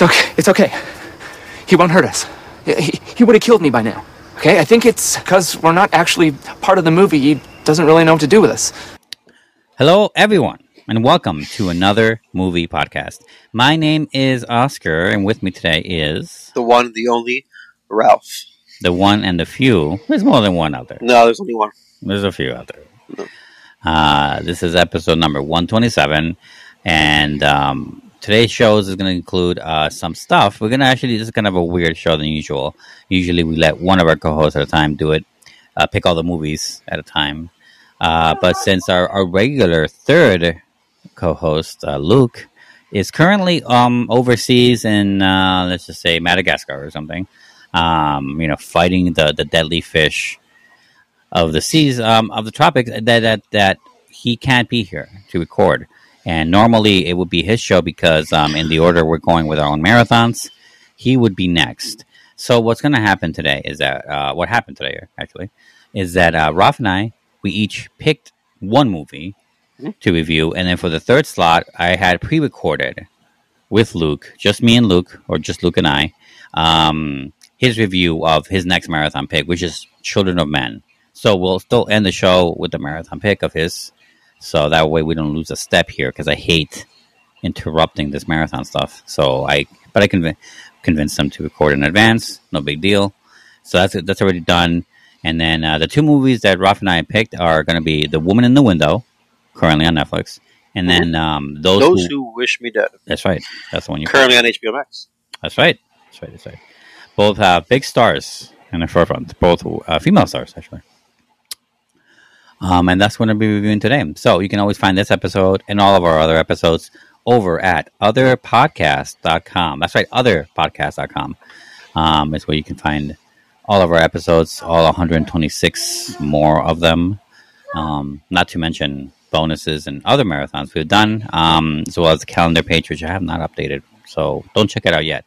It's okay. It's okay. He won't hurt us. He, he would have killed me by now. Okay? I think it's because we're not actually part of the movie. He doesn't really know what to do with us. Hello, everyone, and welcome to another movie podcast. My name is Oscar, and with me today is The one, the only, Ralph. the one and the few. There's more than one out there. No, there's only one. There's a few out there. Uh, this is episode number 127, and um, today's shows is going to include uh, some stuff. We're going to actually, this is kind of a weird show than usual. Usually we let one of our co hosts at a time do it, uh, pick all the movies at a time. Uh, but since our, our regular third co host, uh, Luke, is currently um, overseas in, uh, let's just say, Madagascar or something, um, you know, fighting the, the deadly fish of the seas um, of the tropics that, that that he can't be here to record. And normally it would be his show because um, in the order we're going with our own marathons, he would be next. So what's going to happen today is that uh, what happened today actually is that uh, Ralph and I we each picked one movie to review, and then for the third slot, I had pre-recorded with Luke, just me and Luke, or just Luke and I, um, his review of his next marathon pick, which is Children of Men. So we'll still end the show with the marathon pick of his, so that way we don't lose a step here because I hate interrupting this marathon stuff. So I, but I conv- convinced them to record in advance. No big deal. So that's that's already done. And then uh, the two movies that Ralph and I picked are going to be The Woman in the Window, currently on Netflix, and then um, those, Those who, who wish me dead. that's right, that's the one you Currently on HBO Max. that's right. That's right. That's right. Both have big stars in the forefront. Both uh, female stars, actually. Um, and that's what I'm be reviewing today. So you can always find this episode and all of our other episodes over at otherpodcast.com. That's right, otherpodcast.com. Um, is where you can find all of our episodes, all 126 more of them. Um, not to mention bonuses and other marathons we've done, um, as well as the calendar page, which I have not updated. So don't check it out yet.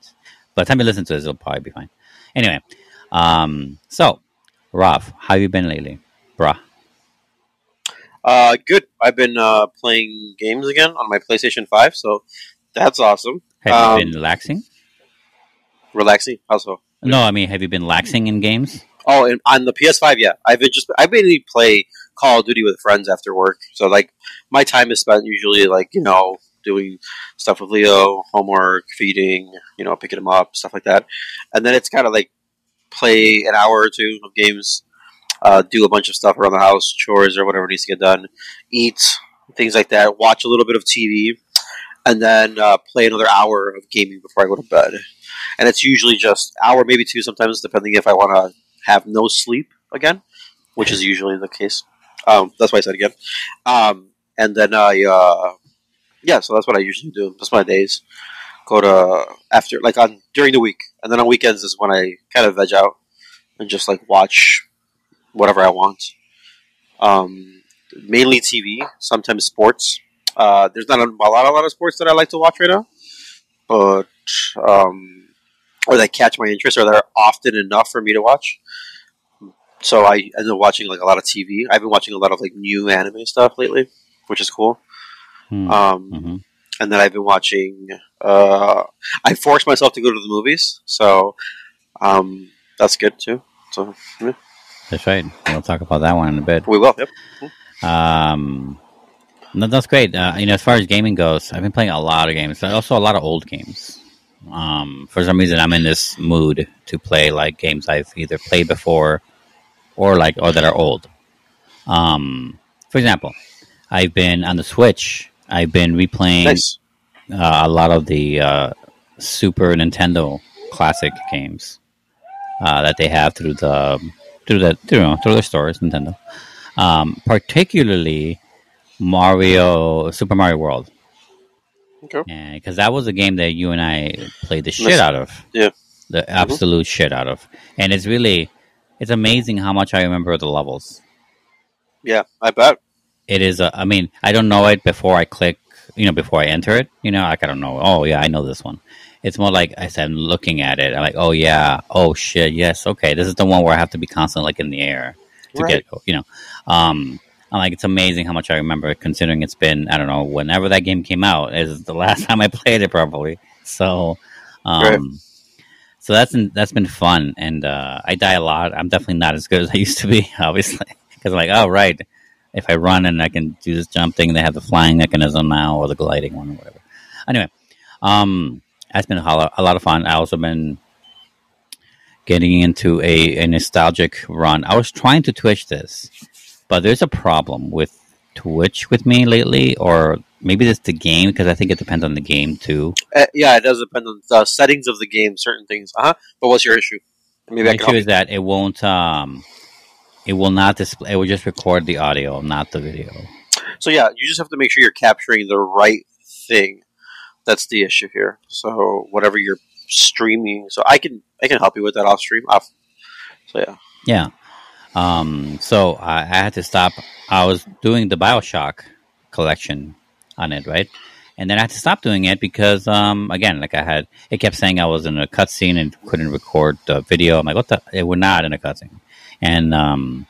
By the time you listen to this, it'll probably be fine. Anyway, um, so Ralph, how have you been lately, bruh? Uh, good. I've been uh, playing games again on my PlayStation 5, so that's awesome. Have Um, you been relaxing? Relaxing. Also. No, I mean, have you been laxing in games? Oh, and on the PS5, yeah. I've been just I mainly play Call of Duty with friends after work. So like my time is spent usually like you know doing stuff with Leo, homework, feeding, you know, picking him up, stuff like that, and then it's kind of like play an hour or two of games, uh, do a bunch of stuff around the house, chores or whatever needs to get done, eat things like that, watch a little bit of TV, and then uh, play another hour of gaming before I go to bed. And it's usually just hour, maybe two, sometimes depending if I want to have no sleep again, which is usually the case. Um, that's why I said again. Um, and then I, uh, yeah, so that's what I usually do. That's my days. Go to after like on during the week, and then on weekends is when I kind of veg out and just like watch whatever I want. Um, mainly TV, sometimes sports. Uh, there's not a, a lot, a lot of sports that I like to watch right now, but um, or that catch my interest, or that are often enough for me to watch. So I end up watching like a lot of TV. I've been watching a lot of like new anime stuff lately, which is cool. Hmm. Um, hmm and then I've been watching. Uh, I forced myself to go to the movies, so um, that's good too. So yeah, That's right. We'll talk about that one in a bit. we will. Yep. Um, no, that's great. Uh, you know, as far as gaming goes, I've been playing a lot of games. Also, a lot of old games. Um, for some reason, I'm in this mood to play like games I've either played before, or like or that are old. Um, for example, I've been on the Switch. I've been replaying Nice. uh, a lot of the uh, Super Nintendo classic games uh, that they have through the through the through, you know, through their stores, Nintendo. Um, particularly Mario, Super Mario World, Okay. because that was a game that you and I played the shit out of. Yeah. the absolute shit out of, and it's really it's amazing how much I remember the levels. Yeah, I bet. it is a, I mean, I don't know it before I click, you know, before I enter it, you know, like I don't know. Oh yeah, I know this one. It's more like I said, I'm looking at it. I'm like, oh yeah, oh shit, yes, okay. This is the one where I have to be constantly like in the air to Right. get, you know. Um, I'm like, it's amazing how much I remember, considering it's been, I don't know, whenever that game came out is the last time I played it probably. So, Um, Right. So that's been, that's been fun, and uh, I die a lot. I'm definitely not as good as I used to be, obviously, because I'm like, oh right, if I run and I can do this jump thing, they have the flying mechanism now or the gliding one or whatever. Anyway, um, that's been a lot, a lot of fun. I also been getting into a, a nostalgic run. I was trying to Twitch this, but there's a problem with Twitch with me lately, or maybe it's the game because I think it depends on the game too. Uh, yeah, it does depend on the settings of the game, certain things. Uh huh. But what's your issue? Maybe The issue is that it won't um, it will not display. It will just record the audio, not the video. So yeah, you just have to make sure you're capturing the right thing. That's the issue here. So whatever you're streaming, so I can I can help you with that off stream. Off. So yeah. Yeah. Um, so I, I had to stop. I was doing the Bioshock collection on it, right? And then I had to stop doing it because, um, again, like I had, it kept saying I was in a cutscene and couldn't record the video. I'm like, what the? It, we're not in a cutscene, and um,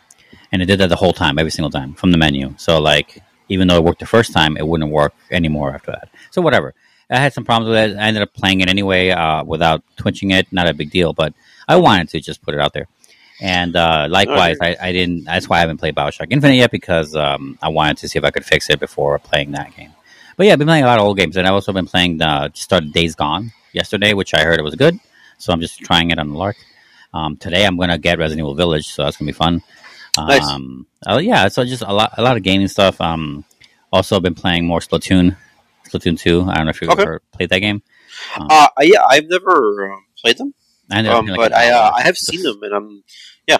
and it did that the whole time, every single time from the menu. So like, even though it worked the first time, it wouldn't work anymore after that. So whatever. I had some problems with it. I ended up playing it anyway uh, without twitching it. Not a big deal, but I wanted to just put it out there. And uh, likewise, I, I didn't. That's why I haven't played Bioshock Infinite yet because um, I wanted to see if I could fix it before playing that game. But yeah, I've been playing a lot of old games, and I've also been playing. Uh, just started Days Gone yesterday, which I heard it was good. So I'm just trying it on the lark. Um, today I'm gonna get Resident Evil Village, so that's gonna be fun. Nice. Um, uh, yeah, so just a lot, a lot of gaming stuff. Um, also been playing more Splatoon, Splatoon Two. I don't know if you've Okay. ever played that game. Uh, yeah, I've never um, played them, I up um, like but I uh. I have seen them, and I'm yeah.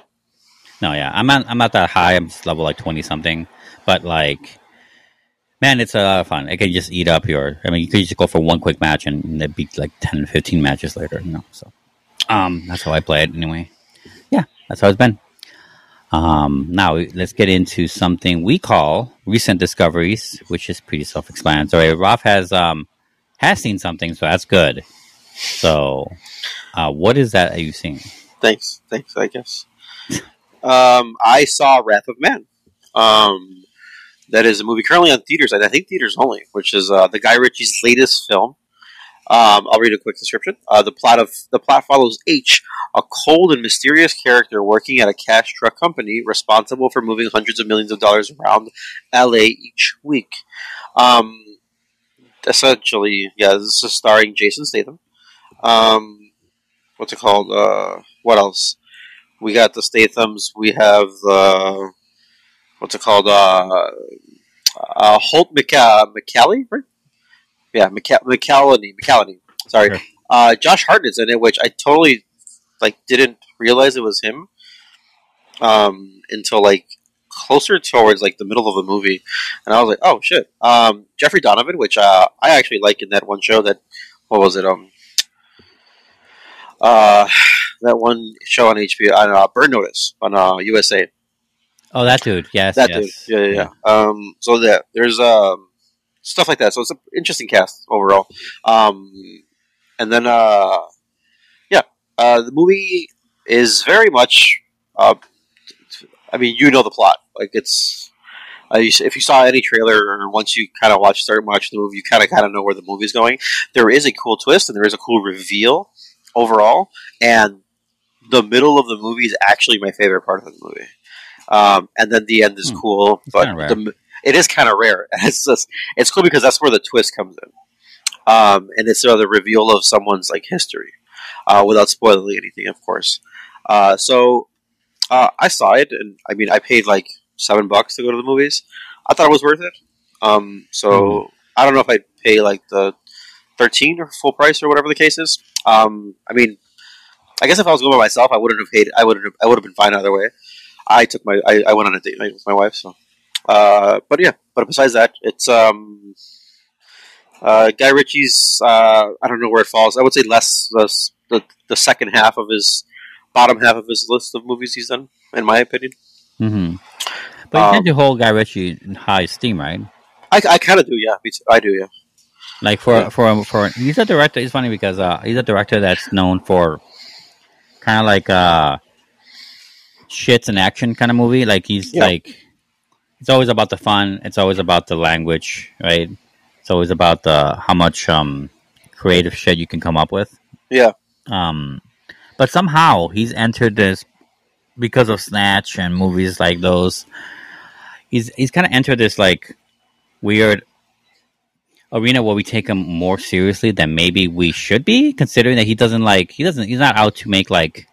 No, yeah, I'm not. I'm not that high. I'm level like twenty something. But like, man, it's a lot of fun. It can just eat up your. I mean, you could just go for one quick match and, and it'd be like 10, 15 matches later. You know, so um, that's how I play it anyway. Yeah, that's how it's been. Um, now let's get into something we call recent discoveries, which is pretty self-explanatory. Ralph has um has seen something, so that's good. So, uh, what is that? you've seen? thanks, thanks. I guess. um, I saw Wrath of Man. Um, that is a movie currently on theaters, I think theaters only, which is uh, the Guy Ritchie's latest film. Um, I'll read a quick description. Uh, the plot of the plot follows H, a cold and mysterious character working at a cash truck company responsible for moving hundreds of millions of dollars around LA each week. Um, essentially, yeah, this is starring Jason Statham. Um, what's it called? Uh, what else? We got the Stathams. We have the what's it called? Uh, uh, Holt McCa- McCallie, right? Yeah, McCa- McCallany. McCallany. Sorry. Sure. Uh, Josh Hartnett's in it, which I totally like didn't realize it was him um, until like closer towards like the middle of the movie, and I was like, oh shit. Um, Jeffrey Donovan, which uh, I actually like in that one show that what was it? Um, uh, that one show on HBO on uh, Burn Notice on uh, USA. Oh, that dude. Yes, That yes. dude, yeah, yeah. yeah. Um, so that there's um stuff like that. So it's an interesting cast overall. Um, and then uh, yeah, uh, the movie is very much. Uh, I mean, you know the plot. Like it's. Uh, if you saw any trailer or once you kind of watch start watching the movie, you kind of kind of know where the movie's going. There is a cool twist and there is a cool reveal overall, and the middle of the movie is actually my favorite part of the movie. Um, and then the end is Hmm. cool, but the, it is kind of rare. It's just it's cool because that's where the twist comes in, um, and it's uh, the reveal of someone's like history, uh, without spoiling anything, of course. Uh, so uh, I saw it, and I mean, I paid like seven bucks to go to the movies. I thought it was worth it. Um, so Mhm. I don't know if I'd pay like the thirteen or full price or whatever the case is. Um, I mean, I guess if I was going by myself, I wouldn't have paid. I would have. I would have been fine either way. I took my. I, I went on a date night with my wife. So, uh, but yeah. But besides that, it's um, uh, Guy Ritchie's. Uh, I don't know where it falls. I would say less the, the the second half of his bottom half of his list of movies he's done, in my opinion. hmm But you Um, tend to hold Guy Ritchie in high esteem, right? I, I kind of do. Yeah. I do. Yeah. Like for for for he's a director. It's funny because uh, he's a director that's known for kind of like uh, shits and action kind of movie. Like he's Yeah. like it's always about the fun. It's always about the language, right? It's always about the how much um creative shit you can come up with. Yeah. Um, but somehow he's entered this because of Snatch and movies like those. He's he's kind of entered this like weird arena where we take him more seriously than maybe we should be, considering that he doesn't like he doesn't he's not out to make like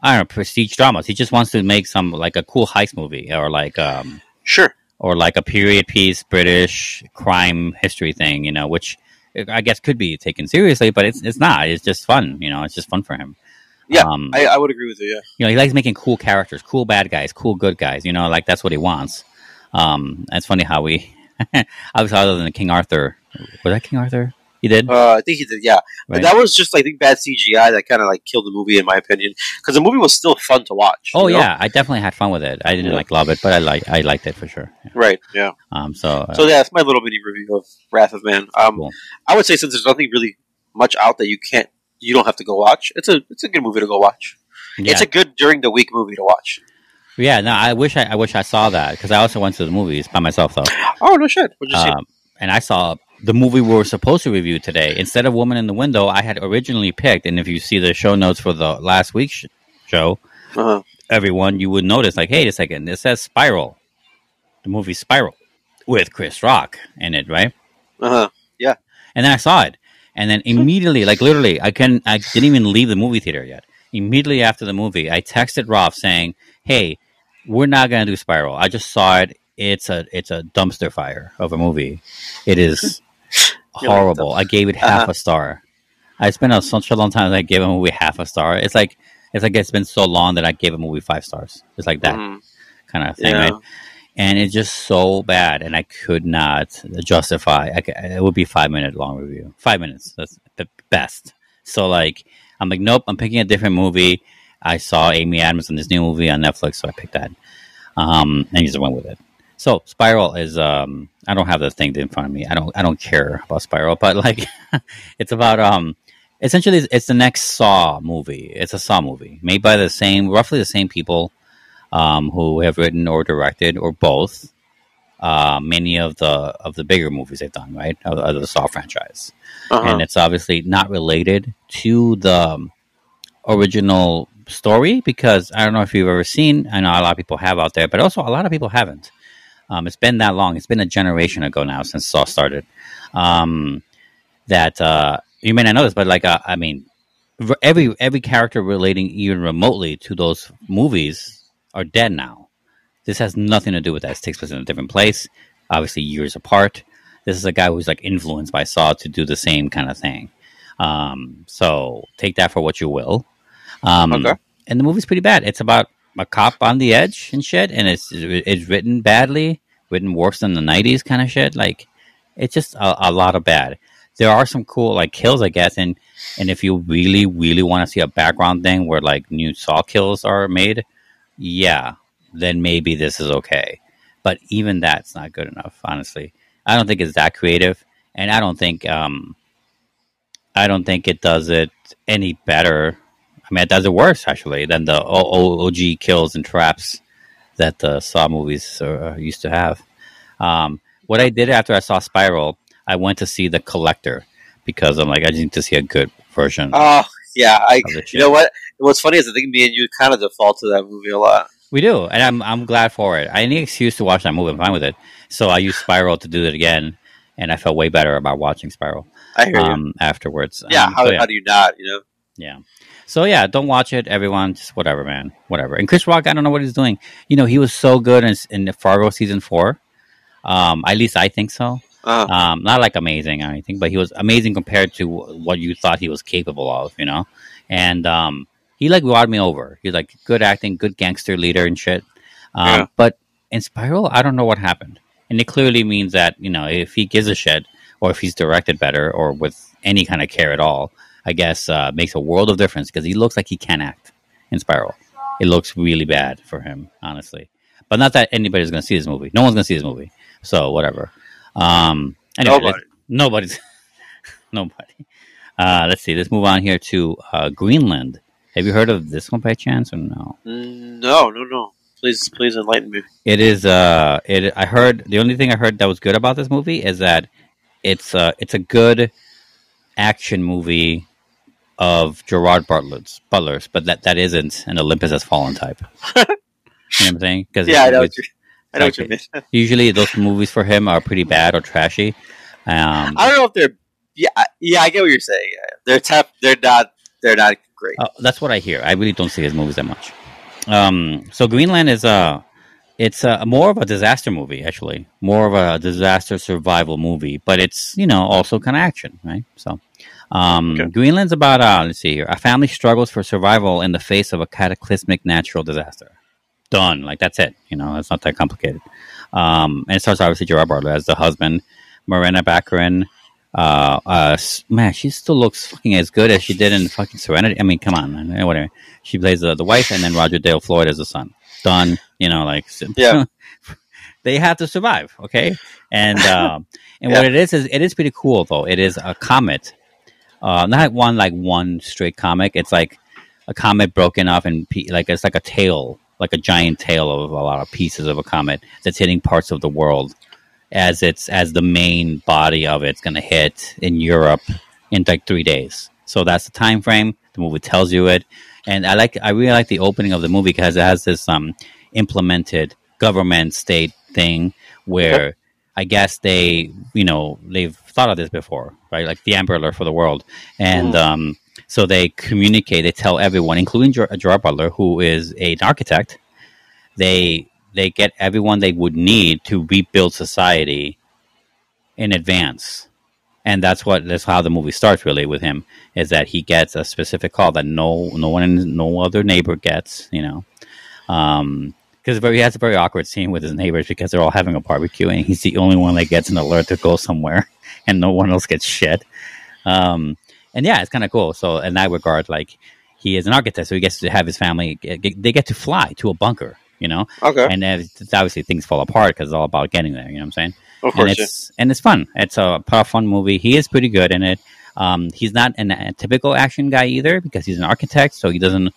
I don't know prestige dramas. He just wants to make some like a cool heist movie or like um Sure. or like a period piece British crime history thing, you know, which I guess could be taken seriously, but it's it's not. It's just fun, you know. It's just fun for him. Yeah, um, I, I would agree with you. Yeah. you know, he likes making cool characters, cool bad guys, cool good guys. You know, like that's what he wants. Um, it's funny how we, I obviously, other than King Arthur, was that King Arthur? He did, Uh, I think he did. Yeah, but right? that was just I think bad CGI that kind of like killed the movie in my opinion because the movie was still fun to watch. oh you know? yeah, I definitely had fun with it. I didn't Yeah. like love it, but I like I liked it for sure. Right. Yeah. Um, so, uh, So yeah, that's my little mini review of Wrath of Man. Um, Cool. I would say since there's nothing really much out that you can't, you don't have to go watch. It's a it's a good movie to go watch. yeah, It's a good during the week movie to watch. yeah. No, I wish I, I wish I saw that because I also went to the movies by myself though. Oh no shit! What'd you see? Um, and I saw the movie we were supposed to review today. Instead of Woman in the Window, I had originally picked, and if you see the show notes for the last week's show, Uh-huh. everyone, you would notice, like, hey, a second, it says Spiral, the movie Spiral, with Chris Rock in it, right? Uh-huh. Yeah. And then I saw it, and then immediately, like literally, I can, I didn't even leave the movie theater yet. Immediately after the movie, I texted Rob saying, "Hey, we're not gonna do Spiral. I just saw it. It's a, it's a dumpster fire of a movie. It is horrible. I gave it half Uh-huh. a star. I spent a, such a long time that I gave a movie half a star. It's like, it's like it's been so long that I gave a movie five stars. It's like that Mhm. kind of thing, Yeah. right? And it's just so bad, and I could not justify. I c it would be five minute long review, five minutes. That's the best. So like, I'm like, nope, I'm picking a different movie. I saw Amy Adams in this new movie on Netflix, so I picked that, um, and just went with it. So Spiral is, um, I don't have the thing in front of me. I don't, I don't care about Spiral, but like, it's about, um, essentially, it's- it's the next Saw movie. It's a Saw movie made by the same, roughly the same people um, who have written or directed or both uh, many of the of the bigger movies they've done, right? Of, of the Saw franchise, Uh-huh. and it's obviously not related to the um, original story because I don't know if you've ever seen. I know a lot of people have out there, but also a lot of people haven't. Um, it's been that long. It's been a generation ago now since Saw started. Um, that uh, you may not know this, but like uh, I mean, every every character relating even remotely to those movies are dead now. This has nothing to do with that. It takes place in a different place, obviously years apart. This is a guy who's like influenced by Saw to do the same kind of thing. Um, so take that for what you will. Um, Okay. And the movie's pretty bad. It's about a cop on the edge and shit, and it's it's written badly, written worse than the '90s kind of shit. Like it's just a, a lot of bad. There are some cool like kills, I guess, and and if you really really want to see a background thing where like new Saw kills are made, yeah, then maybe this is okay. But even that's not good enough, honestly. I don't think it's that creative, and I don't think um, I don't think it does it any better. I mean, it does it worse actually than the OG kills and traps that the Saw movies uh, used to have. Um, what I did after I saw Spiral, I went to see The Collector because I'm like, I just need to see a good version Oh yeah, I. of the shit. You know what? What's funny is I think me and you kind of default to that movie a lot. We do, and I'm I'm glad for it. I need excuse to watch that movie. I'm fine with it. So I used Spiral to do it again, and I felt way better about watching Spiral I hear you. um, afterwards. Yeah, Um, how, so, yeah. how do you not? You know. Yeah. So yeah, don't watch it, everyone. Just whatever, man. Whatever. And Chris Rock, I don't know what he's doing. You know, he was so good in, in Fargo season four. Um, at least I think so. Uh, Um, not like amazing or anything, but he was amazing compared to what you thought he was capable of. You know, and um, he like won me over. He's like good acting, good gangster leader and shit. Um, Yeah. But in Spiral, I don't know what happened, and it clearly means that you know if he gives a shit or if he's directed better or with any kind of care at all, I guess uh, makes a world of difference because he looks like he can act in Spiral. It looks really bad for him, honestly. But not that anybody's going to see this movie. No one's going to see this movie. So whatever. Um, anyway, Nobody. nobody's nobody. Uh, let's see. Let's move on here to uh, Greenland. Have you heard of this one by chance or no? no, no, no. Please, please enlighten me. It is. Uh, it. I heard the only thing I heard that was good about this movie is that it's uh, it's a good action movie of Gerard Butler's, Butler's, but that, that isn't an Olympus Has Fallen type. you know what I'm saying? Because Yeah, I know. What you, I know what you mean. usually those movies for him are pretty bad or trashy. Um, I don't know if they're. Yeah, I- yeah, I get what you're saying. They're tap. They're not. They're not great. Uh, that's what I hear. I really don't see his movies that much. Um, so Greenland is a, it's a, more of a disaster movie, actually, more of a disaster survival movie, but it's you know also kind of action, right? So, um, Okay. Greenland's about uh, let's see here, a family struggles for survival in the face of a cataclysmic natural disaster. Done, like that's it. You know, it's not that complicated. Um, and it starts, obviously Gerard Butler as the husband, Morena Baccarin. Uh, uh, man, she still looks fucking as good as she did in fucking Serenity. I mean, come on, man. Eh, Whatever. She plays the, the wife, and then Roger Dale Floyd as the son. Done. You know, like Yeah. they have to survive. Okay, and um, and what it is is it is pretty cool though. It is a comet, uh, not one like one straight comic. It's like a comet broken off and pe- like it's like a tail, like a giant tail of a lot of pieces of a comet that's hitting parts of the world as it's as the main body of it's going to hit in Europe in like three days. So that's the time frame. The movie tells you it, and I like I really like the opening of the movie because it has this um implemented government state thing where I guess they you know they've thought of this before, right? Like the Amber Alert for the world, and um, so they communicate. They tell everyone, including Ger- Gerard Butler, who is an architect. They they get everyone they would need to rebuild society in advance and that's what that's how the movie starts really with him is that he gets a specific call that no no one in, no other neighbor gets you know um because he has a very awkward scene with his neighbors because they're all having a barbecue and he's the only one that gets an alert to go somewhere and no one else gets shit um and yeah it's kind of cool so in that regard like he is an architect so he gets to have his family they get to fly to a bunker you know Okay. and obviously things fall apart because it's all about getting there you know what i'm saying of and course. Yeah. it's and it's fun. It's a a fun movie. He is pretty good in it. Um, he's not an, a typical action guy either because he's an architect, so he doesn't.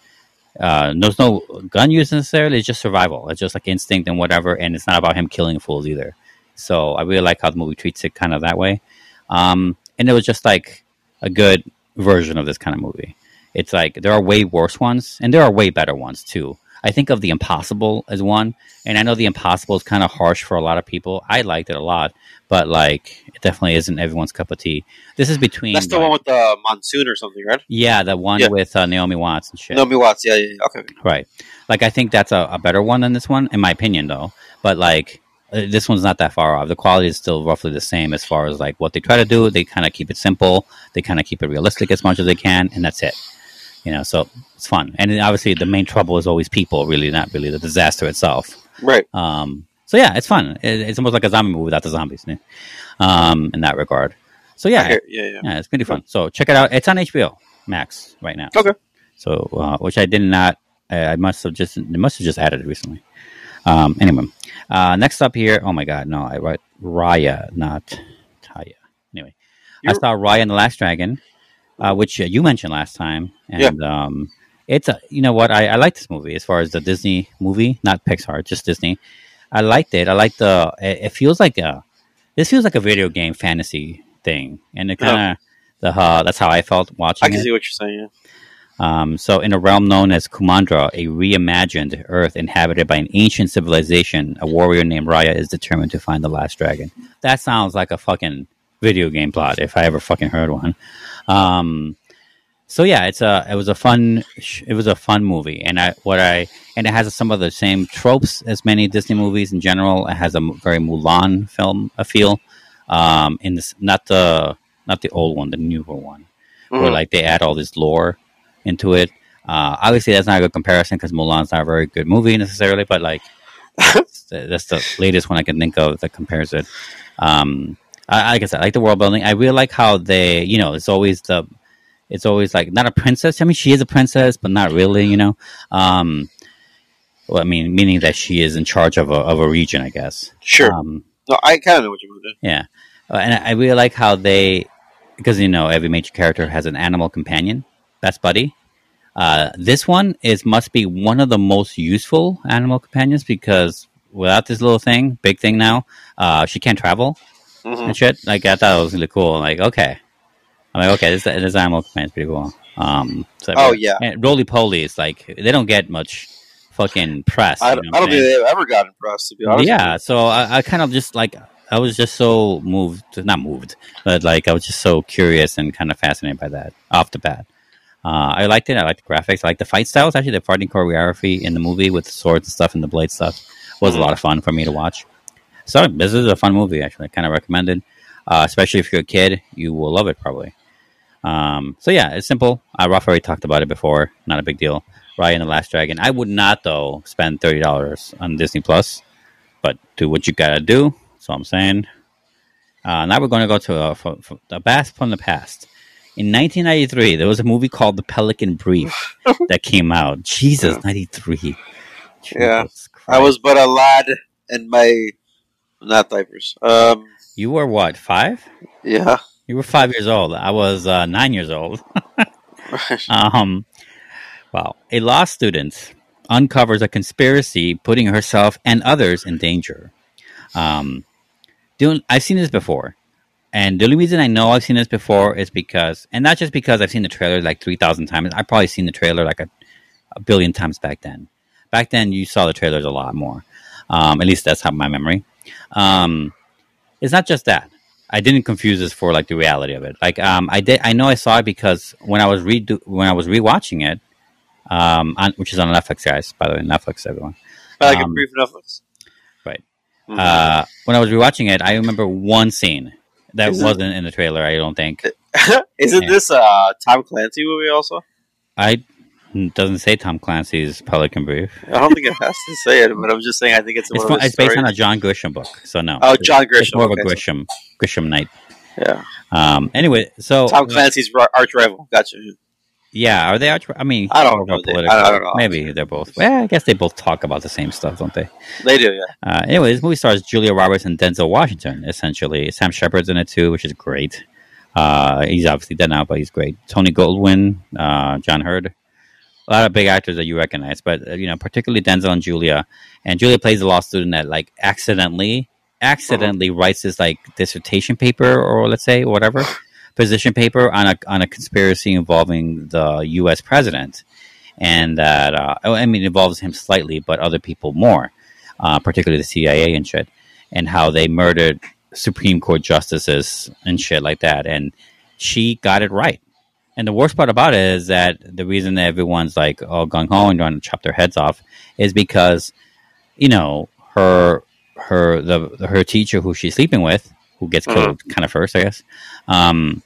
Uh, there's no gun use necessarily. It's just survival. It's just like instinct and whatever, and it's not about him killing fools either. So I really like how the movie treats it kind of that way. Um, and it was just like a good version of this kind of movie. It's like there are way worse ones, and there are way better ones too. I think of The Impossible as one, and I know The Impossible is kind of harsh for a lot of people. I liked it a lot, but like it definitely isn't everyone's cup of tea. This is between That's the like- one with the monsoon or something, right? yeah, the one Yeah. with uh, Naomi Watts and shit. Naomi Watts. Yeah, yeah. Okay. Right. Like I think that's a, a better one than this one, in my opinion, though. But like this one's not that far off. The quality is still roughly the same as far as like what they try to do. They kind of keep it simple. They kind of keep it realistic as much as they can, and that's it. You know, so it's fun. And obviously, the main trouble is always people. Really, not really the disaster itself. Right. Um, so yeah, it's fun. It, it's almost like a zombie movie without the zombies. yeah. Um, in that regard. So yeah, Okay. Yeah, yeah. yeah, it's pretty fun. So check it out. It's on HBO Max right now. Okay. So uh, which I did not. I I must have just. They must have just added it recently. Um, anyway, uh, next up here. Oh my God, no! I wrote Raya, not Taya. Anyway, I You're- saw Raya and the Last Dragon, uh, which uh, you mentioned last time, and um, it's a. You know what? I, I like this movie as far as the Disney movie, not Pixar, just Disney. I liked it. I like the. It, it feels like a. This feels like a video game fantasy thing, and it kind of the. Uh, that's how I felt watching I can it. see what you're saying. Yeah. Um, so, in a realm known as Kumandra, a reimagined Earth inhabited by an ancient civilization, a warrior named Raya is determined to find the last dragon. That sounds like a fucking video game plot, if I ever fucking heard one. Um, so yeah, it's a it was a fun it was a fun movie, and I what I and it has some of the same tropes as many Disney movies in general. It has a very Mulan film a feel. Um, in this not the not the old one, the newer one where Mhm. like they add all this lore into it. Uh, obviously, that's not a good comparison because Mulan's not a very good movie necessarily, but like that's the, that's the latest one I can think of that compares it. Um, I, like I said, I like the world building. I really like how they, you know, it's always the, it's always like not a princess. I mean, she is a princess, but not really, you know. Um, well, I mean, meaning that she is in charge of a of a region, I guess. Sure. Um, no, I kind of know what you mean. yeah, uh, and I really like how they, because you know every major character has an animal companion, best buddy. Uh, this one is must be one of the most useful animal companions because without this little thing, big thing now, uh, she can't travel hmm and shit. Like I thought it was really cool. Like okay, I'm like okay, this this animal companion's pretty cool. Um, so Oh, yeah. Roly Poly is like they don't get much fucking press. I you don't, know I don't think they've ever gotten press To be honest, yeah. So I, I kind of just like I was just so moved, not moved, but like I was just so curious and kind of fascinated by that off the bat. Uh, I liked it. I liked the graphics. I liked the fight styles. Actually, the fighting choreography in the movie with the swords and stuff and the blade stuff was a lot of fun for me to watch. So this is a fun movie. Actually, I kind of recommend it, uh, especially if you're a kid. You will love it probably. Um, so yeah, it's simple. Uh, Ralph already talked about it before. Not a big deal. Raya and the Last Dragon. I would not though spend thirty dollars on Disney Plus, but do what you gotta do. So I'm saying. Uh, now we're going to go to a, for, for a blast from the past. In 1993, there was a movie called The Pelican Brief that came out. Jesus, Yeah. 93. Yeah. Jesus I was but a lad in my not diapers. Um, You were what? Five? yeah. You were five years old. I was uh, nine years old. Um, wow. A law student uncovers a conspiracy putting herself and others in danger. Um, doing, I've seen this before. And the only reason I know I've seen this before is because, and not just because I've seen the trailer like 3,000 times, I've probably seen the trailer like a, a billion times back then. Back then, you saw the trailers a lot more. Um, at least that's how my memory. Um, it's not just that. I didn't confuse this for like the reality of it. Like um, I did, I know I saw it because when I was redo when I was rewatching it, um, on, which is on Netflix, guys. By the way, Netflix, everyone. I like a brief Netflix. right. Mhm. Uh, when I was rewatching it, I remember one scene that Is it- wasn't in the trailer. I don't think Isn't this a Tom Clancy movie also? I doesn't say Tom Clancy's Pelican Brief. I don't think it has to say it, but I'm just saying I think it's It's, one from, of it's based on a John Grisham book, so no. Oh, It's- John It's Grisham, more of a Grisham Grisham night. Yeah. Um. Anyway, so Tom Clancy's ri- arch rival. Gotcha. Yeah, are they? I mean, I don't know. They- I don't know. Maybe they're both. Well, I guess they both talk about the same stuff, don't they? They do, yeah. Uh, anyway, this movie stars Julia Roberts and Denzel Washington. Essentially, Sam Shepard's in it too, which is great. Uh, he's obviously dead now, but he's great. Tony Goldwyn, uh, John Heard, a lot of big actors that you recognize, but uh, you know, particularly Denzel and Julia. And Julia plays a law student that like accidentally, accidentally writes this like dissertation paper or let's say whatever position paper on a on a conspiracy involving the U.S. president, and that uh, I mean it involves him slightly, but other people more, uh, particularly the CIA and shit, and how they murdered Supreme Court justices and shit like that, and she got it right. And the worst part about it is that the reason that everyone's like all gung ho and trying to chop their heads off is because, you know, her her the her teacher who she's sleeping with, who gets killed kind of first, I guess, um,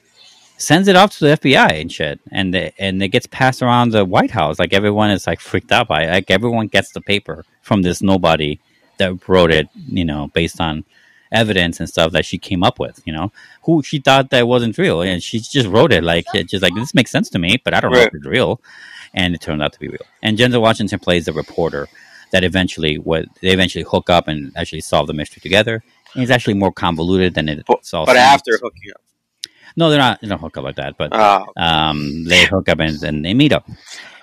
sends it off to the FBI and shit, and the, and it gets passed around the White House. Like everyone is like freaked out by it. Like everyone gets the paper from this nobody that wrote it, you know, based on evidence and stuff that she came up with. You know, who she thought that wasn't real, and she just wrote it like it just like this makes sense to me, but I don't know Right. if it's real. And it turned out to be real. And Denzel Washington plays the reporter that eventually what they eventually hook up and actually solve the mystery together. It's actually more convoluted than it. But, it's all but after hooking up. no, they're not. They don't hook up like that, but Oh, um, they hook up and, and they meet up.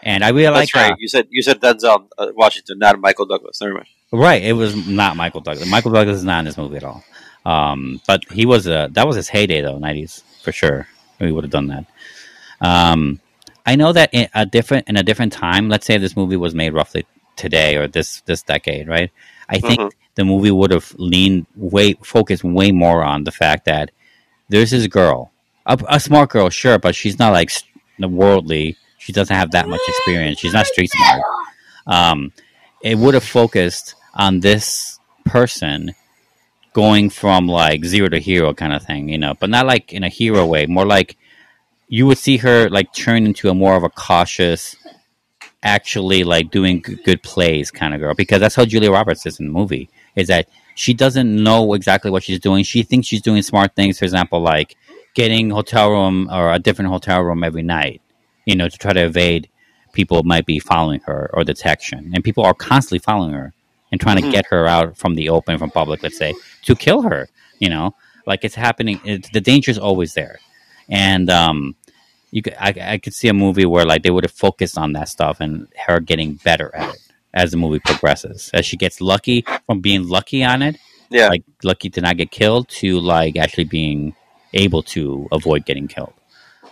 And I really like that's right. You said you said Denzel uh, Washington, not Michael Douglas. Never mind. uh, right. It was not Michael Douglas. Michael Douglas is not in this movie at all. Um, but he was uh, that was his heyday though, nineties for sure. We would have done that. Um, I know that in a different in a different time. Let's say this movie was made roughly today or this this decade, right? I think Mhm. The movie would have leaned way focused way more on the fact that there's this girl, a, a smart girl, sure, but she's not like worldly. She doesn't have that much experience. She's not street smart. Um, it would have focused on this person going from like zero to hero kind of thing, you know, but not like in a hero way. More like you would see her like turn into a more of a cautious, actually like doing good plays kind of girl because that's how Julia Roberts is in the movie. Is that she doesn't know exactly what she's doing. She thinks she's doing smart things. For example, like getting hotel room or a different hotel room every night, you know, to try to evade people might be following her or detection, and people are constantly following her and trying to Mhm. get her out from the open, from public, let's say, to kill her. You know, like it's happening. It, the danger is always there, and um, you could, I, I could see a movie where like they would have focused on that stuff and her getting better at it as the movie progresses, as she gets lucky from being lucky on it, Yeah. like lucky to not get killed, to like actually being able to avoid getting killed.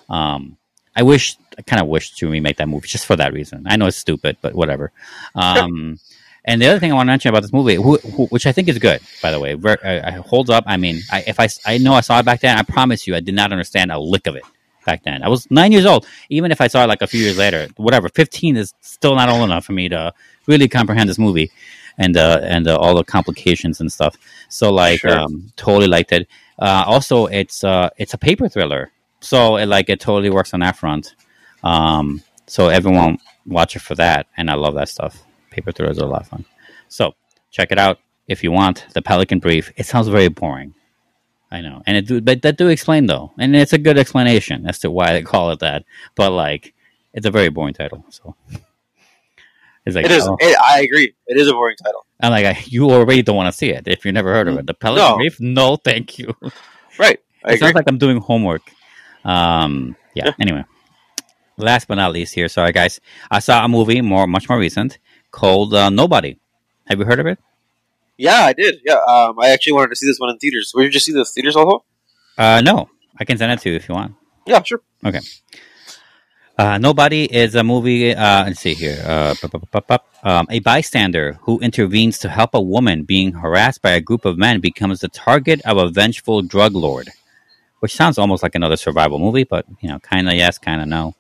Um, I wish, I kind of wish to remake that movie just for that reason. I know it's stupid, but whatever. Um, and the other thing I want to mention about this movie, who, who, which I think is good, by the way, where, uh, holds up. I mean, I, if I, I know I saw it back then, I promise you, I did not understand a lick of it back then. I was nine years old. Even if I saw it like a few years later, whatever, fifteen is still not old enough for me to really comprehend this movie and uh, and uh, all the complications and stuff. So like, Sure. um, totally liked it. Uh, also, it's uh, it's a paper thriller, so it, like it totally works on that front. Um, so everyone watch it for that, and I love that stuff. Paper thrillers are a lot of fun. So check it out if you want. The Pelican Brief. It sounds very boring. I know, and it do, but that do explain though, and it's a good explanation as to why they call it that. But like, it's a very boring title. So it's like It is. oh, It, I agree. It is a boring title. I'm like I, you already don't want to see it if you've never heard of it. The Pelican No. Brief. No, thank you. Right. I it agree. sounds like I'm doing homework. Um, yeah. Yeah. Anyway, last but not least, here. Sorry, guys. I saw a movie more, much more recent called uh, Nobody. Have you heard of it? Yeah, I did. Yeah. Um, I actually wanted to see this one in theaters. Where did you see this theaters also? Uh, no, I can send it to you if you want. Yeah, sure. Okay. Uh, Nobody is a movie. Uh, let's see here. Uh. Um, a bystander who intervenes to help a woman being harassed by a group of men becomes the target of a vengeful drug lord. Which sounds almost like another survival movie, but you know, kind of yes, kind of no.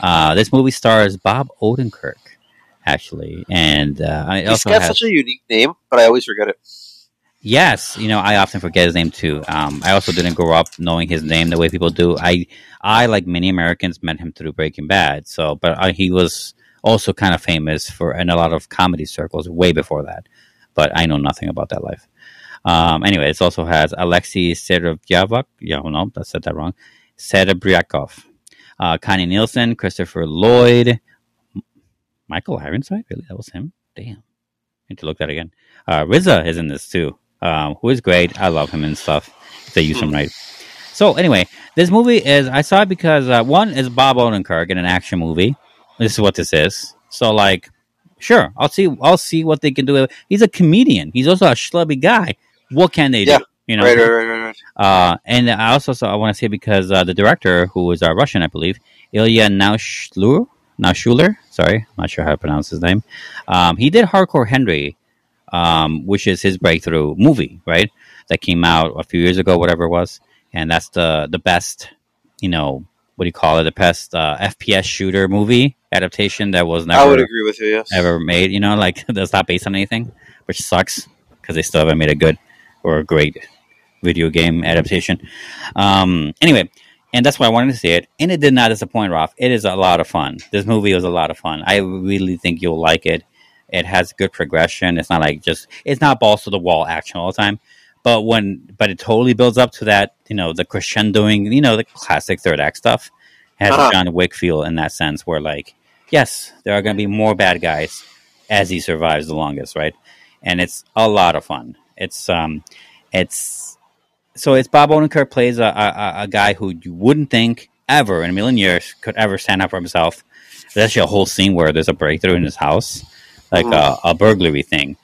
Uh, this movie stars Bob Odenkirk, actually, and uh, it He's also got has such a unique name, but I always forget it. Yes, you know, I often forget his name too. Um, I also didn't grow up knowing his name the way people do. I, I like many Americans met him through Breaking Bad. So, but uh, he was also kind of famous for in a lot of comedy circles way before that. But I know nothing about that life. Um, anyway, it also has Alexei Serebryak. Yeah, oh, no, I said that wrong. Serebryakov, uh, Connie Nielsen, Christopher Lloyd, Michael Ironside. Really, that was him. Damn, need to look that again. Uh, RZA is in this too um, who is great. I love him and stuff. If they use him right. So anyway, this movie is I saw it because uh, one is Bob Odenkirk in an action movie. This is what this is. So like, sure, I'll see. I'll see what they can do. He's a comedian. He's also a schlubby guy. What can they Yeah. do? You know. Right, right, right, right. Uh, and I also saw, I want to say because uh, the director, who was uh, Russian, I believe, Ilya Naushler, Schuler. sorry, I'm not sure how to pronounce his name. Um, he did Hardcore Henry, um, which is his breakthrough movie, right? That came out a few years ago, whatever it was, and that's the the best, you know, what do you call it? The best uh, FPS shooter movie adaptation that was never I would agree with you. Yes. ever made. You know, like that's not based on anything, which sucks because they still haven't made a good or a great video game adaptation. Um, anyway, and that's why I wanted to see it, and it did not disappoint, Roth. It is a lot of fun. This movie was a lot of fun. I really think you'll like it. It has good progression. It's not like just it's not balls to the wall action all the time, but when but it totally builds up to that. You know, the crescendoing. You know, the classic third act stuff It has Uh-huh. a John Wick feel in that sense, where like yes, there are going to be more bad guys as he survives the longest, right? And it's a lot of fun. It's um, it's so it's Bob Odenkirk plays a, a, a guy who you wouldn't think ever in a million years could ever stand up for himself. There's actually a whole scene where there's a breakthrough in his house, like mm. a, a burglary thing,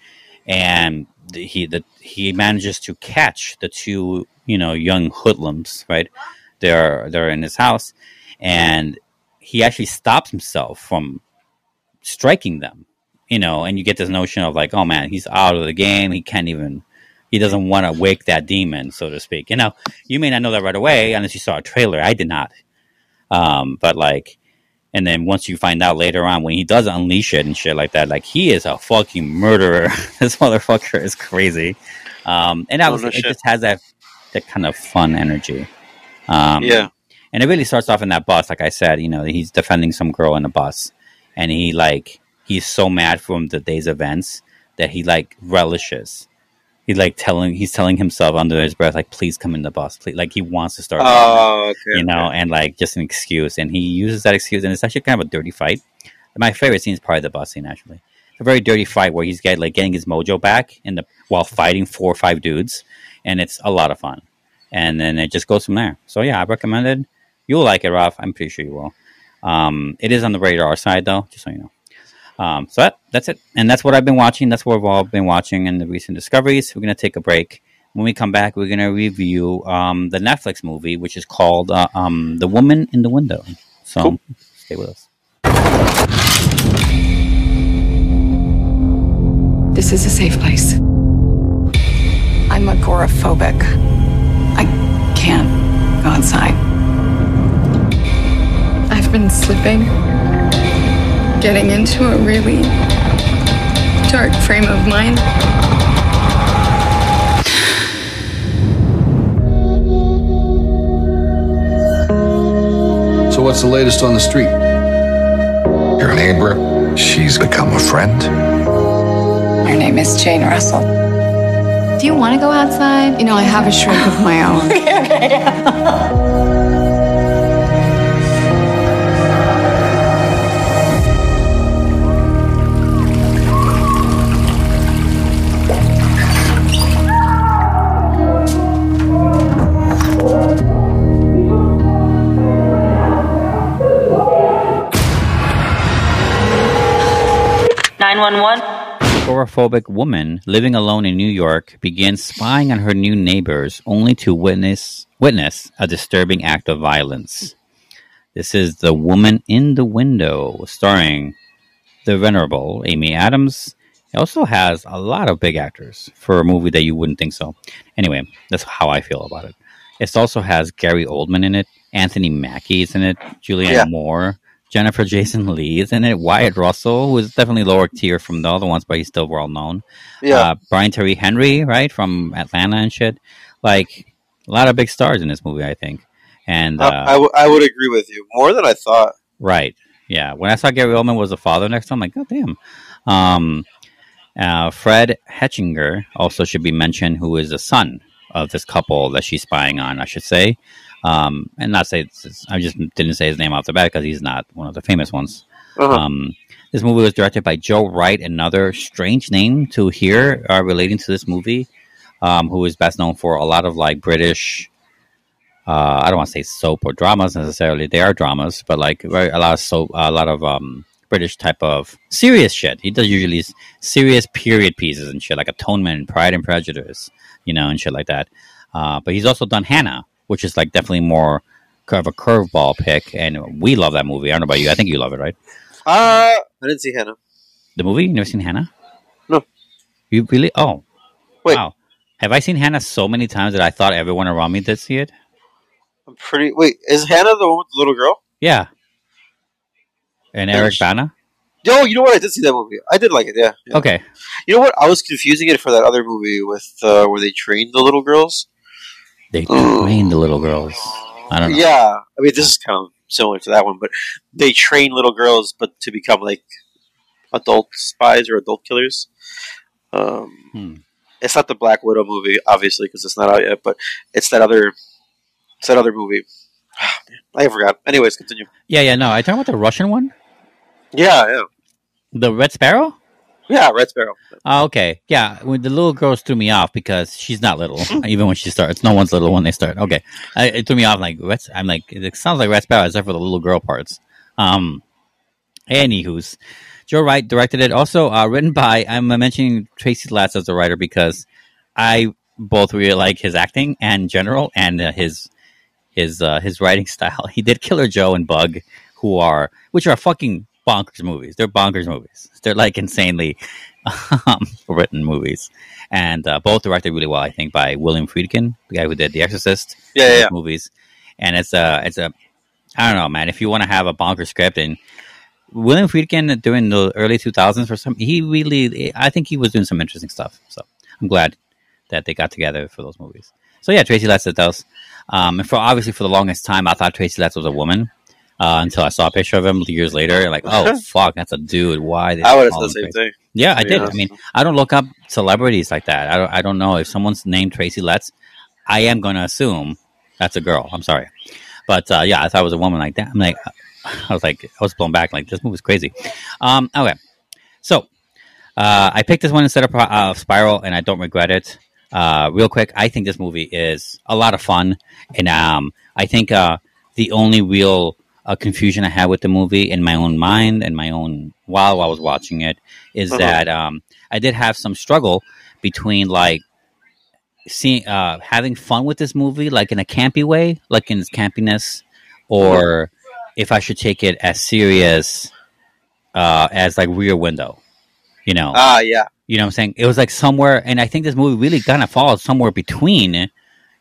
and he the, he manages to catch the two you know young hoodlums. Right, they're they're in his house, and he actually stops himself from striking them. You know, and you get this notion of like, oh man, he's out of the game. He can't even he doesn't want to wake that demon, so to speak. You know, you may not know that right away unless you saw a trailer. I did not. Um, but like, and then once you find out later on when he does unleash it and shit like that, like he is a fucking murderer. this motherfucker is crazy. Um, and that was, it just has that that kind of fun energy. Um, yeah. and it really starts off in that bus, like I said. You know, he's defending some girl in a bus, and he like he's so mad from the day's events that he like relishes. He like telling he's telling himself under his breath, like, "Please come in the bus." Please, like he wants to start. Oh, okay. you know, and like just an excuse, and he uses that excuse, and it's actually kind of a dirty fight. My favorite scene is probably the bus scene. Actually, it's a very dirty fight where he's get like getting his mojo back in the while fighting four or five dudes, and it's a lot of fun. And then it just goes from there. So yeah, I recommend it. You'll like it, Ralph. I'm pretty sure you will. Um, it is on the radar side though, just so you know. Um, so that, that's it, and that's what I've been watching. That's what we've all been watching in the recent discoveries. We're gonna take a break. When we come back, we're gonna review um, the Netflix movie, which is called uh, um, "The Woman in the Window." So Cool. stay with us. This is a safe place. I'm agoraphobic. I can't go outside. I've been slipping, getting into a really dark frame of mind. So what's the latest on the street? Your neighbor, she's become a friend. Her name is Jane Russell. Do you want to go outside? You know, I have a shrink of my own. Nine one one. agoraphobic woman living alone in New York begins spying on her new neighbors only to witness witness a disturbing act of violence. This is The Woman in the Window, starring the venerable Amy Adams. It also has a lot of big actors for a movie that you wouldn't think so. Anyway, that's how I feel about it. It also has Gary Oldman in it, Anthony Mackie is in it, Julianne Yeah. Moore, Jennifer Jason Leigh is in it, Wyatt Russell, who is definitely lower tier from the other ones, but he's still well known. Yeah. Uh, Brian Tyree Henry, right, from Atlanta and shit. Like, a lot of big stars in this movie, I think. And, uh, I, I, w- I would agree with you more than I thought. Right. Yeah. When I saw Gary Oldman was the father next time, I'm like, God damn. Um, uh, Fred Hechinger also should be mentioned, who is the son of this couple that she's spying on, I should say. Um, and not say it's, it's- I just didn't say his name off the bat because he's not one of the famous ones. Uh-huh. Um, this movie was directed by Joe Wright, another strange name to hear uh, relating to this movie, um, who is best known for a lot of like British. Uh, I don't want to say soap or dramas necessarily. They are dramas, but like very, a lot of soap, a lot of um, British type of serious shit. He does usually serious period pieces and shit, like Atonement, and Pride and Prejudice, you know, and shit like that. Uh, but he's also done Hanna, which is like definitely more kind of a curveball pick, and we love that movie. I don't know about you. I think you love it, right? Uh, I didn't see Hanna. The movie? You never seen Hanna? No. You really? Oh, Wait. wow. Have I seen Hanna so many times that I thought everyone around me did see it? I'm pretty. Wait, is Hanna the one with the little girl? Yeah. And Yeah, Eric she- Bana? Yo, you know what? I did see that movie. I did like it. Yeah. yeah. Okay. You know what? I was confusing it for that other movie with uh, where they trained the little girls. They Oh. train the little girls. I don't know. Yeah, I mean this is kind of similar to that one, but they train little girls, but to become like adult spies or adult killers. Um, Hmm. It's not the Black Widow movie, obviously, because it's not out yet. But it's that other, it's that other movie. I forgot. Anyways, continue. Yeah, yeah, no. I talking about the Russian one? Yeah, yeah, The Red Sparrow? Yeah. Red Sparrow. Oh, okay. Yeah, when the little girls threw me off because she's not little, even when she starts. No one's little when they start. Okay, I, it threw me off. Like Red, I'm like, it sounds like Red Sparrow, except for the little girl parts. Um, anywho's, Joe Wright directed it. Also uh, written by. I'm mentioning Tracy Letts as the writer because I both really like his acting and general and uh, his his uh, his writing style. He did Killer Joe and Bug, who are which are fucking bonkers movies. They're bonkers movies. They're like insanely um, written movies, and uh, both directed really well. I think by William Friedkin, the guy who did The Exorcist, Yeah, yeah, yeah. movies, and it's a it's a I don't know, man. If you want to have a bonker script and William Friedkin during the early 2000s for some, he really, I think he was doing some interesting stuff. So I'm glad that they got together for those movies. So yeah, Tracy Letts did those. Um, and for obviously for the longest time, I thought Tracy Letts was a woman uh, until I saw a picture of him years later. Like, oh fuck, that's a dude. Why? I would have the same thing. Yeah, I did. I mean, I don't look up celebrities like that. I don't, I don't know if someone's named Tracy Letts. I am going to assume that's a girl. I'm sorry, but uh, yeah, I thought it was a woman like that. I'm like, I was like, I was blown back. Like this movie's crazy. Um, okay, so uh, I picked this one instead of uh, Spiral, and I don't regret it. Uh, real quick, I think this movie is a lot of fun, and um, I think uh, the only real uh, confusion I had with the movie in my own mind and my own while I was watching it is Uh-huh. that um, I did have some struggle between like seeing uh, having fun with this movie, like in a campy way, like in its campiness, or if I should take it as serious uh, as like Rear Window. You know, Ah, yeah. you know what I'm saying? It was like somewhere, and I think this movie really kind of falls somewhere between a,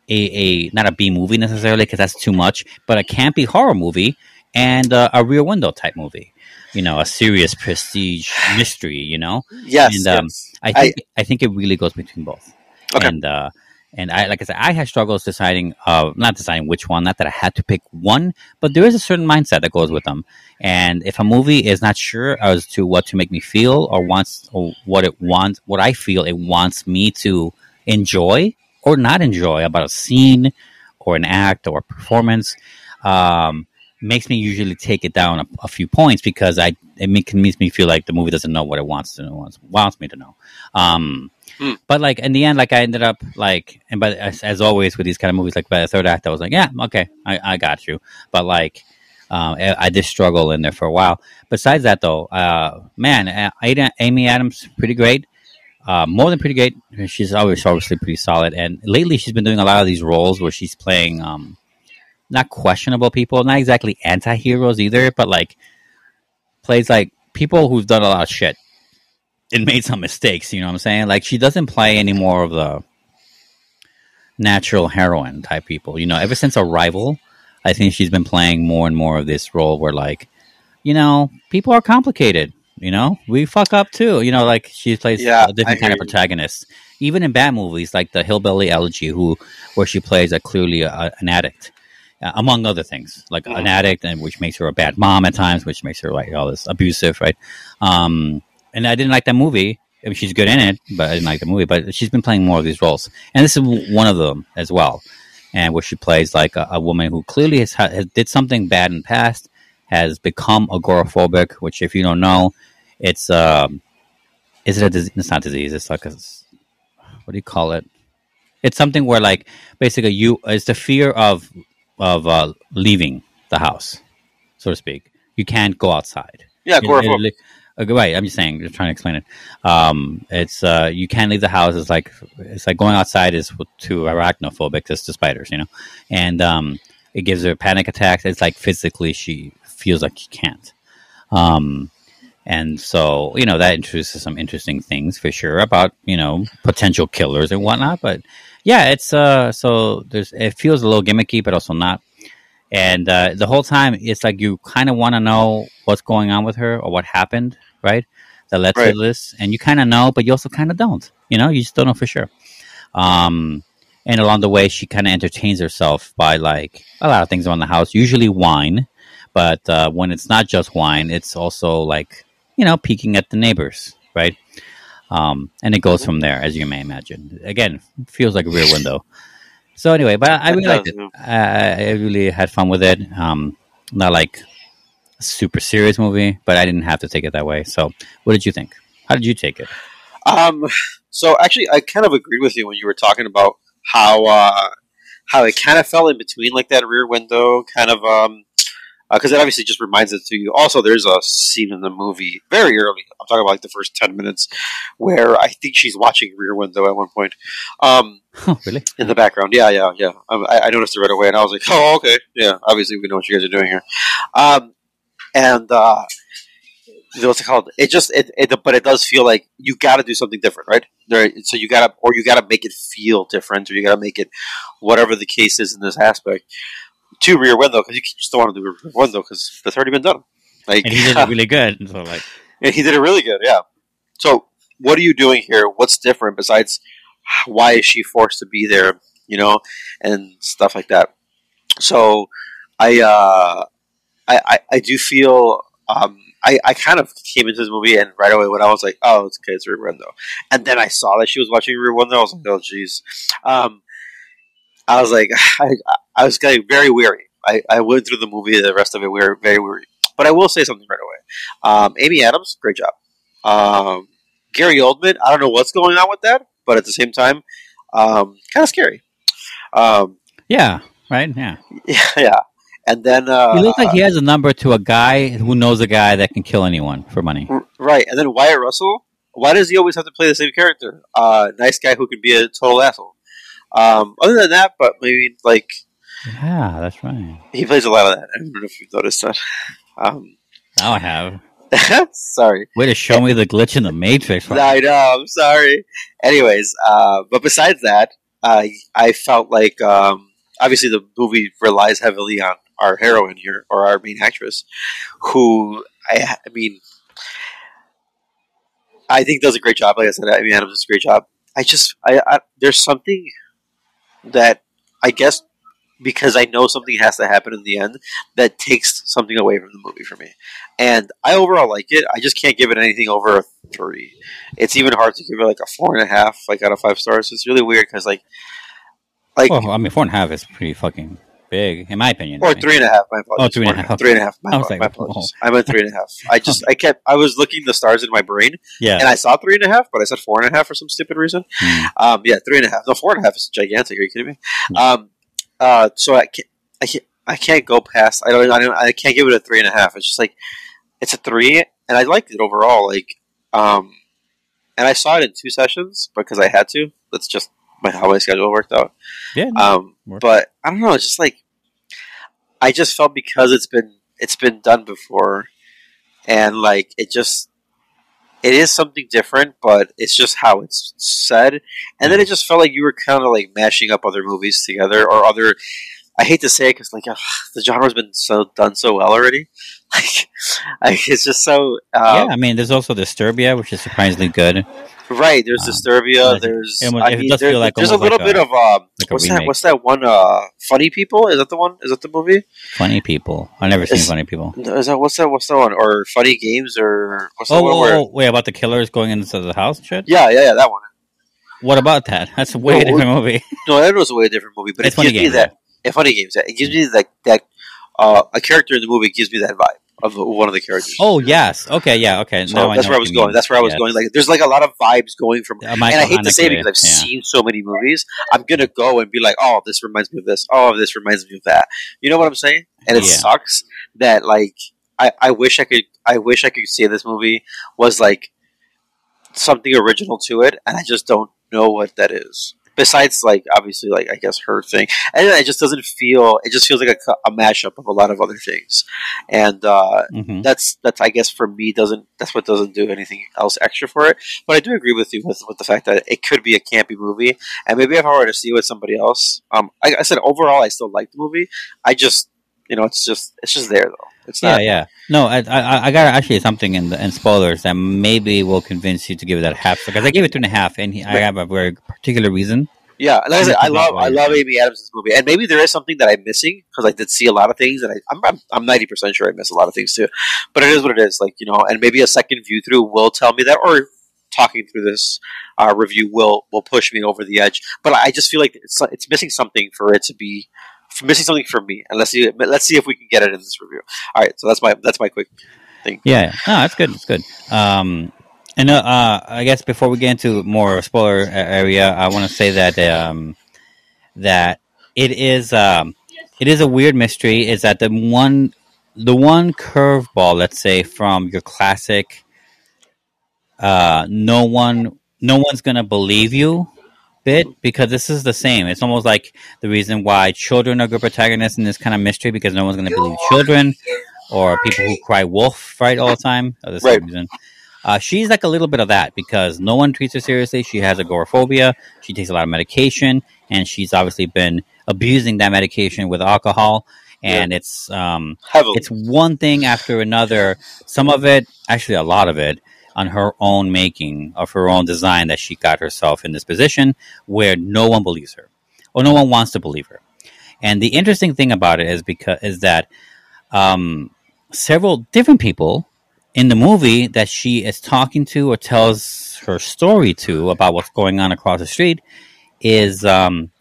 a not a B movie necessarily because that's too much, but a campy horror movie and uh, a Rear Window type movie. You know, a serious prestige mystery. You know, Yes. And, um, yes. I think I, think it really goes between both. Okay. And uh, and I like I said, I had struggles deciding, uh, not deciding which one. Not that I had to pick one, but there is a certain mindset that goes with them. And if a movie is not sure as to what to make me feel or wants or what it wants, what I feel it wants me to enjoy or not enjoy about a scene or an act or a performance, um, makes me usually take it down a, a few points because I it make, makes me feel like the movie doesn't know what it wants to know, wants, wants me to know. Um, Hmm. But like in the end, like I ended up like, and but as, as always with these kind of movies, like by the third act, I was like, yeah, okay, I, I got you. But like, um, I, I did struggle in there for a while. Besides that, though, uh, man, Amy Adams, pretty great. Uh, more than pretty great. She's always obviously pretty solid. And lately, she's been doing a lot of these roles where she's playing um, not questionable people, not exactly anti-heroes either, but like plays like people who've done a lot of shit and made some mistakes. You know what I'm saying? Like she doesn't play any more of the natural heroine type people. You know, ever since Arrival, I think she's been playing more and more of this role where like, you know, people are complicated. You know, we fuck up too. You know, like she plays Yeah, a different kind of hear you. protagonist. Even in bad movies like the Hillbilly Elegy, who where she plays a clearly a, an addict, uh, among other things, like Mm-hmm. an addict, and which makes her a bad mom at times, which makes her like all this abusive, right? Um, and I didn't like that movie. I mean, she's good in it, but I didn't like the movie. But she's been playing more of these roles, and this is one of them as well. And where she plays like a, a woman who clearly has, ha- has did something bad in the past, has become agoraphobic. Which, if you don't know, it's um, is it a disease? It's not disease. It's like a what do you call it? It's something where like basically you it's the fear of of uh, leaving the house, so to speak. You can't go outside. Yeah, agoraphobic. uh, right, I'm just saying, just trying to explain it. Um, it's uh, you can't leave the house. It's like it's like going outside is to arachnophobic, just to spiders, you know. And um, it gives her panic attacks. It's like physically she feels like she can't. Um, and so you know that introduces some interesting things for sure about you know potential killers and whatnot. But yeah, it's uh, so there's it feels a little gimmicky, but also not. And uh, the whole time, it's like you kind of want to know what's going on with her or what happened, right? That led Right. to this, and you kind of know, but you also kind of don't. You know, you just don't know for sure. Um, and along the way, she kind of entertains herself by like a lot of things around the house, usually wine. But uh, when it's not just wine, it's also like you know peeking at the neighbors, right? Um, and it goes from there, as you may imagine. Again, feels like a rear window. So anyway, but I, really liked it. I, I really had fun with it. Um, not like a super serious movie, but I didn't have to take it that way. So, what did you think? How did you take it? Um, so actually, I kind of agreed with you when you were talking about how uh, how it kind of fell in between, like that rear window kind of. Um, because it obviously just reminds it to you. Also, there's a scene in the movie very early. I'm talking about like the first ten minutes, where I think she's watching Rear Window at one point. Um, Oh, really? in the background. Yeah, yeah, yeah. Um, I, I noticed it right away, and I was like, "Oh, okay, yeah." Obviously, we know what you guys are doing here. Um, and uh, what's it called? It just, it, it, but it does feel like you got to do something different, right? There, so you got to, or you got to make it feel different, or you got to make it whatever the case is in this aspect to Rear Window because you just don't want to do Rear Window because that's already been done. Like, And he did it really good. So, like, and he did it really good, yeah. So, what are you doing here? What's different besides why is she forced to be there, you know, and stuff like that? So, I, uh, I, I, I do feel, um, I, I kind of came into this movie and right away when I was like, oh, it's okay, it's Rear Window. And then I saw that she was watching Rear Window, I was like, oh, jeez. Um, I was like, I, I was getting very weary. I, I went through the movie, the rest of it, we were very weary. But I will say something right away. Um, Amy Adams, great job. Um, Gary Oldman, I don't know what's going on with that, but at the same time, um, kind of scary. Um, yeah, right? Yeah. yeah, yeah. And then uh, He looks like he has a number to a guy who knows a guy that can kill anyone for money. right. And then Wyatt Russell. Why does he always have to play the same character? Uh, nice guy who can be a total asshole. Um, other than that, but maybe like Yeah, that's right. He plays a lot of that. I don't know if you've noticed that. Um, Now I have. sorry. Way to show me the glitch in the Matrix. I know. I'm sorry. Anyways, uh, but besides that, I I felt like um, obviously the movie relies heavily on our heroine here or our main actress, who I, I mean, I think does a great job. Like I said, I mean, Adams does a great job. I just I, I there's something that I guess because I know something has to happen in the end that takes something away from the movie for me. And I overall like it. I just can't give it anything over a three. It's even hard to give it like a four and a half, like out of five stars. It's really weird because like, like Well, I mean, four and a half is pretty fucking big, in my opinion. or I mean. three and a half. My apologies. Oh, three and a half. Three and a half. My, I was my like, apologies. I meant three and a half. I just I kept I was looking the stars in my brain Yeah. and I saw three and a half, but I said four and a half for some stupid reason. Hmm. Um, yeah, three and a half. No, four and a half is gigantic. Are you kidding me? Hmm. Um, uh, so I can't, I can't, I can't go past. I don't, I don't. I can't give it a three and a half. It's just like it's a three, and I liked it overall. Like, um, and I saw it in two sessions because I had to. That's just my how my schedule worked out. Yeah. Um, but I don't know. It's just like I just felt because it's been it's been done before, and like it just it is something different, but it's just how it's said. And then it just felt like you were kind of like mashing up other movies together or other. I hate to say it because like ugh, the genre's been so done so well already. Like, like it's just so yeah, um, I mean, there's also Disturbia, which is surprisingly good. right. There's Um, Disturbia. There's it I mean, does there- feel like there's a little like bit a- of um. like what's that? What's that one? Uh, Funny People. Is that the one? Is that the movie? Funny people. I've never seen It's- funny people. Is that what's that? What's that one? Or Funny Games? Or what's that Oh, one? oh, where, oh, wait, about the killers going into the house and shit? Yeah, yeah, yeah, that one. What about that? That's a way Oh, different movie. No, that was a way different movie, but It's it Funny gives me Games, that. Yeah, funny games. It gives me that that uh, a character in the movie gives me that vibe of one of the characters. Oh, yes. Okay, yeah, okay. so now that's where I was going. mean. That's where I was going. Like, there's like a lot of vibes going from, Uh, and I hate to say it because I've yeah. seen so many movies. I'm gonna go and be like, oh, this reminds me of this. Oh, this reminds me of that. You know what I'm saying? And it Yeah. sucks that like I, I wish I could. I wish I could say this movie was like something original to it, and I just don't know what that is. Besides, like obviously, like I guess her thing, and it just doesn't feel. It just feels like a, a mashup of a lot of other things, and uh, Mhm. that's that's I guess for me doesn't that's what doesn't do anything else extra for it. But I do agree with you with, with the fact that it could be a campy movie, and maybe if I were to see it with somebody else, um, I, I said overall I still like the movie. I just you know it's just it's just there though. It's Yeah, not. yeah. No, I, I, I got actually something in the in spoilers that maybe will convince you to give it that half because I gave it two and a half, and he, I have a very particular reason. Yeah, and like I said, I love I love. Amy Adams movie, and maybe there is something that I'm missing because I did see a lot of things, and I, I'm I'm- I'm ninety percent sure I miss a lot of things too. But it is what it is, like you know, and maybe a second view through will tell me that, or talking through this uh, review will will push me over the edge. But I just feel like it's it's missing something for it to be missing something for me, and let's see let's see if we can get it in this review. All right, so that's my that's my quick thing. Yeah, no, that's good. That's good. Um, and uh, uh, I guess before we get into more spoiler area, I want to say that um, that it is um, it is a weird mystery. Is that the one the one curveball, let's say, from your classic, uh, no one no one's gonna believe you bit because this is the same. It's almost like the reason why children are good protagonists in this kind of mystery because no one's going to believe children or people who cry wolf right all the time. Or the same Right. reason. Uh, she's like a little bit of that because no one treats her seriously. She has agoraphobia. She takes a lot of medication, and she's obviously been abusing that medication with alcohol. And it's um, Heavily, it's one thing after another. Some of it, actually, a lot of it, on her own making of her own design that she got herself in this position where no one believes her or no one wants to believe her. And the interesting thing about it is because is that um, several different people in the movie that she is talking to or tells her story to about what's going on across the street is um,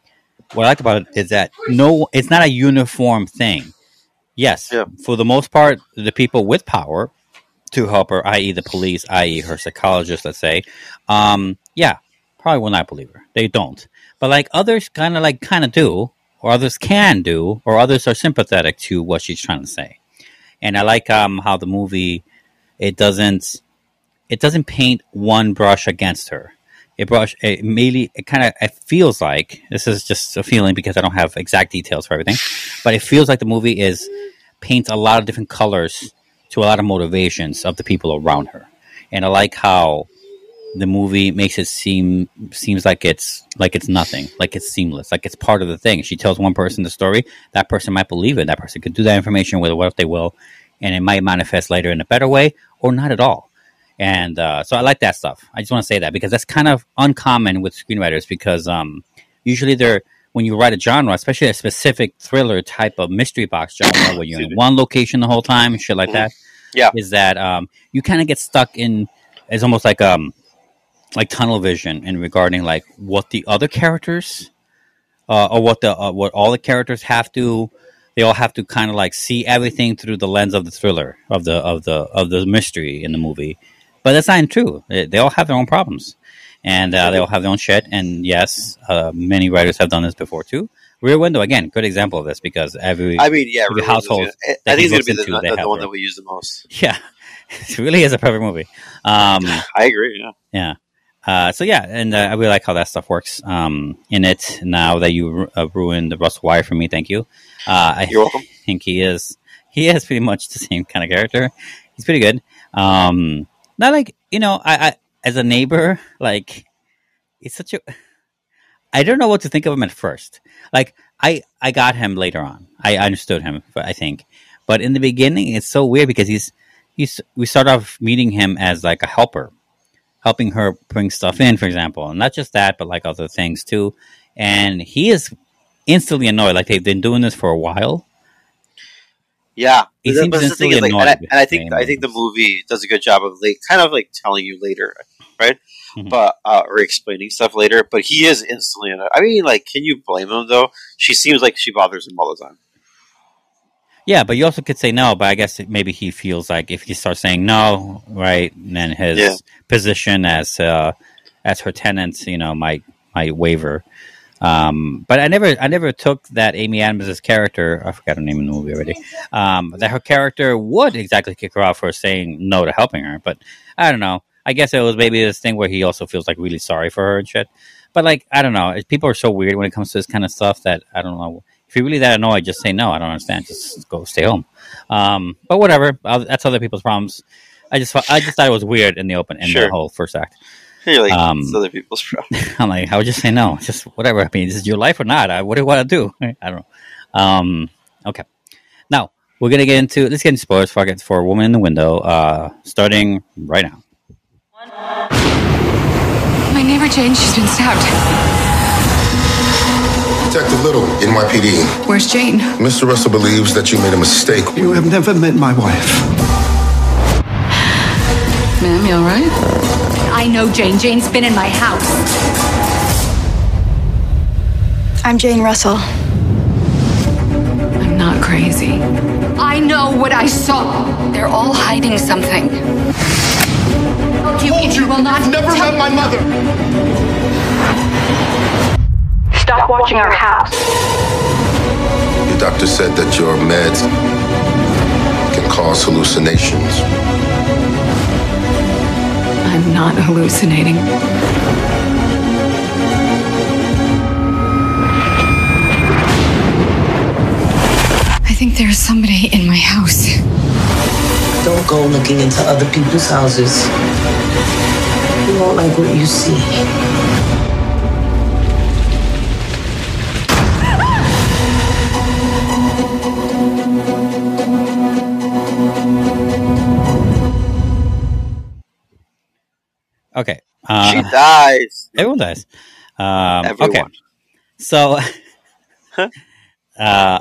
what I like about it is that no, it's not a uniform thing. Yes, Yeah. for the most part, the people with power to help her, i.e., the police, i.e., her psychologist, let's say, um, yeah, probably will not believe her. They don't. But like others, kind of like kind of do, or others can do, or others are sympathetic to what she's trying to say. And I like um, how the movie it doesn't it doesn't paint one brush against her it brush it mainly it kind of it feels like this is just a feeling because I don't have exact details for everything, but it feels like the movie is paints a lot of different colors to a lot of motivations of the people around her, and I like how the movie makes it seem seems like it's like it's nothing, like it's seamless, like it's part of the thing. She tells one person the story, that person might believe it, that person could do that information with what if they will, and it might manifest later in a better way or not at all. And uh, so I like that stuff. I just want to say that because that's kind of uncommon with screenwriters because um, usually they're when you write a genre, especially a specific thriller type of mystery box genre where you're in one location the whole time, and shit like that. Yeah. is that um, you kind of get stuck in. It's almost like um, like tunnel vision in regarding like what the other characters uh, or what the uh, what all the characters have to they all have to kind of like see everything through the lens of the thriller of the of the of the mystery in the movie but that's not true they, they all have their own problems and uh, they all have their own shit and yes uh, many writers have done this before too rear window again good example of this because every I mean, yeah, every household I, think it's going to be the, the, one that we use the most. yeah it really is a perfect movie um I agree. Yeah. yeah. Uh, so yeah, and uh, I really like how that stuff works um, in it. Now that you ru- uh, ruined Russell Wire for me, thank you. Uh, I You're welcome. think he is he is pretty much the same kind of character. He's pretty good. Um, not like you know, I, I as a neighbor, like it's such a. I don't know what to think of him at first. Like I, I got him later on. I understood him. I think, but in the beginning, it's so weird because he's he's we start off meeting him as like a helper, helping her bring stuff in, for example, and not just that, but like other things too. And he is instantly annoyed. Like they've been doing this for a while. Yeah, He But seems but is, like, instantly and I, annoyed and I think I think the movie does a good job of like kind of like telling you later, right? Mhm. But uh, or explaining stuff later. But he is instantly. I mean, like, can you blame him though? She seems like she bothers him all the time. Yeah, but you also could say no. But I guess maybe he feels like if he starts saying no, right, then his Yeah. position as uh, as her tenant, you know, might might waver. Um, but I never, I never took that Amy Adams' character. I forgot her name in the movie already. Um, that her character would exactly kick her out for saying no to helping her. But I don't know. I guess it was maybe this thing where he also feels like really sorry for her and shit. But like, I don't know. People are so weird when it comes to this kind of stuff that I don't know. If you're really that annoyed, just say no. I don't understand. Just go stay home. Um, but whatever. I'll, that's other people's problems. I just, I just thought it was weird in the open in Sure. the whole first act. You're like Um, other people's problem. I'm like, I would just say no. Just whatever. I mean, this is your life or not? I, what do you want to do? I don't know. Um, okay. Now we're gonna get into let's get into spoilers for for a Woman in the Window. Uh, starting right now. My neighbor Jane, she's been stabbed. Detective Little, NYPD. Where's Jane? Mr. Russell believes that you made a mistake. You have never met my wife. Ma'am, you all right? I know Jane. Jane's been in my house. I'm Jane Russell. I'm not crazy. I know what I saw. They're all hiding something. You, you will not Never tell- met my mother. Stop watching our house. The doctor said that your meds can cause hallucinations. I'm not hallucinating. I think there's somebody in my house. Don't go looking into other people's houses. You won't like what you see. Okay. Uh, she dies. everyone dies. Um, Everyone. Okay. So, uh,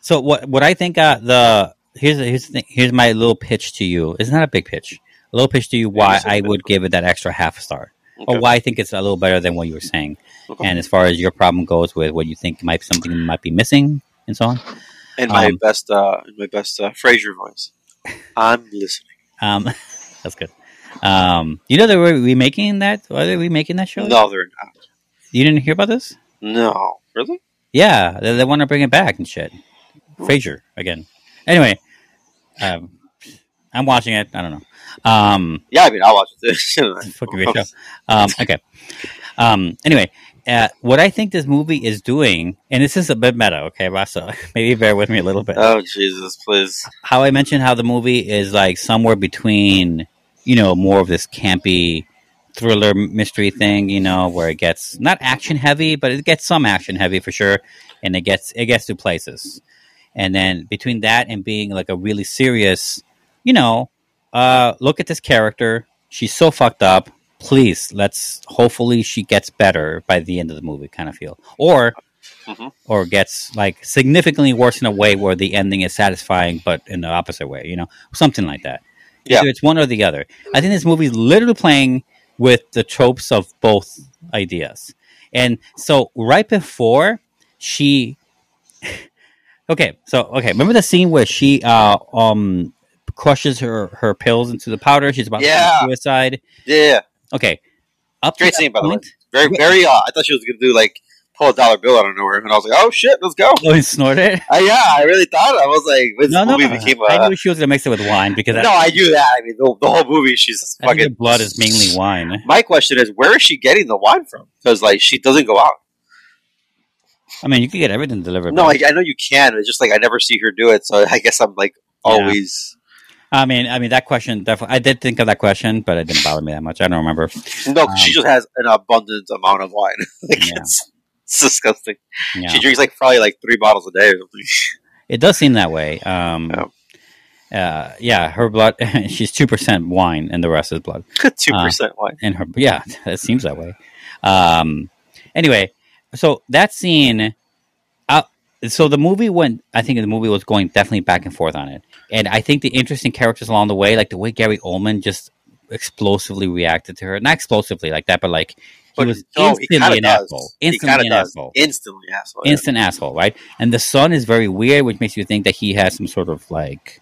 so what? What I think uh, the here's here's the thing, here's my little pitch to you. It's not a big pitch. A little pitch to you why I would give it that extra half a star, Okay. or why I think it's a little better than what you were saying. Okay. And as far as your problem goes with what you think might something might be missing and so on. In my Um, best, uh, in my best uh, Frasier voice. I'm listening. Um, that's good. Um, you know they were remaking that. Are they remaking that show? No, they're not. You didn't hear about this? No, really? Yeah, they, they want to bring it back and shit. Frasier again. Anyway, um, I'm watching it. I don't know. Um, Yeah, I mean, I'll watch it too. fucking great show. Um, okay. Um, anyway, uh, what I think this movie is doing, and this is a bit meta, okay, Rasa, maybe bear with me a little bit. Oh Jesus, please! How I mentioned how the movie is like somewhere between, you know, more of this campy thriller mystery thing, you know, where it gets not action heavy, but it gets some action heavy for sure, and it gets it gets to places, and then between that and being like a really serious, you know, uh, look at this character, she's so fucked up. Please, let's hopefully she gets better by the end of the movie, kind of feel, or Mhm. or gets like significantly worse in a way where the ending is satisfying, but in the opposite way, you know, something like that. Yeah. Either it's one or the other. I think this movie is literally playing with the tropes of both ideas. And so right before she Okay, so okay, remember the scene where she uh um crushes her her pills into the powder, she's about to Yeah. commit suicide. Yeah, Okay. Up to great scene by the way. Very, very. Uh, I thought she was gonna do like pull a dollar bill out of nowhere, and I was like, oh shit, let's go. Oh, he snorted. Uh, yeah, I really thought I was like, this No, movie no. became. I Uh, knew she was gonna mix it with wine because no, I knew that. I mean, the, the whole movie, she's I fucking. blood is mainly wine. My question is, where is she getting the wine from? Because like she doesn't go out. I mean, you can get everything delivered. No. I, I know you can. It's just like I never see her do it, so I guess I'm like Yeah. I mean, I mean that question definitely. I did think of that question, but it didn't bother me that much. I don't remember. No, Um, she just has an abundant amount of wine. like Yeah. it's, it's disgusting. Yeah. She drinks like probably like three bottles a day. or something. It does seem that way. Um, uh, yeah, her blood. she's two percent wine, and the rest is blood. Two Uh, percent wine. And her, yeah, it seems that way. Um, anyway, so that scene. So the movie went. I think the movie was going definitely back and forth on it, and I think the interesting characters along the way, like the way Gary Oldman just explosively reacted to her, not explosively like that, but like he But was no, instantly an does. asshole. Instantly an does. asshole. Instantly asshole. yeah. instant asshole, right? And the son is very weird, which makes you think that he has some sort of like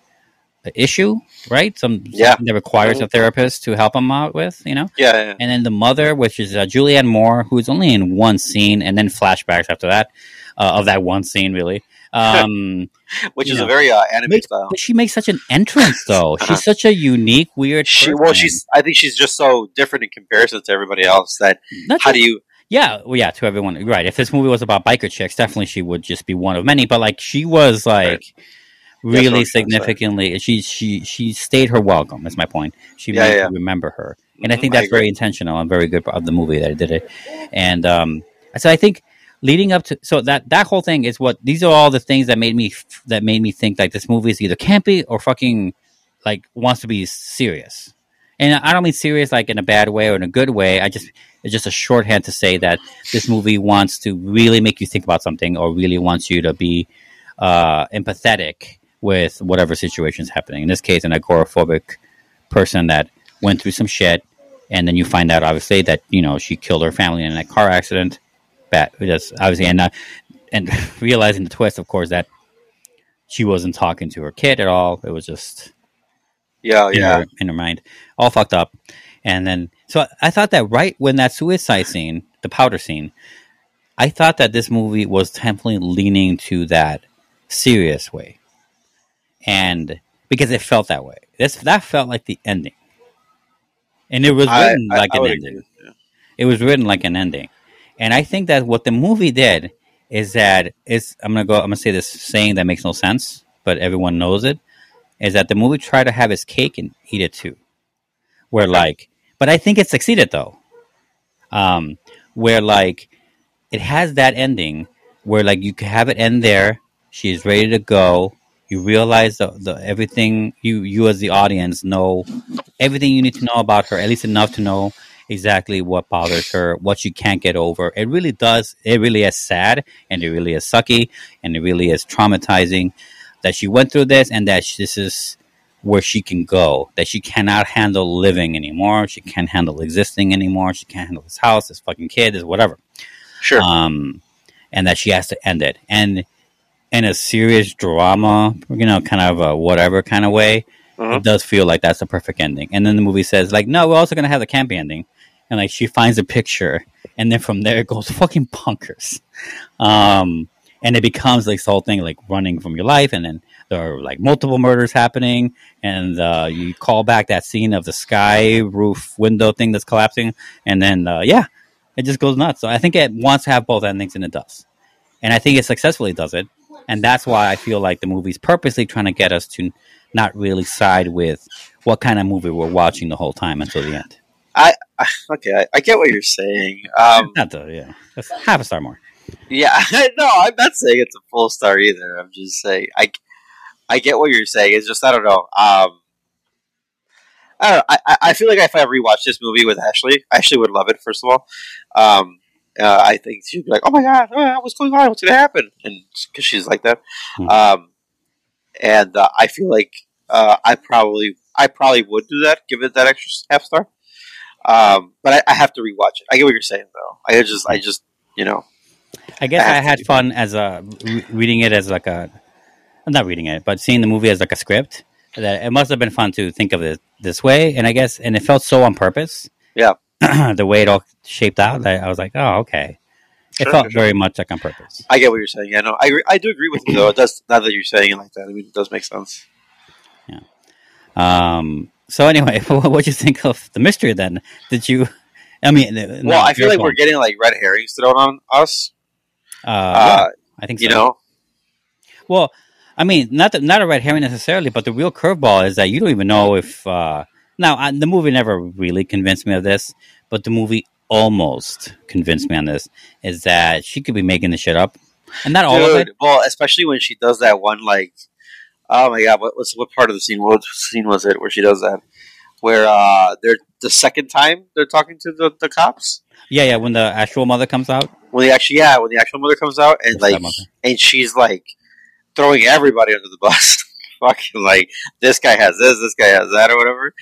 issue, right? Some Yeah. that requires a therapist to help him out with, you know. Yeah, yeah. And then the mother, which is uh, Julianne Moore, who's only in one scene, and then flashbacks after that uh, of that one scene, really. Um, which is know. a very uh, anime Make- style. but she makes such an entrance, though. She's such a unique, weird. She, well, she's. I think she's just so different in comparison to everybody else. That Not how just- do you? Yeah, well, yeah, to everyone, right? If this movie was about biker chicks, definitely she would just be one of many. But like, she was like what really I'm trying to say. significantly. She she she stayed her welcome. Is my point. She Yeah, made yeah. remember her, and I Mhm, think I that's very agree. intentional and very good of the movie that did it. And um, so I think leading up to so that that whole thing is what these are all the things that made me that made me think like this movie is either campy or fucking like wants to be serious. And I don't mean serious like in a bad way or in a good way. I just it's just a shorthand to say that this movie wants to really make you think about something or really wants you to be uh, empathetic with whatever situation is happening. In this case, an agoraphobic person that went through some shit, and then you find out obviously that you know she killed her family in a car accident. Bad. That's obviously and uh, and realizing the twist, of course, that she wasn't talking to her kid at all. It was just Yeah, in, yeah. her, in her mind, all fucked up. And then, so I thought that right when that suicide scene, the powder scene, I thought that this movie was definitely leaning to that serious way, and because it felt that way, this that felt like the ending, and it was written I- like I an ending. agree. It was written like an ending, and I think that what the movie did is that it's. I'm gonna go. I'm gonna say this saying that makes no sense, but everyone knows it. Is that the movie tried to have his cake and eat it too? Where like, but I think it succeeded though. Um, where like, it has that ending where like you can have it end there. She's ready to go. You realize the, the everything you you as the audience know everything you need to know about her, at least enough to know exactly what bothers her, what she can't get over. It really does. It really is sad, and it really is sucky, and it really is traumatizing that she went through this, and that this is where she can go. That she cannot handle living anymore. She can't handle existing anymore. She can't handle this house, this fucking kid, this whatever. Sure. Um, and that she has to end it. And in a serious drama, you know, kind of a whatever kind of way, it does feel like that's the perfect ending. And then the movie says, like, no, we're also going to have the campy ending. And like, she finds a picture, and then from there it goes fucking bonkers. Um, and it becomes like this whole thing like running from your life, and then there are like multiple murders happening, and uh, you call back that scene of the sky roof window thing that's collapsing, and then uh, yeah, it just goes nuts. So I think it wants to have both endings, and it does, and I think it successfully does it, and that's why I feel like the movie's purposely trying to get us to not really side with what kind of movie we're watching the whole time until the end. I, I okay, I, I, get what you're saying. Um, not the yeah, just half a star more. Yeah, no, I'm not saying it's a full star either. I'm just saying I, I get what you're saying. It's just I don't know. Um, I don't know. I, I feel like if I rewatch this movie with Ashley, Ashley would love it. First of all, um, uh, I think she'd be like, "Oh my god, oh, what's going on? What's going to happen?" And because she's like that, mm-hmm. um, and uh, I feel like uh, I probably I probably would do that, give it that extra half star. Um, but I, I, have to rewatch it. I get what you're saying, though. I just, I just, you know. I guess I, I had fun as a reading it as like a, I'm not reading it, but seeing the movie as like a script. That it must have been fun to think of it this way, and I guess, and it felt so on purpose. Yeah. the way it all shaped out, I, I was like, oh, okay. It sure, felt sure. very much like on purpose. I get what you're saying. Yeah, no, I I do agree with you though. It does now that you're saying it like that. I mean, it does make sense. Yeah. Um. So anyway, what do you think of the mystery then? Did you? I mean, well, I feel like we're getting like red herrings thrown on us. Uh, uh yeah, I think so. you know. Well, I mean, not the, not a red herring necessarily, but the real curveball is that you don't even know if. Uh, now, I, the movie never really convinced me of this, but the movie almost convinced me on this. Is that she could be making the shit up, and not all of it. Well, especially when she does that one like Oh my god, what was what part of the scene? What scene was it where she does that? Where uh, they're the second time they're talking to the, the cops. Yeah, yeah. When the actual mother comes out. When the actually, yeah, when the actual mother comes out, and like, and she's like throwing everybody under the bus. Fucking like this guy has this, this guy has that, or whatever.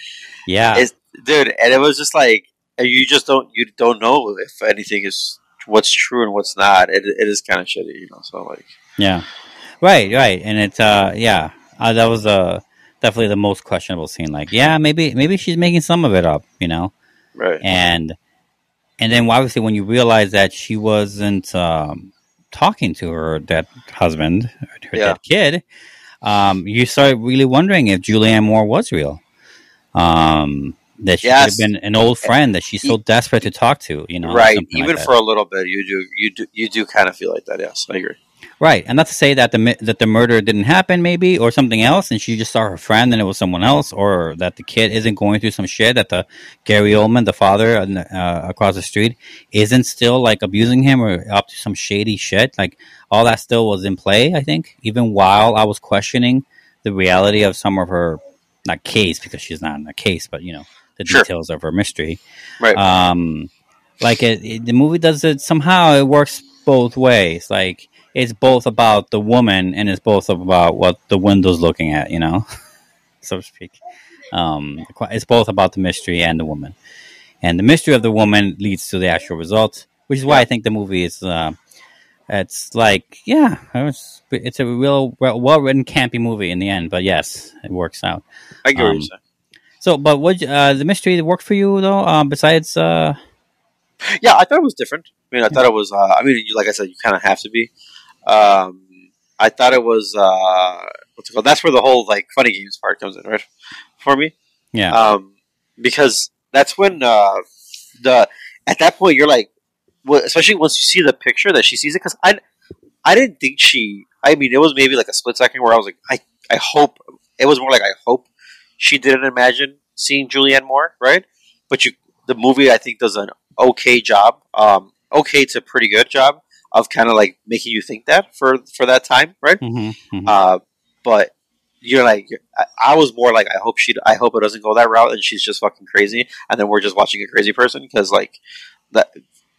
Yeah, it's, dude, and it was just like you just don't you don't know if anything is what's true and what's not. It, it is kind of shitty, you know. So like, yeah. Right, right, and it's uh, yeah, uh, that was uh definitely the most questionable scene. Like, yeah, maybe maybe she's making some of it up, you know, right? And and then obviously when you realize that she wasn't um, talking to her dead husband, her yeah. dead kid, um, you start really wondering if Julianne Moore was real. Um, that she yes. could have been an old friend that she's so desperate to talk to, you know. Right. Even like for a little bit, you do you do you do kind of feel like that. Yes, I agree. Right, and not to say that the that the murder didn't happen, maybe, or something else, and she just saw her friend and it was someone else, or that the kid isn't going through some shit that the Gary Oldman, the father uh, across the street, isn't still like abusing him or up to some shady shit. Like all that still was in play. I think even while I was questioning the reality of some of her not case because she's not in a case, but you know the sure. details of her mystery. Right. Um, like it, it, the movie does it somehow. It works both ways. Like it's both about the woman and it's both about what the window's looking at, you know, so to speak. Um, it's both about the mystery and the woman, and the mystery of the woman leads to the actual result, which is why I think the movie is. Uh, it's like, yeah, it's, it's a real well written, campy movie in the end, but yes, it works out. I agree. Um, so, but what uh, the mystery worked for you though? Uh, besides, uh... yeah, I thought it was different. I mean, I thought it was. Uh, I mean, like I said, you kind of have to be. Um, I thought it was uh, what's it called? That's where the whole like funny games part comes in, right? For me, yeah. Um, because that's when uh, the at that point you're like, well, especially once you see the picture that she sees it. Because I, I didn't think she. I mean, it was maybe like a split second where I was like, I, I hope it was more like I hope she didn't imagine seeing Julianne Moore, right? But you, the movie I think does an okay job, um, okay to a pretty good job of kind of like making you think that for for that time, right? Mm-hmm, mm-hmm. Uh, but you're like, I, I, was more like, I hope she, I hope it doesn't go that route, and she's just fucking crazy, and then we're just watching a crazy person because like that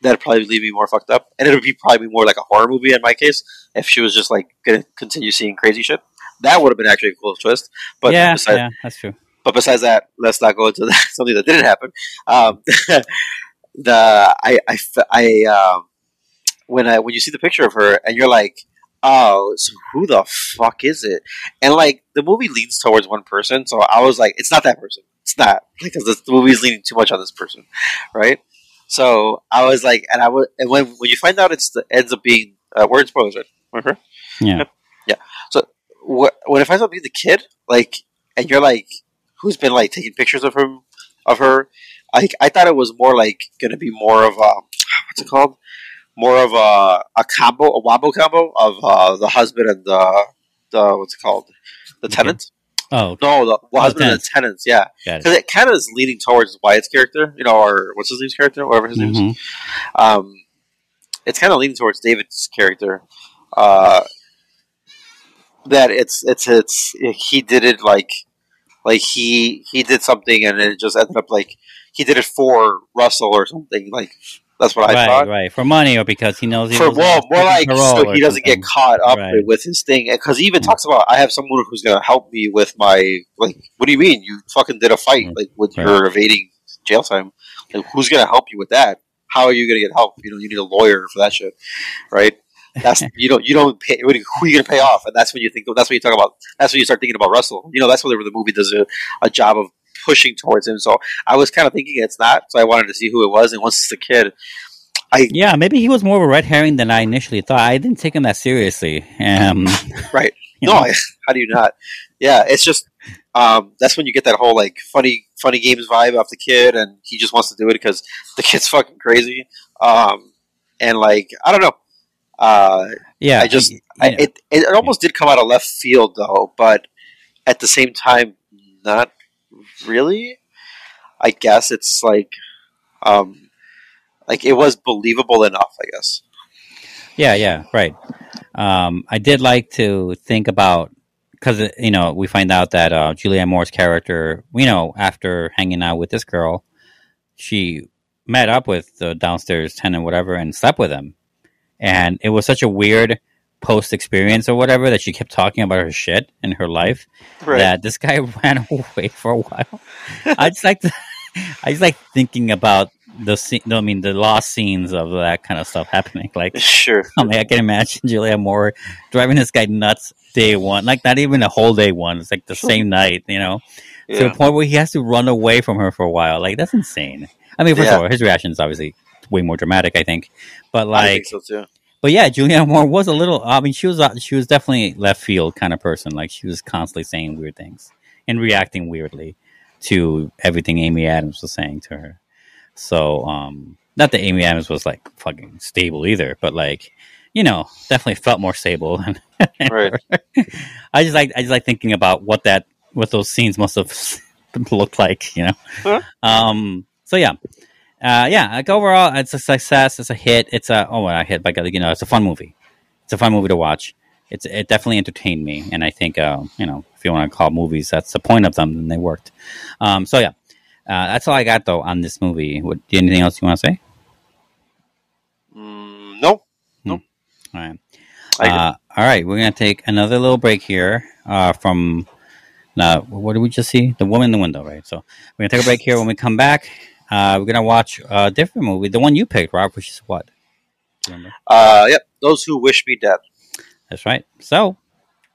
that'd probably leave me more fucked up, and it would be probably more like a horror movie in my case if she was just like gonna continue seeing crazy shit. That would have been actually a cool twist. But yeah, besides, yeah, that's true. But besides that, let's not go into that, something that didn't happen. Um, the I I I um, when I when you see the picture of her and you're like, oh, so who the fuck is it? And like the movie leans towards one person, so I was like, it's not that person. It's not because the movie is leaning too much on this person, right? So I was like, and I would, and when when you find out it's the ends up being uh, word spoilers, right? Remember? Yeah. Yeah. So wh- when it finds out being the kid, like, and you're like, who's been like taking pictures of him, of her? I I thought it was more like going to be more of a what's it called? More of a a combo, a wombo combo of uh, the husband and the the what's it called? The tenant. Oh, No, the well, husband tenant. and the tenants. Yeah, got it. because it kind of is leaning towards Wyatt's character, you know, or what's his name's character, whatever his name is. Um, it's kind of leaning towards David's character. Uh, that it's it's it's he did it like like he he did something and it just ended up like he did it for Russell or something like that's what I right, thought. right. For money or because he knows he For well, more like so he doesn't get caught up Right. with his thing, because he even hmm. talks about I have someone who's going to help me with my like. What do you mean you fucking did a fight hmm. like with. Right. your evading jail time? Like, who's going to help you with that? How are you going to get help? You know, you need a lawyer for that shit, right? That's you don't you don't pay. Who are you going to pay off? And that's when you think. That's when you talk about. That's when you start thinking about Russell. You know, that's whenever the movie does a, a job of pushing towards him. So I was kind of thinking it's not. So I wanted to see who it was. And once it's a kid, I Yeah, maybe he was more of a red herring than I initially thought. I didn't take him that seriously. Um, right. No. I, how do you not? Yeah, it's just um, that's when you get that whole like funny, funny games vibe off the kid, and he just wants to do it because the kid's fucking crazy. Um, and like I don't know, uh, yeah, I just I, yeah. it it almost did come out of left field though, but at the same time, not really. I guess it's like, um, like it was believable enough. I guess. Yeah, yeah, right. Um, I did like to think about because you know we find out that uh, Julianne Moore's character, you know, after hanging out with this girl, she met up with the downstairs tenant, whatever, and slept with him, and it was such a weird post experience or whatever that she kept talking about her shit in her life Right. that this guy ran away for a while. I just like to, I just like thinking about the scene. No, I mean, the lost scenes of that kind of stuff happening. Like, Sure. I mean, I can imagine Julia Moore driving this guy nuts day one, like not even a whole day one. It's like the same night, you know, to the point where he has to run away from her for a while. Like that's insane. I mean, first Yeah. of all, his reaction is obviously way more dramatic, I think. But I like, think so too. But yeah, Julianne Moore was a little. I mean, she was uh, she was definitely left field kind of person. Like she was constantly saying weird things and reacting weirdly to everything Amy Adams was saying to her. So, um, not that Amy Adams was like fucking stable either, but like, you know, definitely felt more stable. Right. I just like I just like thinking about what that what those scenes must have looked like. You know. Huh? Um. So yeah. Uh, yeah, like overall, it's a success. It's a hit. It's a oh, well, a hit, but you know, it's a fun movie. It's a fun movie to watch. It's it definitely entertained me, and I think uh, you know, if you want to call movies, that's the point of them, and they worked. Um, so yeah, uh, that's all I got though on this movie. What anything else you want to say? Mm, no. All right, uh, all right. we're gonna take another little break here uh, from. Uh, what did we just see? The woman in the window, right? So we're gonna take a break here. When we come back, uh, we're gonna watch a different movie, the one you picked, Rob, which is what? Do you Remember? Uh, yep. Those who wish me dead. That's right. So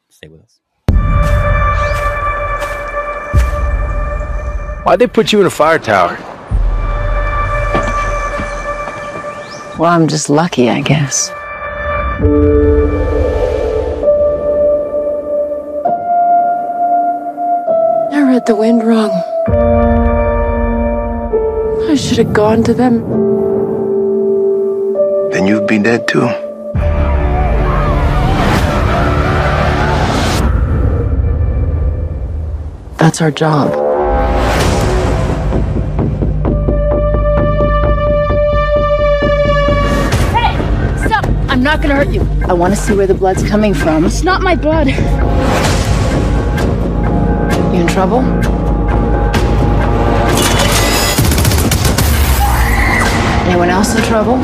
stay with us. Why'd they put you in a fire tower? Well, I'm just lucky, I guess. I read the wind wrong. I should have gone to them. Then you'd be dead too. That's our job. Hey! Stop! I'm not gonna hurt you. I want to see where the blood's coming from. It's not my blood. You in trouble? Anyone else in trouble?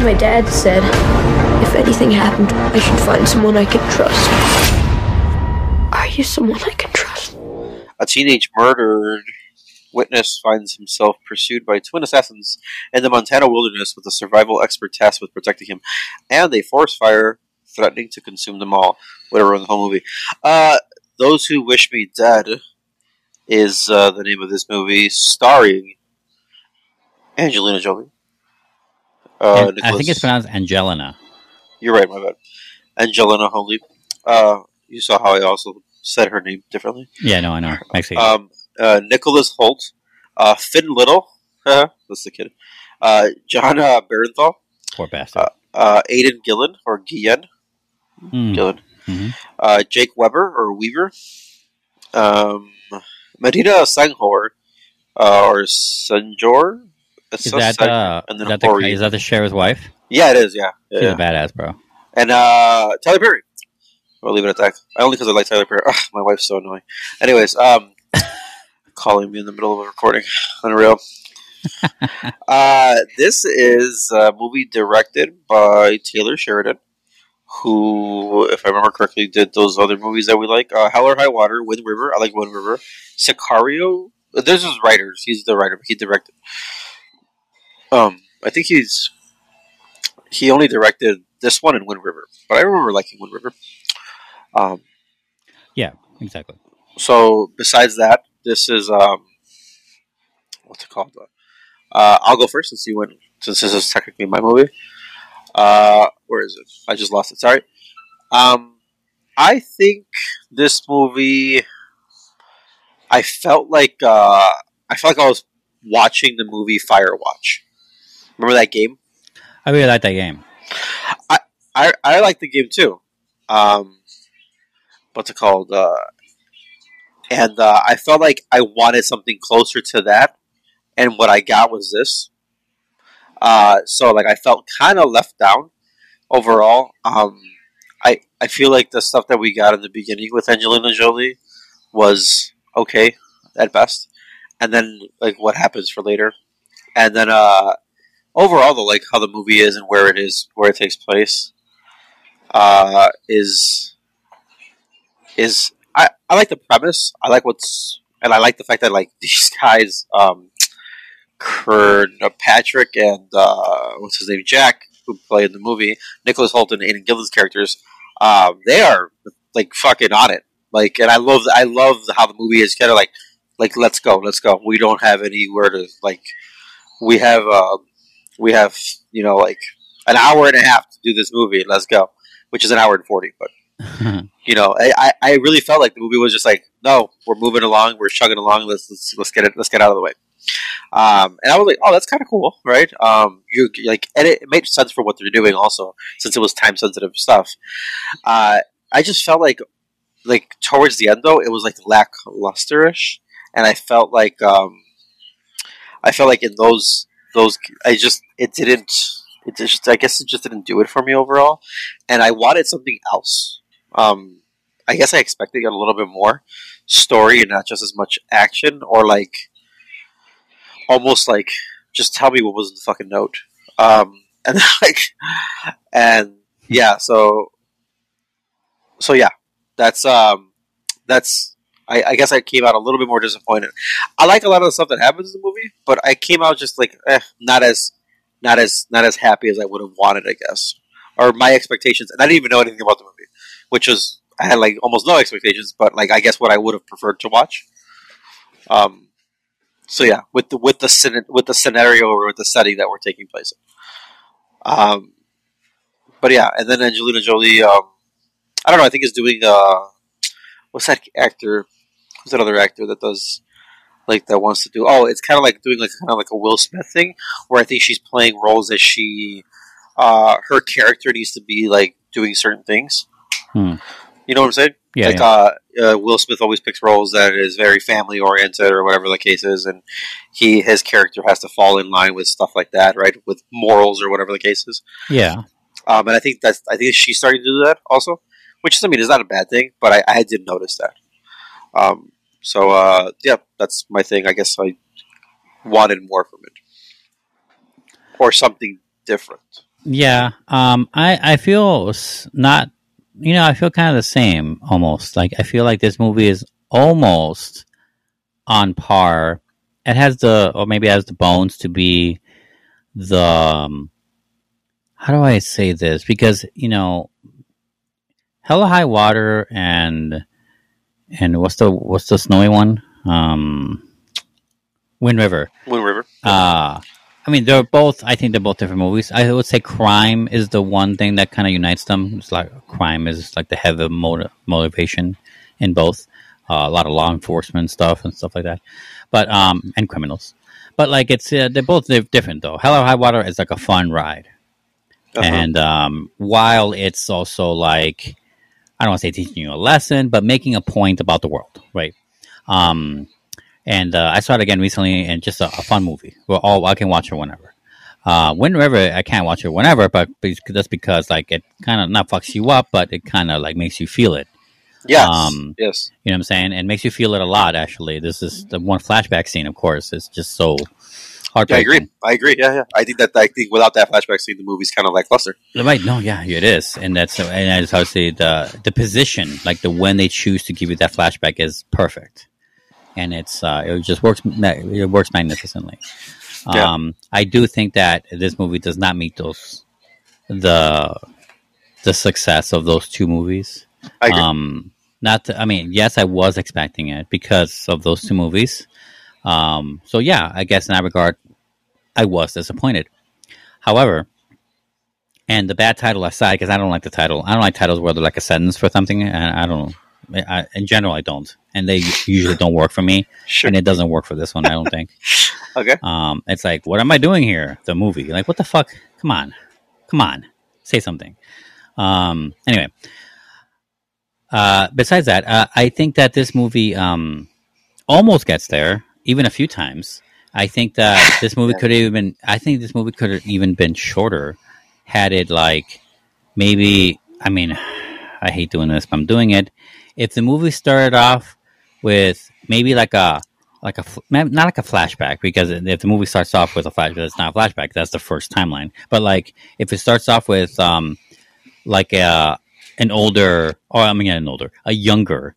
My dad said if anything happened, I should find someone I can trust. Are you someone I can trust? A teenage murdered witness finds himself pursued by twin assassins in the Montana wilderness with a survival expert tasked with protecting him, and a forest fire threatening to consume them all. Whatever in the whole movie. Uh, Those Who Wish Me Dead is uh, the name of this movie, starring Angelina Jolie, Uh, I think it's pronounced Angelina. You're right, my bad. Angelina Jolie. Uh, you saw how I also said her name differently. Yeah, no, I know. Um, uh, Nicholas Hoult, uh, Finn Little, that's the kid. Uh, John uh, Bernthal, Poor bastard. uh, uh, Aidan Gillen or Guillen, Hmm. Gillen, Mhm. uh, Jake Weber or Weaver, um, Medina Senghore, uh, or Sanjor. Is that, uh, and is, then that the, is that the sheriff's wife? Yeah, it is. Yeah, yeah. She's a badass, bro. And uh, Tyler Perry. We'll leave it at that. Only because I like Tyler Perry. Ugh, my wife's so annoying. Anyways, um, calling me in the middle of a recording. Unreal. uh, this is a movie directed by Taylor Sheridan, who, if I remember correctly, did those other movies that we like. Uh, Hell or High Water, Wind River. I like Wind River. Sicario. There's his writers. He's the writer. He directed. Um, I think he's he only directed this one in Wind River, but I remember liking Wind River. Um, Yeah, exactly. so besides that, this is um, what's it called? Uh, I'll go first since you went. Since this is technically my movie. Uh, where is it? I just lost it. Sorry. Um, I think this movie. I felt like uh, I felt like I was watching the movie Firewatch. Remember that game? I really like that game. I I, I like the game too. Um, what's it called? Uh, and uh, I felt like I wanted something closer to that, and what I got was this. Uh, so like I felt kind of left down overall. Um, I I feel like the stuff that we got in the beginning with Angelina Jolie was okay at best, and then like what happens for later, and then uh, overall though, like how the movie is and where it is, where it takes place, uh, is is I, I like the premise. I like what's and I like the fact that like these guys, um, Kurt uh, Patrick and uh, what's his name, Jack, who play in the movie, Nicholas Hoult and Aidan Gillen's characters, um, they are like fucking on it. Like, and I love I love how the movie is kind of like like let's go, let's go. We don't have anywhere to like. We have uh, we have you know like an hour and a half to do this movie. Let's go, which is an hour and forty, but you know, I, I- I really felt like the movie was just like, no, we're moving along, we're chugging along, let's let's, let's get it, let's get out of the way. Um, and I was like, oh, that's kind of cool, right? Um, you like, and it, made sense for what they're doing, also, since it was time sensitive stuff. Uh, I just felt like, like towards the end though, it was like lacklusterish, and I felt like, um, I felt like in those those, I just it didn't. It just, I guess, it just didn't do it for me overall, and I wanted something else. Um, I guess I expected a little bit more story and not just as much action, or like almost like just tell me what was in the fucking note. Um, and like, and yeah, so so yeah, that's um, that's I, I guess I came out a little bit more disappointed. I like a lot of the stuff that happens in the movie, but I came out just like eh, not as not as not as happy as I would have wanted, I guess, or my expectations. And I didn't even know anything about the movie, which was I had like almost no expectations, but like I guess what I would have preferred to watch. Um, so yeah, with the with the with the scenario or with the setting that we're taking place in. Um, but yeah, and then Angelina Jolie. Um, I don't know. I think is doing uh, what's that actor? Who's that other actor that does like that wants to do? Oh, it's kind of like doing like kind of like a Will Smith thing, where I think she's playing roles that she, uh, her character needs to be like doing certain things. Hmm. You know what I'm saying? Yeah, Like yeah. Uh, uh, Will Smith always picks roles that is very family oriented or whatever the case is, and he his character has to fall in line with stuff like that, right? With morals or whatever the case is. Yeah. Um, and I think that's I think she's starting to do that also, which is I mean is not a bad thing, but I, I did notice that. Um, so uh, yeah, that's my thing. I guess I wanted more from it, or something different. Yeah, um, I I feel not, you know, I feel kind of the same almost. Like I feel like this movie is almost on par. It has the, or maybe has the bones to be the. Um, how do I say this? Because you know, Hell or High Water and and what's the what's the snowy one? Um, Wind River. Wind River. Uh I mean, they're both. I think they're both different movies. I would say crime is the one thing that kind of unites them. It's like crime is like the heavy motiv- motivation in both. Uh, a lot of law enforcement stuff and stuff like that, but um, and criminals. But like it's uh, they're both they're different though. Hell or High Water is like a fun ride, Uh-huh. and um, while it's also like I don't want to say teaching you a lesson, but making a point about the world, right? Um, and uh, I saw it again recently, and just a, a fun movie. Well, all I can watch it whenever. Uh, whenever I can't watch it whenever, but that's because like it kind of not fucks you up, but it kind of like makes you feel it. Yes. Um, yes. You know what I'm saying? It makes you feel it a lot. Actually, this is the one flashback scene. Of course, it's just so Yeah, I agree. I agree. Yeah, yeah. I think that I think without that flashback scene, the movie's kind of lackluster. Right? No, yeah, it is, and that's and that's to say the the position, like the when they choose to give you that flashback, is perfect, and it's uh, it just works. It works magnificently. Yeah. Um, I do think that this movie does not meet those the the success of those two movies. I. Um, not, to, I mean, yes, I was expecting it because of those two movies. Um, so yeah, I guess in that regard, I was disappointed. However, and the bad title aside, because I don't like the title. I don't like titles where they're like a sentence for something, and I don't. I, in general, I don't, and they usually don't work for me. Sure. And it doesn't work for this one. I don't think. Okay. Um, it's like, what am I doing here? The movie, like, what the fuck? Come on, come on, say something. Um, anyway, uh, besides that, uh, I think that this movie um, almost gets there, even a few times. I think that this movie could have even. I think this movie could have even been shorter, had it like maybe. I mean, I hate doing this, but I'm doing it. If the movie started off with maybe like a like a not like a flashback because if the movie starts off with a flashback, it's not a flashback. That's the first timeline. But like if it starts off with um like a an older or I mean an older a younger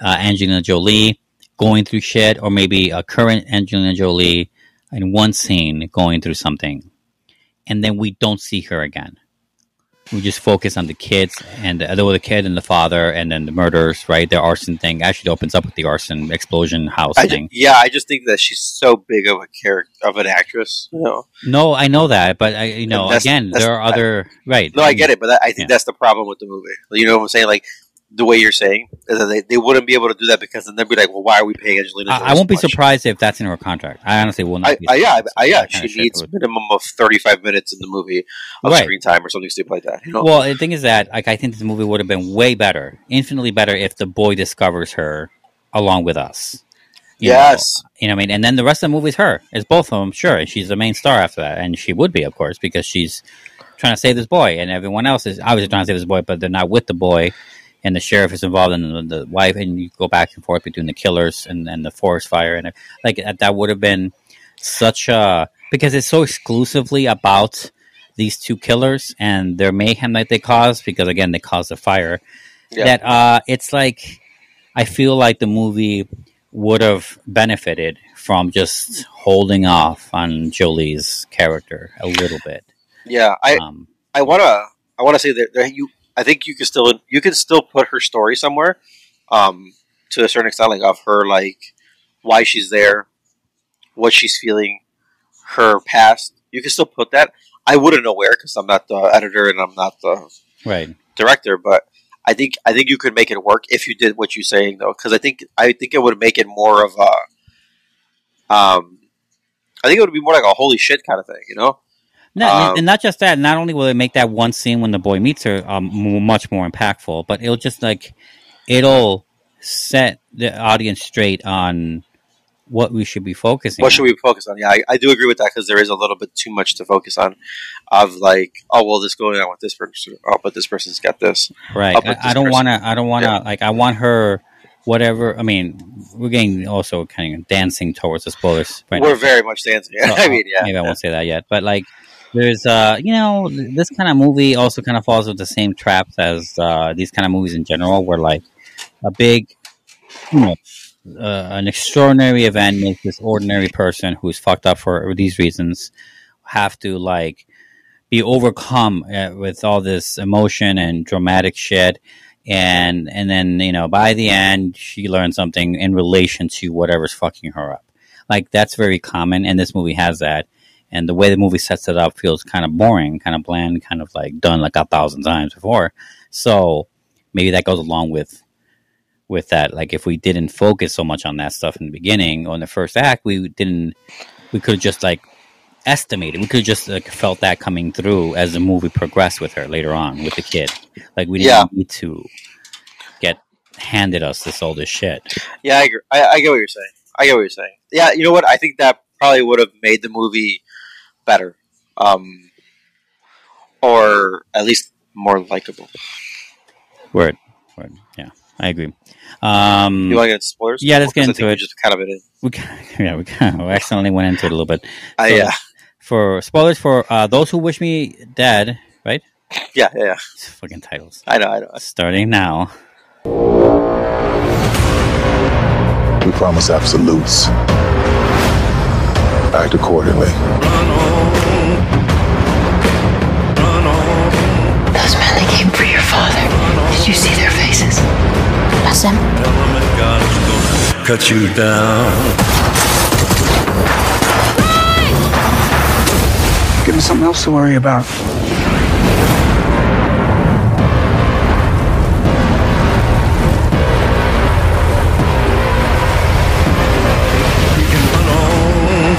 uh, Angelina Jolie going through shit, or maybe a current Angelina Jolie in one scene going through something, and then we don't see her again. We just focus on the kids and uh, the, the kid and the father, and then the murders. Right, the arson thing actually opens up with the arson explosion house I thing. yeah, I just think that she's so big of a character of an actress. You know. No, I know that, but I, you know, That's- again, that's- there are other right. No, I get it, but I I think that's the problem with the movie. You know what I'm saying? Like the way you're saying is that they, they wouldn't be able to do that because then they'd be like, well, why are we paying Angelina? Jolie I, I won't be much? surprised if that's in her contract. I honestly will not. I, be I, yeah, surprised I, yeah, she needs would- minimum of 35 minutes in the movie of Right. screen time or something stupid like that. You know? Well, the thing is that like I think this movie would have been way better, infinitely better, if the boy discovers her along with us. You know, yes, you know what I mean? And then the rest of the movie is her. It's both of them, sure. And she's the main star after that. And she would be, of course, because she's trying to save this boy. And everyone else is obviously trying to save this boy, but they're not with the boy. And the sheriff is involved in the, the wife. And you go back and forth between the killers and, and the forest fire. And like that, would have been such a. Because it's so exclusively about these two killers and their mayhem that they cause, because again, they caused the fire. Yeah. That uh, it's like. I feel like the movie would have benefited from just holding off on Jolie's character a little bit. yeah. I Um, I wanna I wanna say that you I think you can still you can still put her story somewhere, um, to a certain extent, like of her like why she's there, what she's feeling, her past. You can still put that. I wouldn't know where because I'm not the editor and I'm not the right. director, but I think I think you could make it work if you did what you're saying though, because I think I think it would make it more of a, um, I think it would be more like a holy shit kind of thing, you know? No, Um, and not just that. Not only will it make that one scene when the boy meets her um, much more impactful, but it'll just like it'll set the audience straight on what we should be focusing. What on. should we focus on? Yeah, I, I do agree with that because there is a little bit too much to focus on. Of like, oh well, this going on with this person. Oh, but this person's got this. Right. Oh, but I, I don't want to. I don't want to. Yeah. Like, I want her. Whatever. I mean, we're getting also kind of dancing towards the spoilers. Right We're now. very much dancing. So, I mean, yeah, maybe I won't say that yet, but like, there's uh, you know, this kind of movie also kind of falls with the same traps as uh, these kind of movies in general, where like a big, you know, uh, an extraordinary event makes this ordinary person who's fucked up for these reasons have to like be overcome uh, with all this emotion and dramatic shit. And and then you know by the end she learns something in relation to whatever's fucking her up. Like that's very common and this movie has that and the way the movie sets it up feels kind of boring, kind of bland, kind of like done like a thousand times before. So maybe that goes along with with that. Like if we didn't focus so much on that stuff in the beginning or in the first act, we didn't. We could just like estimated. We could have just like, felt that coming through as the movie progressed with her later on with the kid. Like we didn't Yeah. need to get handed us this all this shit. Yeah, I, agree. I, I get what you're saying. I get what you're saying. Yeah, you know what? I think that probably would have made the movie better, um, or at least more likable. Word, word. Yeah, I agree. Um, You want to get into spoilers? Yeah, let's get into it. Just kind of it in. We ca- yeah, we, ca- we accidentally went into it a little bit. Uh, yeah. For spoilers for uh, those who wish me dead, right? Yeah, yeah, yeah. Fucking titles. I know, I know. Starting now. We promise absolutes. Act accordingly. Came for your father. Did you see their faces? That's them. Cut you down. Give me something else to worry about.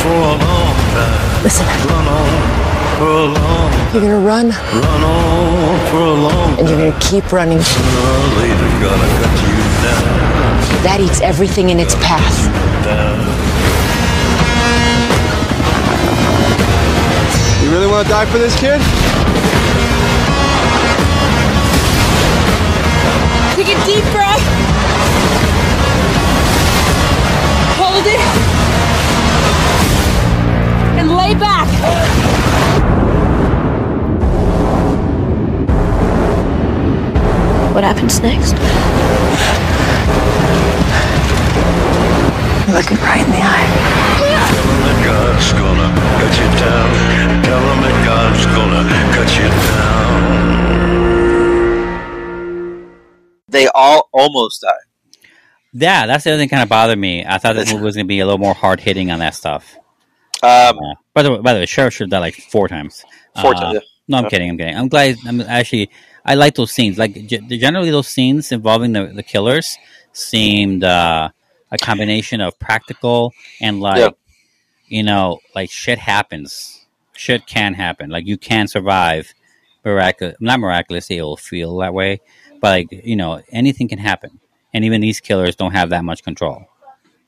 For a long time. Listen. You're gonna run, Run on for a long and you're gonna keep running. Sooner or later, gonna cut you down. That eats everything in its path. You really want to die for this kid? Take a deep breath. Hold it. And lay back. What happens next? You're Looking right in the eye. Tell 'em that God's gonna cut you down. Tell 'em that God's gonna cut you down. They all almost died. Yeah, that's the other thing kind of bothered me. I thought this movie was going to be a little more hard hitting on that stuff. Um, Uh, by the way, by the way, Sheriff should have died like four times. Four Uh, times, yeah. No, I'm Yeah. kidding. I'm kidding. I'm glad. I'm actually. I like those scenes. Like generally, those scenes involving the, the killers seemed uh, a combination of practical and like, Yeah. you know, like shit happens. Shit can happen. Like you can survive. Miraculous, not miraculously. It'll feel that way, but like you know, anything can happen. And even these killers don't have that much control.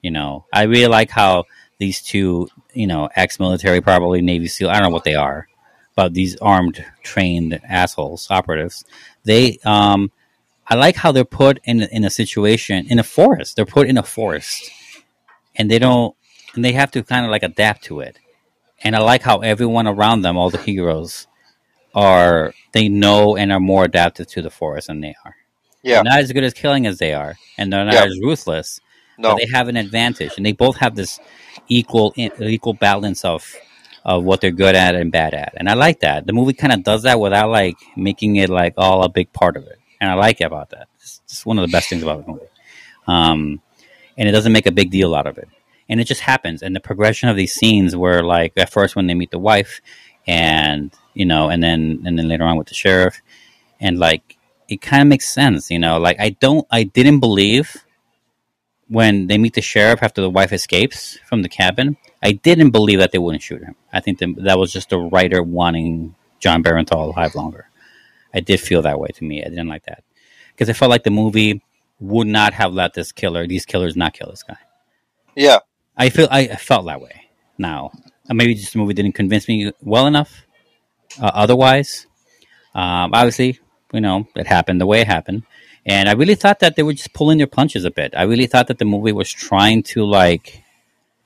You know, I really like how these two, you know, ex-military, probably Navy SEAL. I don't know what they are, but these armed, trained assholes, operatives. They, um, I like how they're put in in a situation in a forest. They're put in a forest, and they don't, and they have to kind of like adapt to it. And I like how everyone around them, all the heroes, are they know and are more adapted to the forest than they are. Yeah. They're not as good as killing as they are, and they're not Yeah. as ruthless. No. But they have an advantage, and they both have this equal equal balance of of what they're good at and bad at, and I like that. The movie kind of does that without like making it like all a big part of it, and I like it about that. It's, it's one of the best things about the movie, um, and it doesn't make a big deal out of it, and it just happens. And the progression of these scenes, where like at first when they meet the wife, and you know, and then and then later on with the sheriff, and like it kind of makes sense, you know. Like I don't, I didn't believe when they meet the sheriff after the wife escapes from the cabin. I didn't believe that they wouldn't shoot him. I think that, that was just the writer wanting John Bernthal alive longer. I did feel that way to me. I didn't like that because I felt like the movie would not have let this killer, these killers, not kill this guy. Yeah. I feel I felt that way. Now, Uh, maybe just the movie didn't convince me well enough. Uh, otherwise, um, obviously, you know, it happened the way it happened, and I really thought that they were just pulling their punches a bit. I really thought that the movie was trying to like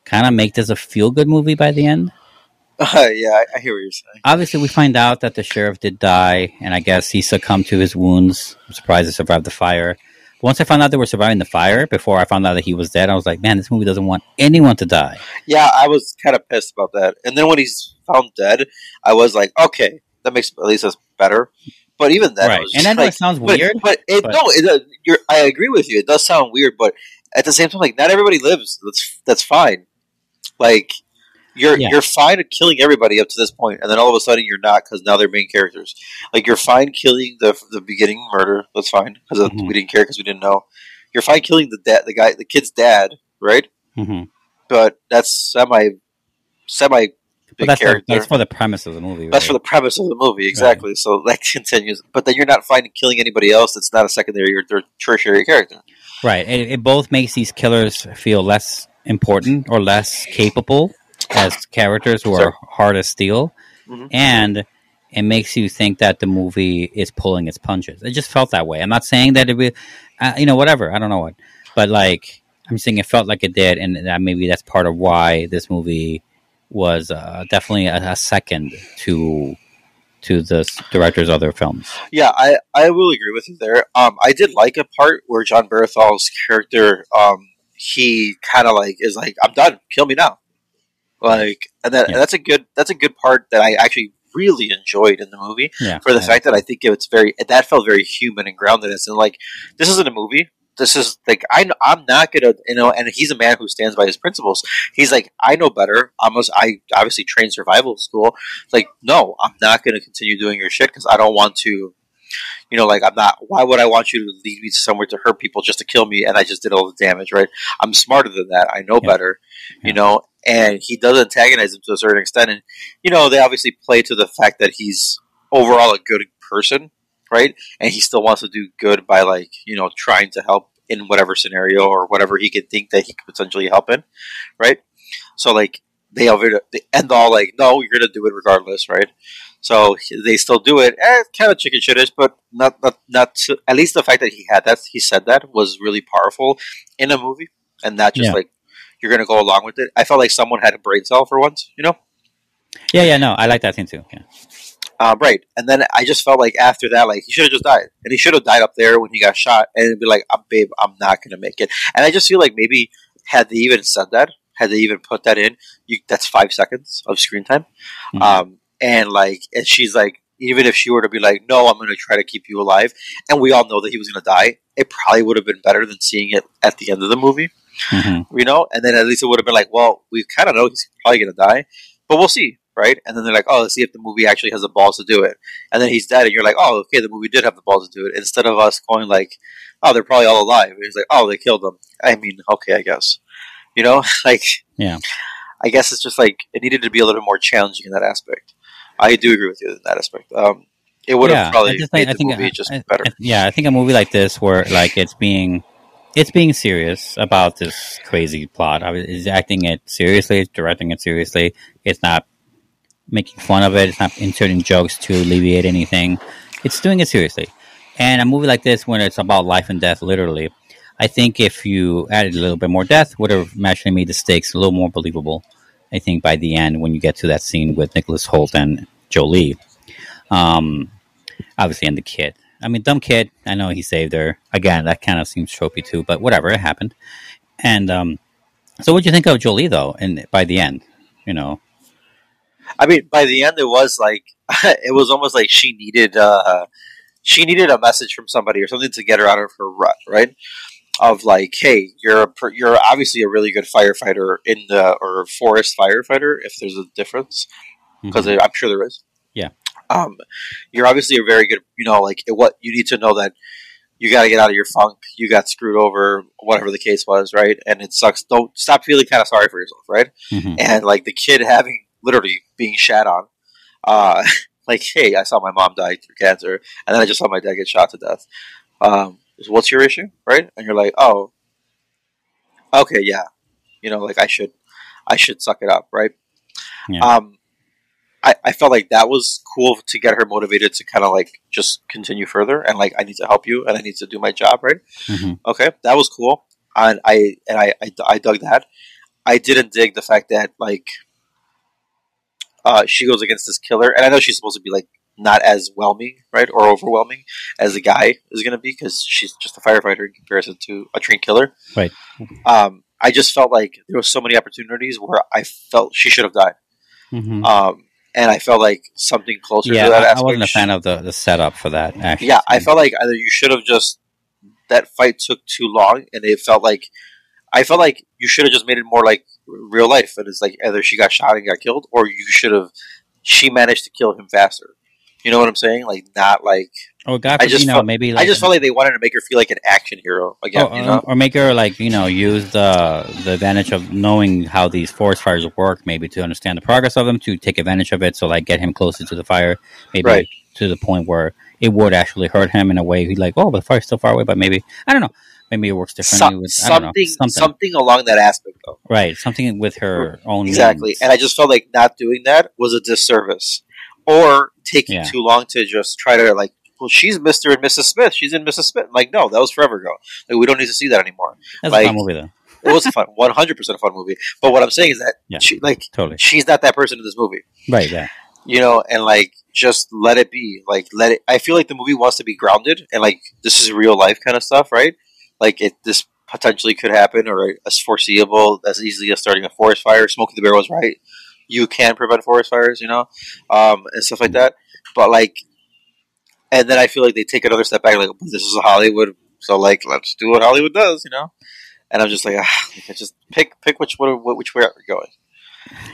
kind of make this a feel good movie by the end. yeah, I, I hear what you're saying. Obviously, we find out that the sheriff did die, and I guess he succumbed to his wounds. I'm surprised he survived the fire. But once I found out they were surviving the fire, before I found out that he was dead, I was like, man, this movie doesn't want anyone to die. Yeah, I was kind of pissed about that. And then when he's found dead, I was like, okay, that makes at least us better. But even then, Right. And I know it like- sounds but- weird, but it, but- no, it, uh, you're, I agree with you. It does sound weird, but at the same time, like not everybody lives. That's that's fine. Like You're Yeah. you're fine at killing everybody up to this point, and then all of a sudden you're not because now they're main characters. Like you're fine killing the the beginning murder. That's fine because Mhm. we didn't care because we didn't know. You're fine killing the dad, the guy, the kid's dad, right? hmm But that's semi semi But big that's, the, character. that's for the premise of the movie. That's for the premise of the movie, exactly. So that continues, but then you're not finding killing anybody else. That's not a secondary or tertiary character. Right. It, it both makes these killers feel less important or less capable as characters who are hard as steel, Mhm. and it makes you think that the movie is pulling its punches. It just felt that way. I'm not saying that it, be, uh, you know, whatever. I don't know what, but like I'm saying, it felt like it did, and that maybe that's part of why this movie was uh, definitely a, a second to to the director's other films. Yeah, I, I will agree with you there. Um, I did like a part where John Bernthal's character, um, he kind of like is like, "I'm done, kill me now," like, and that Yeah. and that's a good that's a good part that I actually really enjoyed in the movie Yeah. for the Yeah. fact that I think it's very that felt very human and grounded. And like, this isn't a movie. This is like I I'm not gonna you know, and he's a man who stands by his principles. He's like I know better. Almost I obviously trained survival school. It's like no, I'm not gonna continue doing your shit because I don't want to. You know, like I'm not. Why would I want you to lead me somewhere to hurt people just to kill me? And I just did all the damage, right? I'm smarter than that. I know Yeah. better. You know, and he does antagonize him to a certain extent, and you know they obviously play to the fact that he's overall a good person, right? And he still wants to do good by like you know trying to help in whatever scenario or whatever he could think that he could potentially help in, right? So like they over they end all like no, you're gonna do it regardless, right? So they still do it. Eh, kind of chicken shitish, but not not not. To, at least the fact that he had that he said that was really powerful in a movie, and not just Yeah. like you're gonna go along with it. I felt like someone had a brain cell for once, you know. Yeah, yeah, no, I like that scene too. Yeah. Um, right, and then I just felt like after that, like he should have just died, and he should have died up there when he got shot, and be like, "Uh, "Babe, I'm not gonna make it." And I just feel like maybe had they even said that, had they even put that in, you that's five seconds of screen time, Mhm. um, and like, and she's like, even if she were to be like, "No, I'm gonna try to keep you alive," and we all know that he was gonna die, it probably would have been better than seeing it at the end of the movie, Mhm. you know, and then at least it would have been like, "Well, we kind of know he's probably gonna die." but we'll see, right? And then they're like, oh, let's see if the movie actually has the balls to do it. And then he's dead, and you're like, oh, okay, the movie did have the balls to do it. Instead of us going like, oh, they're probably all alive. It's like, oh, they killed them. I mean, okay, I guess. You know, like, Yeah. I guess it's just like it needed to be a little bit more challenging in that aspect. I do agree with you in that aspect. Um, it would have probably just made I the think movie I- just I- better. Yeah, I think a movie like this, where like it's being, it's being serious about this crazy plot. I mean, It's acting it seriously, it's directing it seriously. It's not making fun of it. It's not inserting jokes to alleviate anything. It's doing it seriously. And a movie like this, when it's about life and death, literally, I think if you added a little bit more death, would have actually made the stakes a little more believable. I think by the end, when you get to that scene with Nicholas Hoult and Jolie, um, obviously, and the kid. I mean, dumb kid. I know he saved her. Again, that kind of seems tropey too, but whatever, it happened. And um, so, what do you think of Jolie though? And by the end, you know, I mean, by the end, it was like it was almost like she needed uh, she needed a message from somebody or something to get her out of her rut, right? Of like, hey, you're a, you're obviously a really good firefighter in the or forest firefighter, if there's a difference, because Mhm. I'm sure there is. Yeah. Um, you're obviously a very good, you know, like what you need to know that you got to get out of your funk. You got screwed over, whatever the case was, right? And it sucks. Don't stop feeling kind of sorry for yourself, right? Mhm. And like the kid having literally being shat on, uh, like, hey, I saw my mom die through cancer, and then I just saw my dad get shot to death. Um, so what's your issue, right? And you're like, oh, okay, yeah, you know, like I should, I should suck it up, right? Yeah. Um, I, I felt like that was cool to get her motivated to kind of like just continue further and like I need to help you and I need to do my job, right? Mhm. Okay, that was cool, and I and I, I I dug that. I didn't dig the fact that like uh, she goes against this killer, and I know she's supposed to be like not as whelming, right, or overwhelming as the guy is going to be because she's just a firefighter in comparison to a trained killer. right? Um, I just felt like there was so many opportunities where I felt she should have died, Mhm. um, and I felt like something closer yeah, to that I, I wasn't a fan of the the setup for that. Actually, Yeah, I felt like either you should have just that fight took too long, and it felt like I felt like you should have just made it more like real life. And it's like either she got shot and got killed, or you should have she managed to kill him faster. You know what I'm saying? Like not like Oh God, I just you know felt, maybe I like just felt like they wanted to make her feel like an action hero again. or, you uh, know? or make her like you know use the the advantage of knowing how these forest fires work, maybe to understand the progress of them, to take advantage of it, so like get him closer to the fire, maybe Right. to the point where it would actually hurt him in a way. He's like, oh, but the fire's still far away, but maybe I don't know. Maybe it works differently. Some- with, I don't know, something, something, something along that aspect though. right? Something with her own Exactly. means. And I just felt like not doing that was a disservice. Or taking Yeah. too long to just try to like well, she's Mr. and Mrs. Smith. She's in Mrs. Smith. Like, no, that was forever ago. Like, we don't need to see that anymore. That's like, a fun movie though. It was a fun, one hundred percent a fun movie. But what I'm saying is that Yeah. she, like, Totally. she's not that person in this movie. Right. Yeah. You know, and like, just let it be. Like, let it. I feel like the movie wants to be grounded and like this is real life kind of stuff, right? Like, it this potentially could happen or as foreseeable as easily as starting a forest fire. Smokey the Bear was right. You can prevent forest fires, you know, um, and stuff like that. But like, and then I feel like they take another step back. Like, this is Hollywood, so like, let's do what Hollywood does, you know. And I'm just like, ah, just pick pick which what, which way we're we going.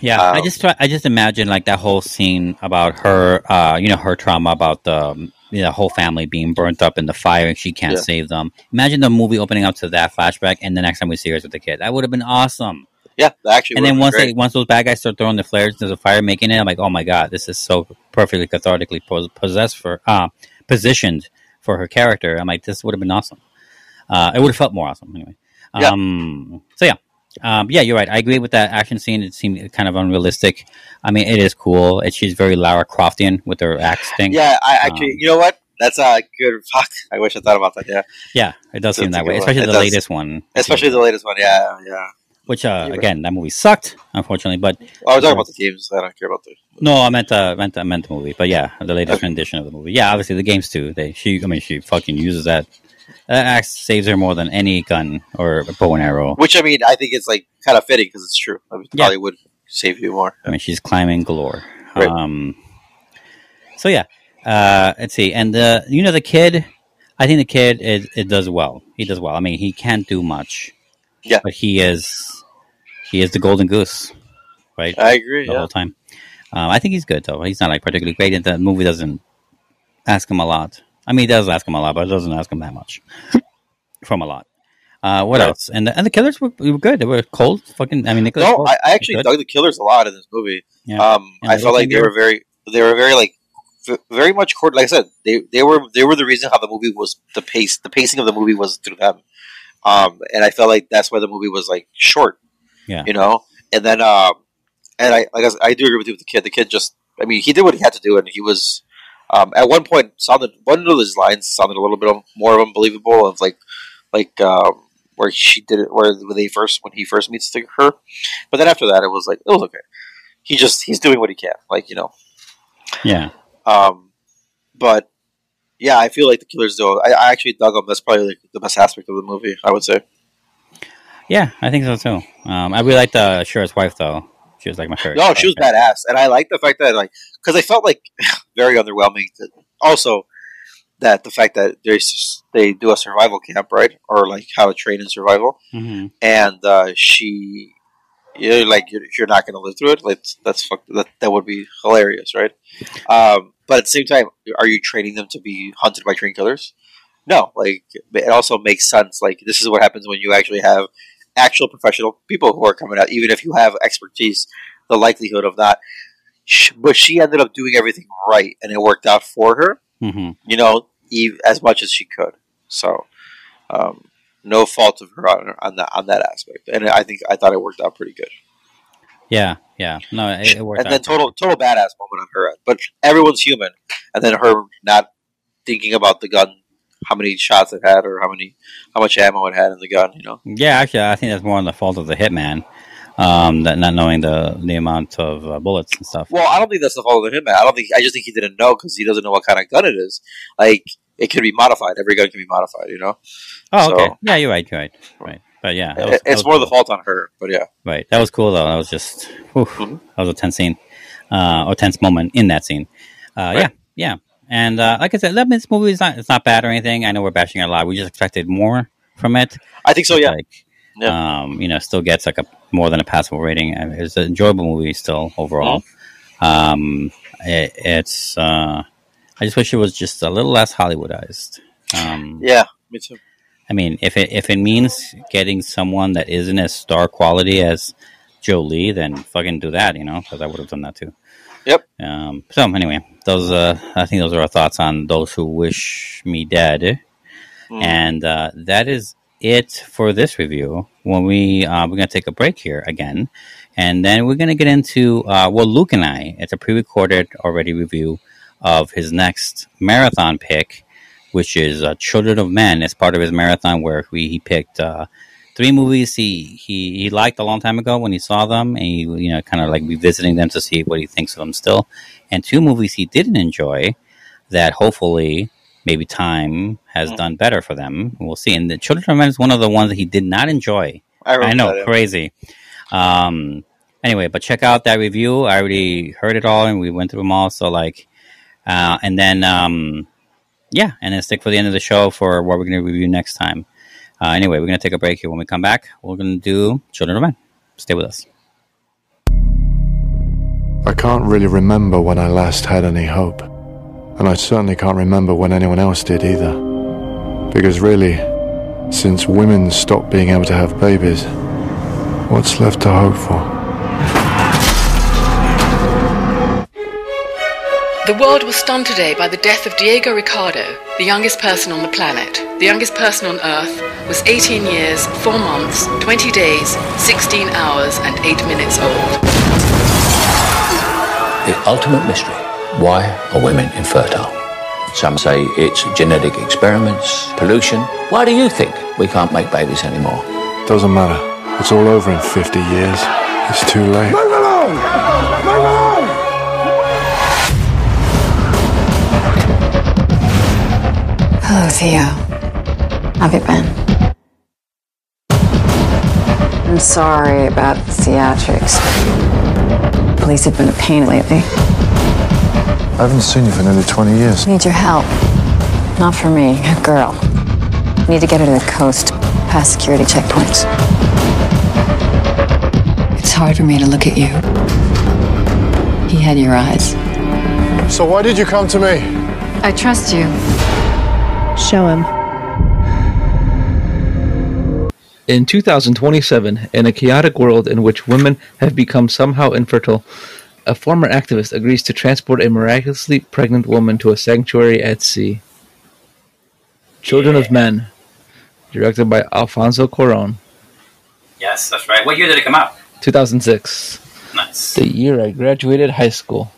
Yeah, I Um, just try, I just imagine like that whole scene about her, uh, you know, her trauma about the um, you know, whole family being burnt up in the fire and she can't Yeah. save them. Imagine the movie opening up to that flashback, and the next time we see her is with the kid. That would have been awesome. Yeah, actually. and then once they, once those bad guys start throwing the flares into the fire, making it, I'm like, oh my god, this is so perfectly cathartically possessed for uh, positioned for her character. I'm like, this would have been awesome. Uh, it would have felt more awesome anyway. Yeah. Um, so yeah. Um, yeah, you're right. I agree with that action scene. It seemed kind of unrealistic. I mean, it is cool. It, she's very Lara Croftian with her axe thing. yeah, I actually, Um, you know what? That's a good. Fuck, I wish I thought about that. Yeah, Yeah, it does seem that way, one. especially It the does. latest one. especially the latest one. Yeah, yeah. Which, uh, again, that movie sucked, unfortunately. But I was talking about the games. I don't care about the. No, I meant uh, meant I meant the movie, but yeah, the latest rendition of the movie. Yeah, obviously the games too. They she, I mean, she fucking uses that. That axe saves her more than any gun or bow and arrow. Which I mean, I think it's like kind of fitting because it's true. I mean, Yeah. Hollywood save you more. I mean, she's climbing galore. Right. Um, so yeah, uh, let's see, and the you know the kid, I think the kid it, it does well. He does well. I mean, he can't do much. Yeah. but he is he is the golden goose, right? I agree. the Yeah. whole time. Um, I think he's good though. He's not like particularly great, and the movie doesn't ask him a lot. I mean, it does ask him a lot, but it doesn't ask him that much from a lot. Uh, what Right. else? And the, and the killers were, were good. They were cold. Fucking. I mean, Nicholas. No, I, I actually dug the killers a lot in this movie. Yeah. Um, I felt like they were very, they were very like, very much court. Like I said, they they were they were the reason how the movie was the pace. The pacing of the movie was through them. Um, and I felt like that's why the movie was like short. Yeah. You know, and then um, and I like I, I do agree with you with the kid. The kid just, I mean, he did what he had to do, and he was. Um, at one point, sounded one of his lines sounded a little bit more unbelievable. Of like, like um, where she did it, where when they first when he first meets her, but then after that, it was like it was okay. He just he's doing what he can, like you know. Yeah. Um, but yeah, I feel like the killers though. I, I actually dug them. That's probably like the best aspect of the movie. I would say. Yeah, I think so too. Um, I really liked the sheriff's wife though. She was like my favorite. No, she was badass, and I like the fact that like because I felt like very underwhelming. To, also, that the fact that they they do a survival camp, right, or like how to train in survival, hmm and uh, she, you're like you're, you're not going to live through it. Like that's fuck, that that would be hilarious, right? Um, but at the same time, are you training them to be hunted by trained killers? No, like it also makes sense. Like this is what happens when you actually have actual professional people who are coming out. Even if you have expertise, the likelihood of that. But she ended up doing everything right, and it worked out for her. hmm You know, as much as she could. So, um, no fault of her on, on that on that aspect. And I think I thought it worked out pretty good. Yeah, yeah. No, it, it worked. and then total total badass moment on her end. But everyone's human, and then her not thinking about the gun, how many shots it had, or how many how much ammo it had in the gun. You know, Yeah, actually, I think that's more on the fault of the hitman. Um, that not knowing the the amount of uh, bullets and stuff. well, I don't think that's the fault of him. I don't think. I just think he didn't know because he doesn't know what kind of gun it is. Like it can be modified. Every gun can be modified. You know, Oh, okay. So- Yeah, you're right. You're right. Right. But yeah, was- it's more the fault on her. But yeah, Right. That was cool though. That was just whew, Mhm. that was a tense scene, uh, or tense moment in that scene. Uh, Yeah, Right. yeah. And uh, like I said, that this movie is not it's not bad or anything. I know we're bashing it a lot. We just expected more from it. I think so. Yeah, Like, Um, you know, still gets like a more than a passable rating. I mean, It's an enjoyable movie still overall. Um, it, it's. Uh, I just wish it was just a little less Hollywoodized. Um, Yeah, me too. I mean, if it if it means getting someone that isn't as star quality as Jolie, then fucking do that, you know, because I would have done that too. Yep. Um, so anyway, those uh, I think those are our thoughts on those who wish me dead, and uh, that is it for this review. When we uh, we're gonna take a break here again, and then we're gonna get into uh, well, Luke and I. It's a pre-recorded already review of his next marathon pick, which is uh, Children of Men. As part of his marathon, where we, he picked uh, three movies he, he he liked a long time ago when he saw them, and he you know kind of like revisiting them to see what he thinks of them still, and two movies he didn't enjoy that hopefully maybe time has done better for them. We'll see. And the Children of Men is one of the ones that he did not enjoy. I wrote know, crazy. Um, anyway, but check out that review. I already heard it all, and we went through them all. So like, uh, and then um, yeah, and then stick for the end of the show for what we're going to review next time. Uh, anyway, we're going to take a break here. When we come back, we're going to do Children of Men. Stay with us. I can't really remember when I last had any hope. And I certainly can't remember when anyone else did either. Because really, since women stopped being able to have babies, what's left to hope for? The world was stunned today by the death of Diego Ricardo, the youngest person on the planet. The youngest person on Earth was 18 years, 4 months, 20 days, 16 hours, and 8 minutes old. The ultimate mystery. Why are women infertile? Some say it's genetic experiments, pollution. Why do you think we can't make babies anymore? Doesn't matter. It's all over in 50 years. It's too late. Move along! Move along! Hello, Theo. How have you been? I'm sorry about the theatrics. Police have been a pain lately. I haven't seen you for nearly 20 years. Need your help. Not for me, a girl. Need to get her to the coast, past security checkpoints. It's hard for me to look at you. He had your eyes. So why did you come to me? I trust you. Show him. In 2027, in a chaotic world in which women have become somehow infertile, a former activist agrees to transport a miraculously pregnant woman to a sanctuary at sea. Children of Men, directed by Alfonso Cuarón, Yes, that's right. What year did it come out? 2006. Nice. The year I graduated high school.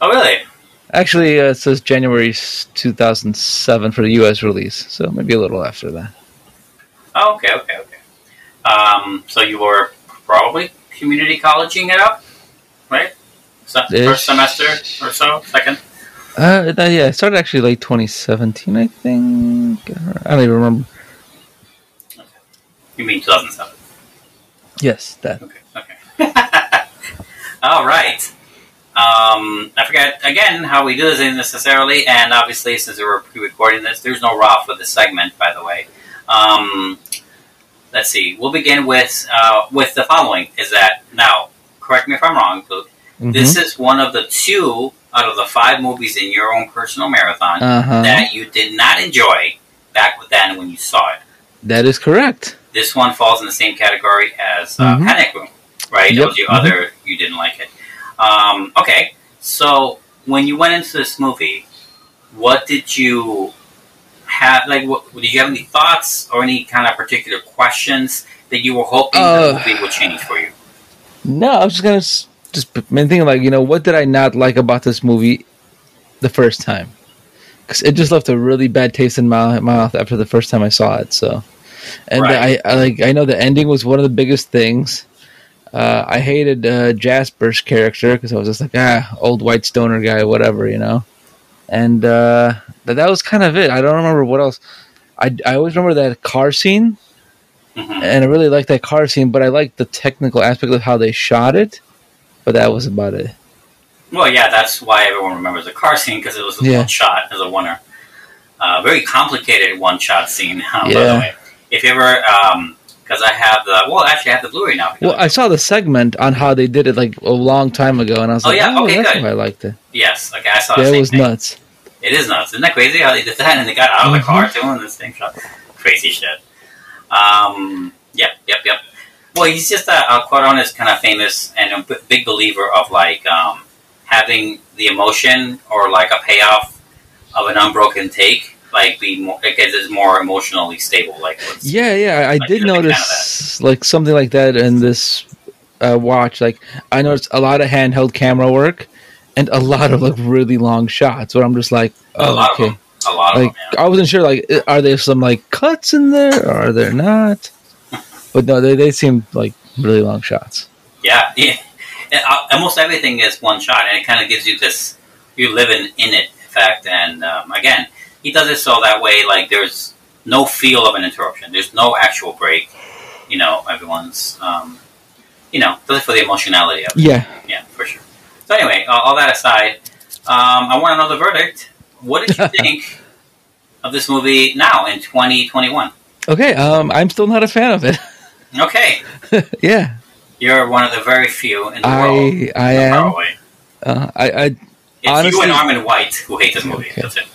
Oh, really? Actually, uh, it says January 2007 for the U.S. release, so maybe a little after that. Oh, okay, okay, okay. Um, so you were probably community colleging it up, right? Ish. first semester or so, second. Uh, yeah, it started actually late 2017, I think. I don't even remember. You mean 2007? Yes, that. Okay. Okay. All right. Um, I forget again how we do this necessarily, and obviously since we were pre-recording this, there's no raw for this segment, by the way. Um, let's see. We'll begin with uh, with the following: is that now? Correct me if I'm wrong, Luke. This Mhm. is one of the two out of the five movies in your own personal marathon Uh-huh. that you did not enjoy back then when you saw it. That is correct. This one falls in the same category as uh, Mhm. Panic Room, right? Yep. That was your Mhm. other. You didn't like it. Um, okay, so when you went into this movie, what did you have? Like, what, did you have any thoughts or any kind of particular questions that you were hoping Uh, the movie would change for you? No, I was just gonna just been thinking like, you know, what did I not like about this movie the first time? Because it just left a really bad taste in my mouth after the first time I saw it. So, and Right. I, I like I know the ending was one of the biggest things. Uh, I hated uh, Jasper's character because I was just like, ah, old white stoner guy, whatever, you know. And uh, but that was kind of it. I don't remember what else. I, I always remember that car scene and I really liked that car scene, but I liked the technical aspect of how they shot it. But that was about it. Well, yeah, that's why everyone remembers the car scene because it was a Yeah. one shot as a winner. Uh, very complicated one shot scene. uh, By Yeah. the way, if you ever, because I have the well, actually, I have the Blu-ray now. Well, I saw the segment on how they did it like a long time ago, and I was Oh, like, yeah? "Oh, Okay, that's good. why I liked it." Yes, okay, I saw. Yeah, it was thing. nuts. It is nuts. Isn't that crazy how they did that and they got out of the Mhm. car too in this thing shot? Crazy shit. Um, yep, yep, yep. Well, he's just a, Cuarón is kind of famous and a b- big believer of like um, having the emotion or like a payoff of an unbroken take, like be more, it gets it's more emotionally stable. Like Yeah, yeah, I, Like, did you're the fan of notice like something like that in this uh, watch. Like, I noticed a lot of handheld camera work and a lot of like really long shots. Where I'm just like, a oh, lot okay. a lot of Like, them. I wasn't sure. Like, are there some like cuts in there, or are there not? But no, they they seemed like really long shots. Yeah, yeah. And, uh, almost everything is one shot, and it kind of gives you this you live in, in it effect. And um, again, he does it so that way, like there's no feel of an interruption. There's no actual break. You know, everyone's um, you know does it for the emotionality of it. Yeah. yeah, for sure. So anyway, uh, all that aside, um, I want to know the verdict. What did you think of this movie now in 2021? Okay, um, I'm still not a fan of it. Okay, yeah, you're one of the very few in the world. I I am. Uh, I I It's you honestly and Armond White who hate this movie. That's it.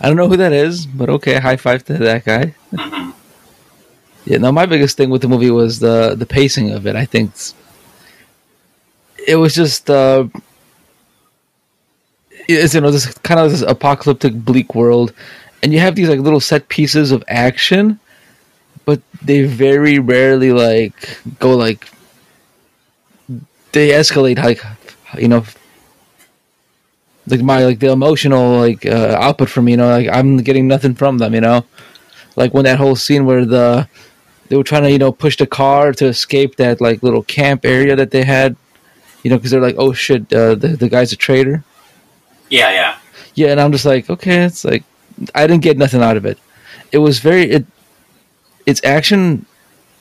I don't know who that is, but okay, high five to that guy. Yeah, no, my biggest thing with the movie was the the pacing of it. I think it was just uh, it's you know this kind of this apocalyptic bleak world, and you have these like little set pieces of action, but they very rarely like go like they escalate like you know like my like the emotional like uh, output from you know like I'm getting nothing from them you know? Like when that whole scene where the they were trying to you know push the car to escape that like little camp area that they had you know because they're like oh shit uh, the the guy's a traitor. Yeah, yeah. yeah and I'm just like okay it's like I didn't get nothing out of it. It was very it it's action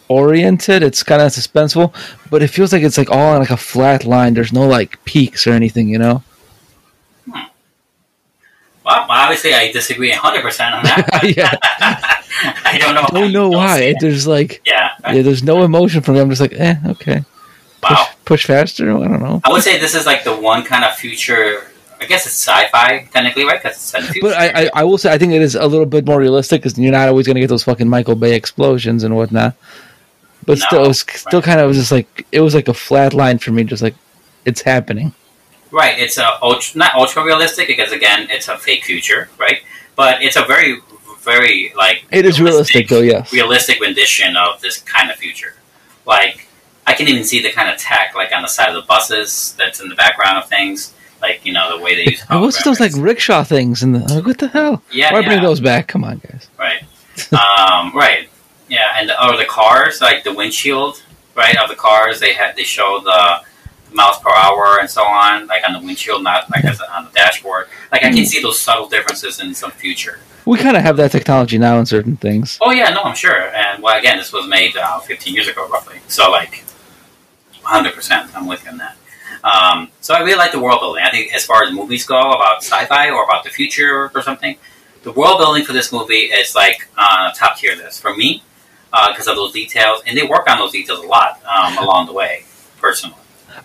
oriented it's kind of suspenseful but it feels like it's like all on like a flat line. There's no like peaks or anything you know Well, obviously, I disagree 100 percent on that. yeah I don't know. I don't know why. There's like Yeah, yeah, there's no emotion from me. I'm just like, eh, okay. Push, Wow. push faster. I don't know. I would say this is like the one kind of future. I guess it's sci-fi technically, right? Because it's set in future. But I, I, I will say I think it is a little bit more realistic because you're not always going to get those fucking Michael Bay explosions and whatnot. But still, it was still kind of just like it was like a flat line for me. Just like it's happening. Right. It's a ultra, not ultra realistic because again, it's a fake future, right? But it's a very, very like It is realistic though. Yes. realistic rendition of this kind of future. Like I can even see the kind of tech like on the side of the buses that's in the background of things. Like you know the way they use And what's those like rickshaw things? And like, what the hell? Yeah, Why bring those back? Come on, guys. right, um, right, yeah, and the, or the cars like the windshield, right, of the cars they had they show the miles per hour and so on, like on the windshield, not like as on the dashboard. Like I can see those subtle differences in some future. We kind of have that technology now in certain things. Oh yeah, no, I'm sure. And well, again, this was made uh, 15 years ago, roughly. So like, 100. percent I'm with you on that. Um, so I really like the world building. I think as far as movies go about sci-fi or about the future or something, the world building for this movie is like on a top tier list for me because of those details, and they work on those details a lot um, along the way. Personally,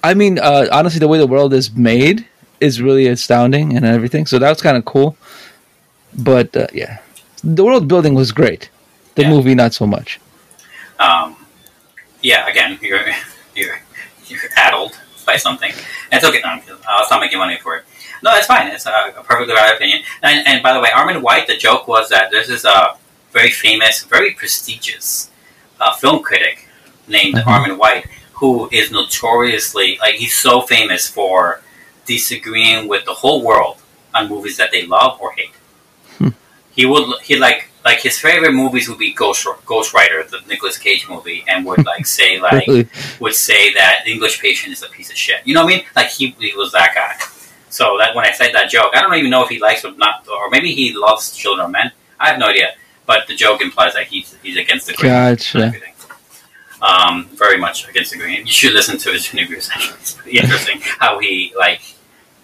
I mean, uh, honestly, the way the world is made is really astounding and everything. So that was kind of cool. But uh, yeah, the world building was great. The movie, not so much. um, yeah. Again, you're you're you're addled by something. It's okay. No, I'm- I'll stop making money for it. No, it's fine. It's a, a perfectly valid opinion. And, and by the way, Armond White, the joke was that this is a very famous, very prestigious uh, film critic named Uh-huh. Armond White, who is notoriously like he's so famous for disagreeing with the whole world on movies that they love or hate. Hmm. He would he like like his favorite movies would be Ghost Ghost Rider, the Nicolas Cage movie, and would like say like Really? would say that English patient is a piece of shit. You know what I mean? Like he, he was that guy. So that when I said that joke, I don't even know if he likes or not, or maybe he loves children or men. I have no idea. But the joke implies that he's he's against the. Gotcha. Um, very much against the grain. You should listen to his interviews. Actually, it's pretty interesting how he like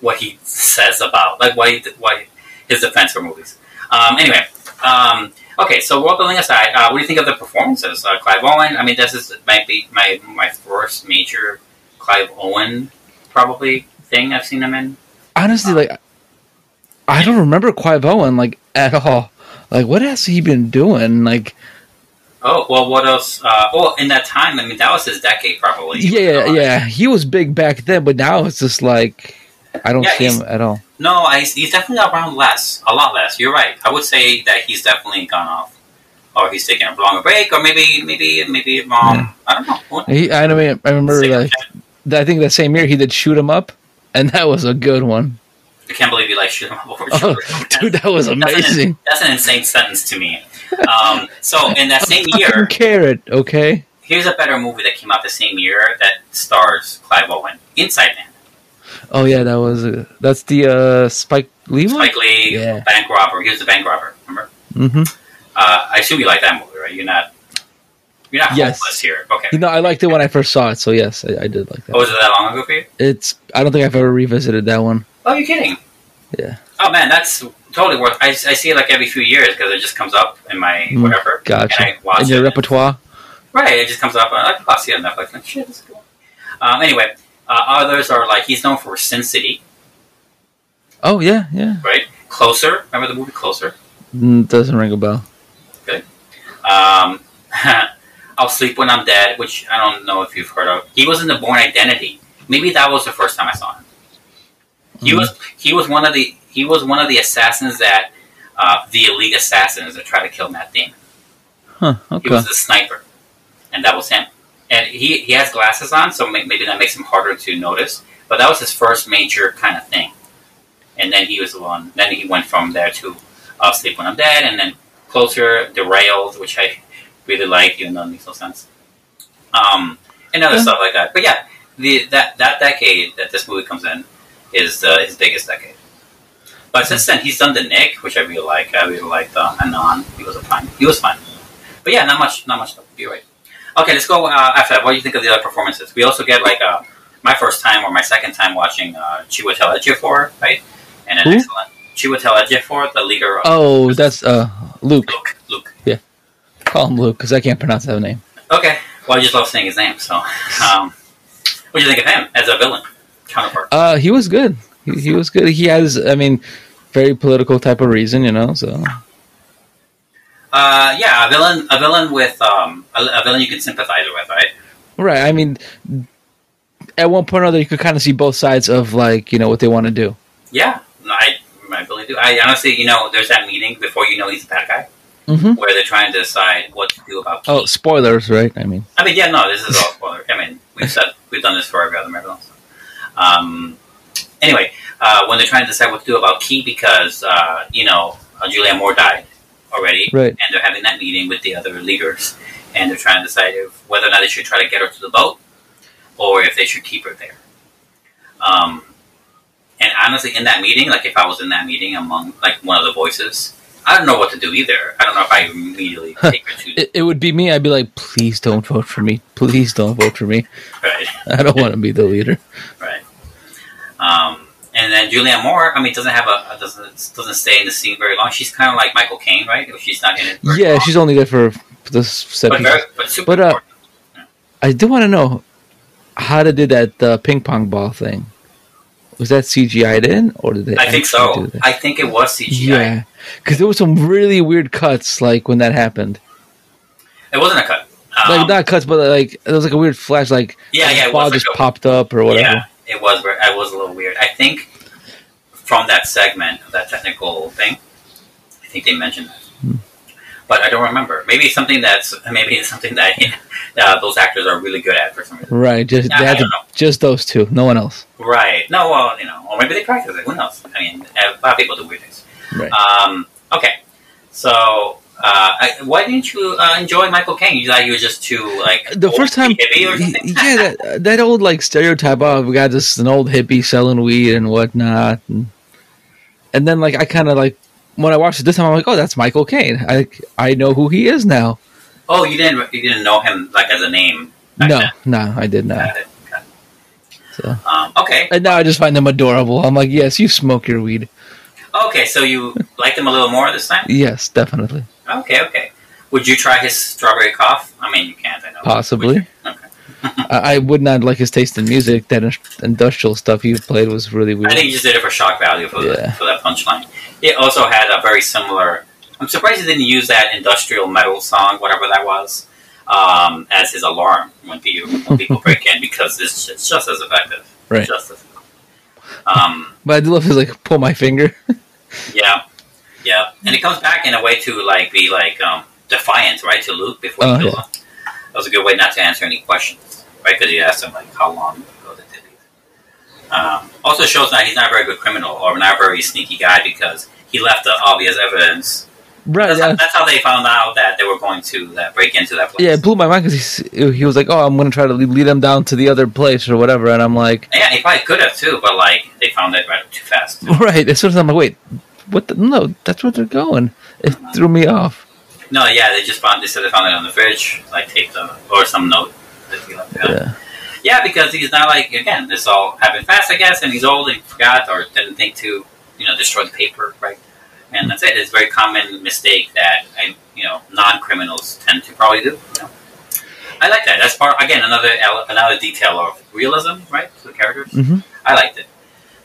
what he says about like why why his defense for movies. Um, anyway, um, Okay, so world building aside, uh, what do you think of the performances? Uh, Clive Owen. I mean, this is might be my my first major Clive Owen probably thing I've seen him in. Honestly, like I don't remember Clive Owen like at all. Like what has he been doing? Like Oh well, what else? Uh, well, in that time, I mean, that was his decade probably. yeah, yeah, he was big back then, but now it's just like I don't Yeah, see him at all. No, I, he's definitely around less, a lot less. You're right. I would say that he's definitely gone off, or he's taking a longer break, or maybe, maybe, maybe, um, I don't know. What- He, I mean, I remember like I think that same year he did Shoot 'Em Up, and that was a good one. I can't believe you like Shoot 'Em Up over Oh, dude, that was That's an, amazing. that's an insane sentence to me. Um, so in that same year, Carrot, okay. here's a better movie that came out the same year that stars Clive Owen, Inside Man. Oh yeah, that was uh, that's the uh, Spike Lee one. Spike Lee, Yeah. bank robber. He was the bank robber. Remember? Mm-hmm. Uh, I assume you like that movie, right? You're not. You're not Yes. hopeless here. Okay. You know, I liked it when I first saw it, so yes, I, I did like that. Oh, was it that long ago for you? It's I don't think I've ever revisited that one. Oh, you're kidding. Yeah. Oh man, that's totally worth. I, I see it like every few years because it just comes up in my Mm, whatever. Gotcha. And I watch In your it. repertoire. Right, it just comes up. I like, I'll see it on Netflix. Like, shit, this is cool. Um, anyway, uh, others are like he's known for Sin City, Oh yeah, yeah. right? Closer. Remember the movie Closer? Mm, doesn't ring a bell. Good. Um, I'll Sleep When I'm Dead, which I don't know if you've heard of. He was in the Bourne Identity. Maybe that was the first time I saw him. He Mhm. was he was one of the he was one of the assassins that uh, the elite assassins that tried to kill Matt Damon. Huh. okay. He was the sniper, and that was him. And he he has glasses on, so may- maybe that makes him harder to notice. But that was his first major kind of thing. And then he was the one. Then he went from there to uh, Sleep When I'm Dead, and then Closer, Derailed, which I really like, even though it makes no sense. Um, and other Yeah. stuff like that. But yeah, the that that decade that this movie comes in is uh, his biggest decade. But since then, he's done the Knick, which I really like. I really liked um, Anon. He was a fun. He was fun. But yeah, not much. Not much. Stuff. You're right. Okay, let's go uh, after that. What do you think of the other performances? We also get like uh, my first time or my second time watching uh, Chiwetel Ejiofor, right? And an Who? excellent Chiwetel Ejiofor, the leader of Oh, that's uh Luke. Luke. Luke. Yeah. Call him Luke because I can't pronounce that name. Okay. Well, I just love saying his name. So, um, what do you think of him as a villain counterpart? Uh, he was good. He, he was good. He has, I mean, very political type of reason, you know. So Uh, yeah, a villain, a villain with um, a, a villain you can sympathize with, right? right. I mean, at one point or another, you could kind of see both sides of like you know what they want to do. Yeah, I, I really do. I honestly, you know, there's that meeting before you know he's a bad guy, Mhm. where they're trying to decide what to do about. Oh, spoilers, right? I mean, I mean, yeah, no, this is all spoiler. I mean, we've said we've done this for every other Marvel. Um, anyway, uh, when they're trying to decide what to do about Key because uh, you know uh, Julianne Moore died already, Right. and they're having that meeting with the other leaders, and they're trying to decide if, whether or not they should try to get her to the boat or if they should keep her there. Um, and honestly, in that meeting, like if I was in that meeting among like one of the voices, I don't know what to do either. I don't know if I immediately take her to it, it would be me. I'd be like, please don't vote for me. Please don't vote for me. right. I don't want to be the leader. Right. Um, and then Julianne Moore, I mean, doesn't have a doesn't doesn't stay in the scene very long. She's kind of like Michael Caine, right? She's not in it. Yeah, long. she's only there for the set But very- but super But uh, I do want to know how they did that uh, ping pong ball thing. Was that CGI'd in, or did they? I think so. do? I think it was CGI. Yeah, because there were some really weird cuts, like when that happened. It wasn't a cut. like not cuts, but like there was like a weird flash, like Yeah, yeah, ball was like just a- popped up or whatever. Yeah, it was. ver- It was a little weird. I think from that segment of that technical thing, I think they mentioned that. Hmm. But I don't remember. Maybe it's something that's maybe it's something that uh, those actors are really good at for some reason. Right, just Yeah, they had to, don't know. just those two, no one else. Right. No, well, you know, or maybe they practice it. Who knows? I mean, a lot of people do weird things. Right. Um, okay. So, I, why didn't you uh, enjoy Michael Caine? You thought he was just too like The first time, hippie or something? yeah, that, that old like stereotype. Oh, we got this an old hippie selling weed and whatnot, and, and then like I kind of like when I watched it this time, I'm like, oh, that's Michael Caine. I I know who he is now. Oh, you didn't you didn't know him like as a name. No, no, I did not. So Um, okay. and now I just find them adorable. I'm like, yes, you smoke your weed. Okay, so you liked him a little more this time? Yes, definitely, Okay, okay. Would you try his strawberry cough? I mean, you can't. I know. possibly. I, I would not like his taste in music. That industrial stuff he played was really weird. I think he just did it for shock value for Yeah. the, for that punchline. It also had a very similar. I'm surprised he didn't use that industrial metal song, whatever that was, um, as his alarm when people, when people break in because it's just, it's just as effective. Right. Just as um, But I do love his like pull my finger. yeah, yeah, and it comes back in a way to like be like um, defiant, right, to Luke before he Oh, yeah. That was a good way not to answer any questions, right? Because he asked him like how long ago did they leave. Um, also shows that he's not a very good criminal or not a very sneaky guy because he left the obvious evidence. Right. That's, Yeah. how, that's how they found out that they were going to uh, break into that place. Yeah, it blew my mind because he was like, "Oh, I'm going to try to lead them down to the other place or whatever," and I'm like, Yeah, he probably could have too, but like they found it right too fast. "Right." As soon as I'm like, "Wait, what? The, no, that's where they're going." It threw me off. No, yeah, they just found. They said they found it on the fridge, like taped uh, or some note that he left. behind. Yeah. Yeah, because he's not like again. This all happened fast, I guess, and he's old and forgot or didn't think to, you know, destroy the paper, right? And that's it. It's a very common mistake that I, you know non criminals tend to probably do. You know? I like that. That's part again another another detail of realism, right? To the characters. hmm I liked it.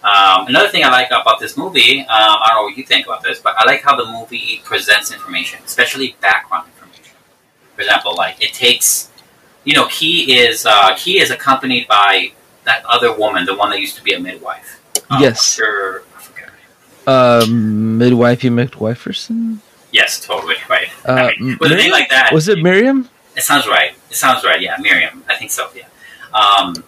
Um, another thing I like about this movie, um, I don't know what you think about this, but I like how the movie presents information, especially background information. For example, like it takes, you know, Key is uh, Key is accompanied by that other woman, the one that used to be a midwife. Um, Yes. Sure. Um, midwifey McWiferson. Yes, totally right. Uh, mean, with a name like that, Was it Miriam? It sounds right. It sounds right. Yeah, Miriam. I think so. Yeah. Um,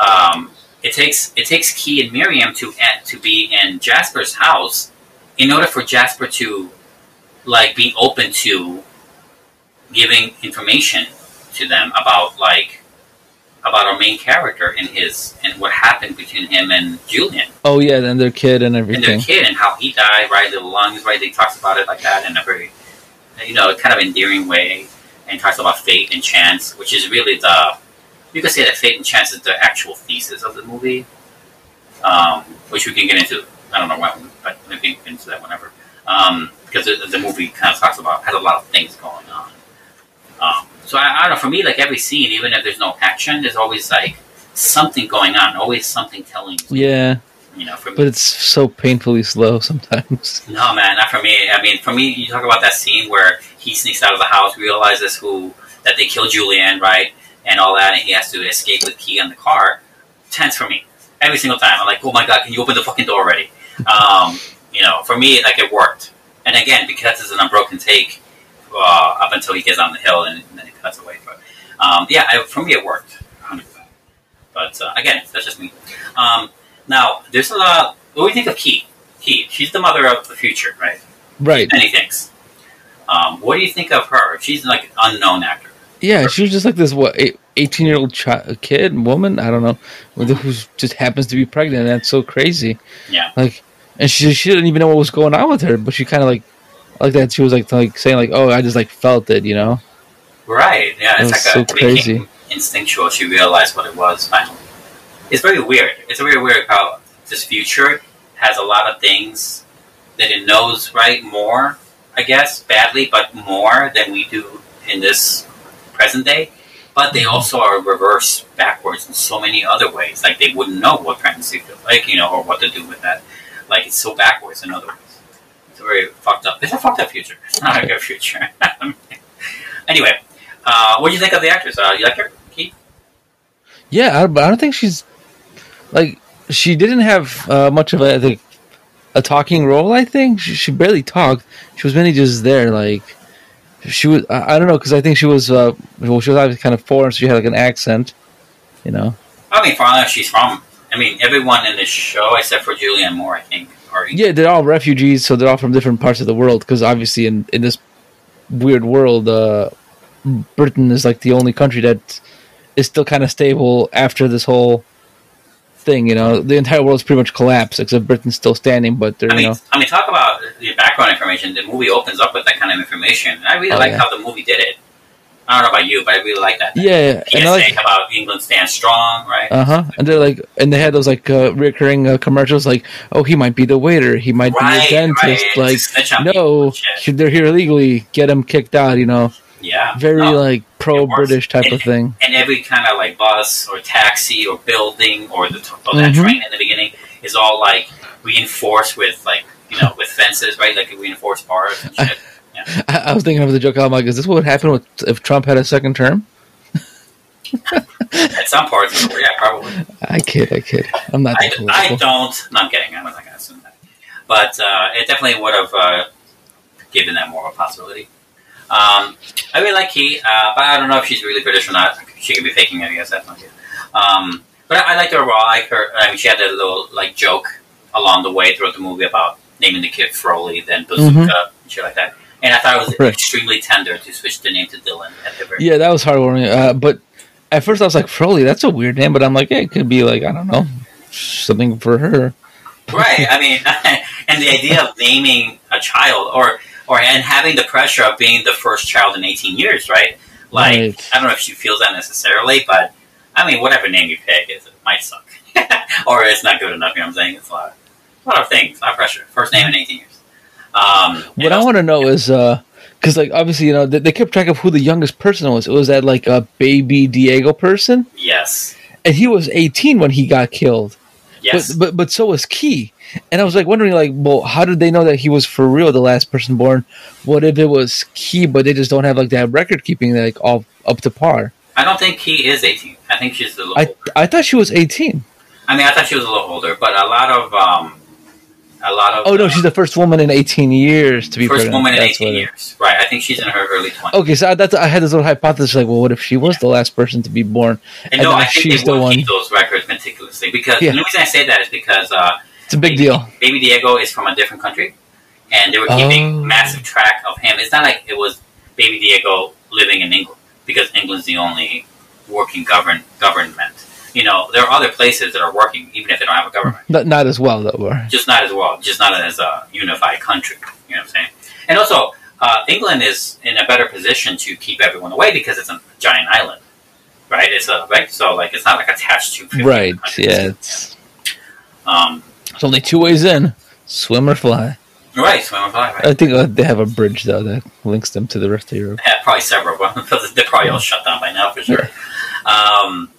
um, it takes it takes Key and Miriam to to be in Jasper's house in order for Jasper to like be open to giving information to them about like about our main character and his and what happened between him and Julian Oh yeah, and their kid and everything. and their kid and how he died, right? The lungs, right? They talks about it like that in a very, you know, kind of endearing way, and talks about fate and chance, which is really the, you could say that fate and chance is the actual thesis of the movie, um, which we can get into. I don't know when, but we can get into that whenever, um, because the, the movie kind of talks about has a lot of things going on. Um, so I, I don't know. For me, like every scene, even if there's no action, there's always like something going on, always something telling. Yeah, You know, for me. but it's so painfully slow sometimes. No, man, not for me. I mean, for me, you talk about that scene where he sneaks out of the house, realizes who that they killed Julianne, right, and all that, and he has to escape with key on the car. Tense for me every single time. I'm like, oh my god, can you open the fucking door already? Um, you know, for me, like it worked. And again, because it's an unbroken take uh, up until he gets on the hill and, and then it cuts away. But um, yeah, I, for me, it worked. 100%. But uh, again, that's just me. Um, now, there's a lot. What do you think of Key? Key, she's the mother of the future, right? Right. Many things. Um, what do you think of her? She's like an unknown actor. Yeah, she was just like this what eighteen year old kid woman. I don't know who just happens to be pregnant. And that's so crazy. Yeah. Like, and she she didn't even know what was going on with her, but she kind of like like that. She was like like saying like, "Oh, I just like felt it," you know. Right. Yeah. It's was like so a crazy. instinctual. She realized what it was finally. It's very weird. It's very weird how this future has a lot of things that it knows right more. I guess badly, but more than we do in this present day. But they mm-hmm. also are reversed backwards in so many other ways. Like they wouldn't know what pregnancy feels like, you know, or what to do with that. Like it's so backwards in other ways. It's a very fucked up. It's a fucked up future. It's not a good future. anyway, uh, what do you think of the actress? Uh, you like her, Keith? Yeah, I, but I don't think she's like she didn't have uh, much of a like, a talking role. I think she, she barely talked. She was mainly just there. Like she was. I, I don't know because I think she was. Uh, well, she was obviously kind of foreign, so she had like an accent. You know. I mean, far as she's from. I mean, everyone in this show except for Julianne Moore, I think, are Yeah, they're all refugees, so they're all from different parts of the world. Because obviously, in in this weird world, uh, Britain is like the only country that is still kind of stable after this whole thing. You know, the entire world's pretty much collapsed except Britain's still standing. But they're I mean, you know, I mean, talk about the background information. The movie opens up with that kind of information, and I really Oh, like yeah. how the movie did it. I don't know about you, but I really like that. Yeah, PSA and I like about England stands strong, right? uh huh. And they're like, and they had those like uh, recurring uh, commercials, like, oh, he might be the waiter, he might Right, be a dentist. right. Like, Just snitch on no, they're here illegally. Get him kicked out. You know, Yeah. very No. like pro British type of thing. and every kind of like bus or taxi or building or the or that Mhm. train in the beginning is all like reinforced with like you know with fences, right? Like reinforced bars and shit. I, I was thinking of the joke. I'm like, is this what would happen with, if Trump had a second term? At some parts, yeah, probably. I kid, I kid. I'm not I, I don't. No, I'm kidding. I'm not going to assume that. But uh, it definitely would have uh, given that more of a possibility. Um, I really like Key, uh, but I don't know if she's really British or not. She could be faking it. I guess that's not good. Um, but I, I liked her overall. I like her. I mean, she had a little like joke along the way throughout the movie about naming the kid Froley, then Bazooka, Mhm. and shit like that. And I thought it was Right. extremely tender to switch the name to Dylan at the very Yeah, that was heartwarming. Uh, but at first I was like, Froley, that's a weird name. But I'm like, yeah, it could be like, I don't know, something for her. right. I mean, and the idea of naming a child, or or and having the pressure of being the first child in 18 years, right? Like, Right. I don't know if she feels that necessarily, but I mean, whatever name you pick, is it might suck, or it's not good enough. You know what I'm saying? It's a lot, a lot of things, a lot of pressure. First name in 18 years. Um, What I want to know is, because like obviously you know they, they kept track of who the youngest person was. It was that like a baby Diego person, yes, and he was 18 when he got killed. Yes. But, but but so was Key, and I was like wondering like, well, how did they know that he was for real the last person born? What if it was Key, but they just don't have like that record keeping like all up to par? I don't think he is 18. I think she's a little. I I thought she was 18. I mean, I thought she was a little older, but a lot of um, a lot of Oh no, she's the first woman in 18 years to be first pregnant. woman in That's 18 years. Right. I think she's in her early 20s. Okay, so I, that's I had this little hypothesis like, well, what if she was the last person to be born, And no, I think she's they the one? keep those records meticulously because Yeah. the reason I say that is because uh, It's a big deal. Baby Diego is from a different country, and they were keeping Oh. massive track of him. It's not like it was Baby Diego living in England because England's the only working govern government. You know, there are other places that are working even if they don't have a government. Not, not as well though. Or, Just not as well, just not as a unified country. You know what I'm saying? And also, uh, England is in a better position to keep everyone away because it's a giant island, right? It's a right, so like it's not like attached to 50 right? Yeah, it's Um, it's only two ways in: swim or fly. right, swim or fly, right? I think uh, they have a bridge though that links them to the rest of Europe. Yeah, probably several, but they're probably all shut down by now for sure. Um,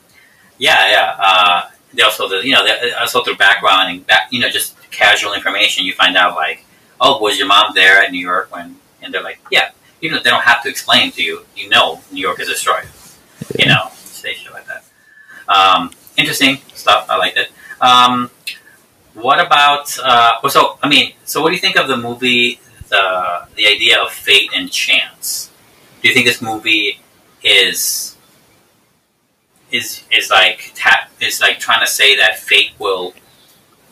yeah, yeah. Uh, they also, you know, they, also through background and back, you know, just casual information, you find out like, oh, was your mom there at New York when? And they're like, yeah. Even if they don't have to explain to you, you know, New York is destroyed. You know, say shit like that. Um, interesting stuff. I liked it. Um, what about? Uh, so I mean, so what do you think of the movie? The the idea of fate and chance. Do you think this movie is is is like tap is like trying to say that fate will,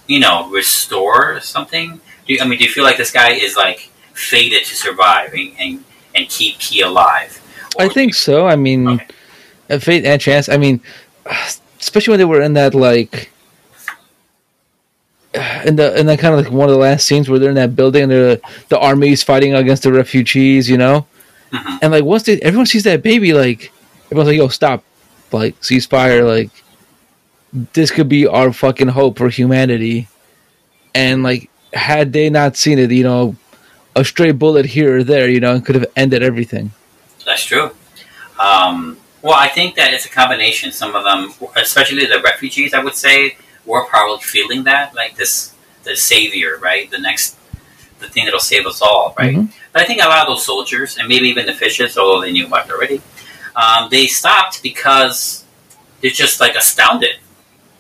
you know, restore something? Do you, I mean, do you feel like this guy is like fated to survive and and, and keep Key alive? I think so. I mean, uh, fate and chance. I mean, especially when they were in that like. In the in that kind of like one of the last scenes where they're in that building and the the army's fighting against the refugees, you know, and like once they everyone sees that baby, like everyone's like, "Yo, stop!" Like ceasefire. Like this could be our fucking hope for humanity. And like, had they not seen it, you know, a stray bullet here or there, you know, could have ended everything. That's true. Um, well, I think that it's a combination. Some of them, especially the refugees, I would say, were probably feeling that, like this, the savior, right? The next, the thing that'll save us all, right? Mhm. But I think a lot of those soldiers, and maybe even the fishes, although they knew about it already, um, they stopped because they're just like astounded.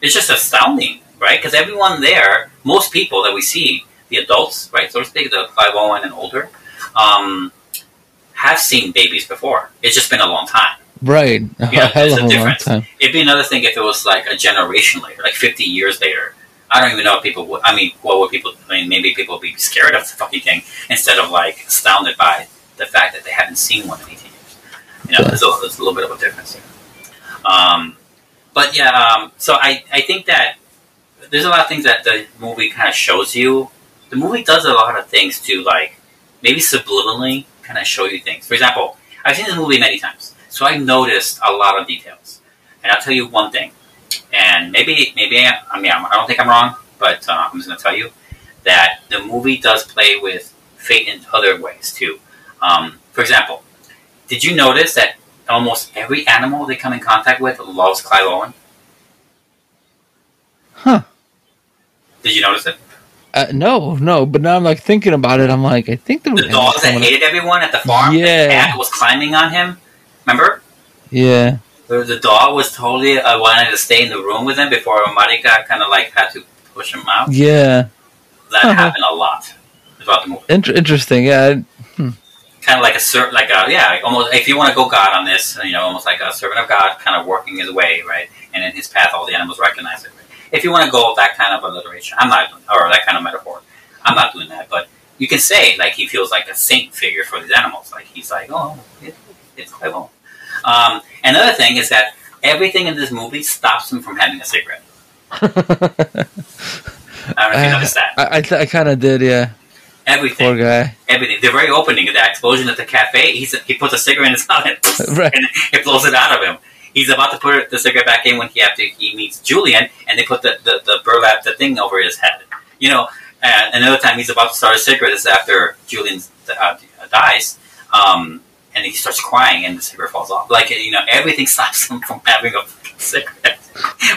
It's just astounding, right? Because everyone there, most people that we see, the adults, right, so to speak, the 501 and older, um, have seen babies before. It's just been a long time. Right. You know, there's a a long difference. time. It'd be another thing if it was like a generation later, like 50 years later. I don't even know if people would. I mean, what would people? I mean, maybe people would be scared of the fucking thing instead of like astounded by the fact that they haven't seen one in 18 years. You know, there's, a, there's a little bit of a difference here. Um, but yeah, um, so I, I think that there's a lot of things that the movie kind of shows you. The movie does a lot of things to like maybe subliminally kind of show you things. For example, I've seen this movie many times. So I noticed a lot of details, and I'll tell you one thing. And maybe, maybe I, I mean, I don't think I'm wrong, but uh, I'm just going to tell you that the movie does play with fate in other ways too. Um, for example, did you notice that almost every animal they come in contact with loves Clive Owen? Huh. Did you notice it? Uh, no, no, but now I'm like thinking about it. I'm like, I think there was The dogs that hated everyone at the farm, Yeah. the cat was climbing on him. Remember? Yeah, The, the dog was totally uh, wanted to stay in the room with him before Marika kind of like had to push him out. yeah, That Uh-huh. happened a lot throughout the movie. Inter- interesting. Yeah, Kind of like a ser- like a yeah, like almost if you want to go God on this, you know, almost like a servant of God, kind of working his way right, and in his path, all the animals recognize it. If you want to go that kind of alliteration, I'm not, or that kind of metaphor, I'm not doing that. But you can say like he feels like a saint figure for these animals. Like he's like, oh, it, it's quite well. Um, another thing is that everything in this movie stops him from having a cigarette. I don't know if you noticed that. I I, th- I kind of did. Yeah, Everything. poor guy. everything. The very opening of that explosion at the cafe, he's, he puts a cigarette in his mouth and, Right. and it blows it out of him. He's about to put the cigarette back in when he after he meets Julian, and they put the, the, the burlap the thing over his head. You know, and another time he's about to start a cigarette is after Julian uh, dies, um, and he starts crying, and the cigarette falls off. Like you know, everything stops him from having a cigarette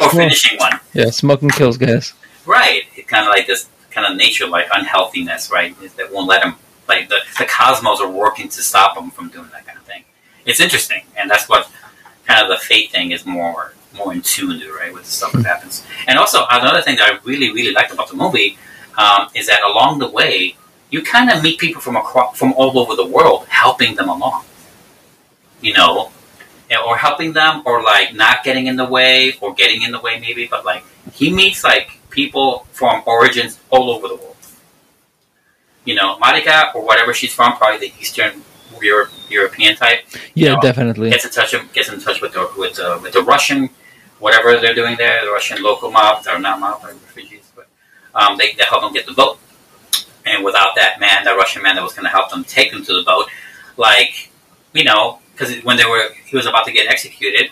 or finishing one. Yeah, smoking kills guys. Right. It's kind of like this kind of nature like unhealthiness, right? That won't let him, like the, the cosmos are working to stop him from doing that kind of thing. It's interesting. And that's what kind of the fate thing is more more in tune to, right? With the stuff that happens. And also, another thing that I really, really liked about the movie um, is that along the way, you kind of meet people from across, from all over the world helping them along. You know, or helping them, or like not getting in the way, or getting in the way maybe. But like he meets like people from origins all over the world. You know, Marika or whatever she's from, probably the Eastern Europe, European type. Yeah, know, definitely. Gets in touch gets in touch with the with the, with the Russian, whatever they're doing there, the Russian local mob or not mob, or refugees, but um, they, they help them get the boat. And without that man, that Russian man that was going to help them take them to the boat, like you know, because when they were he was about to get executed,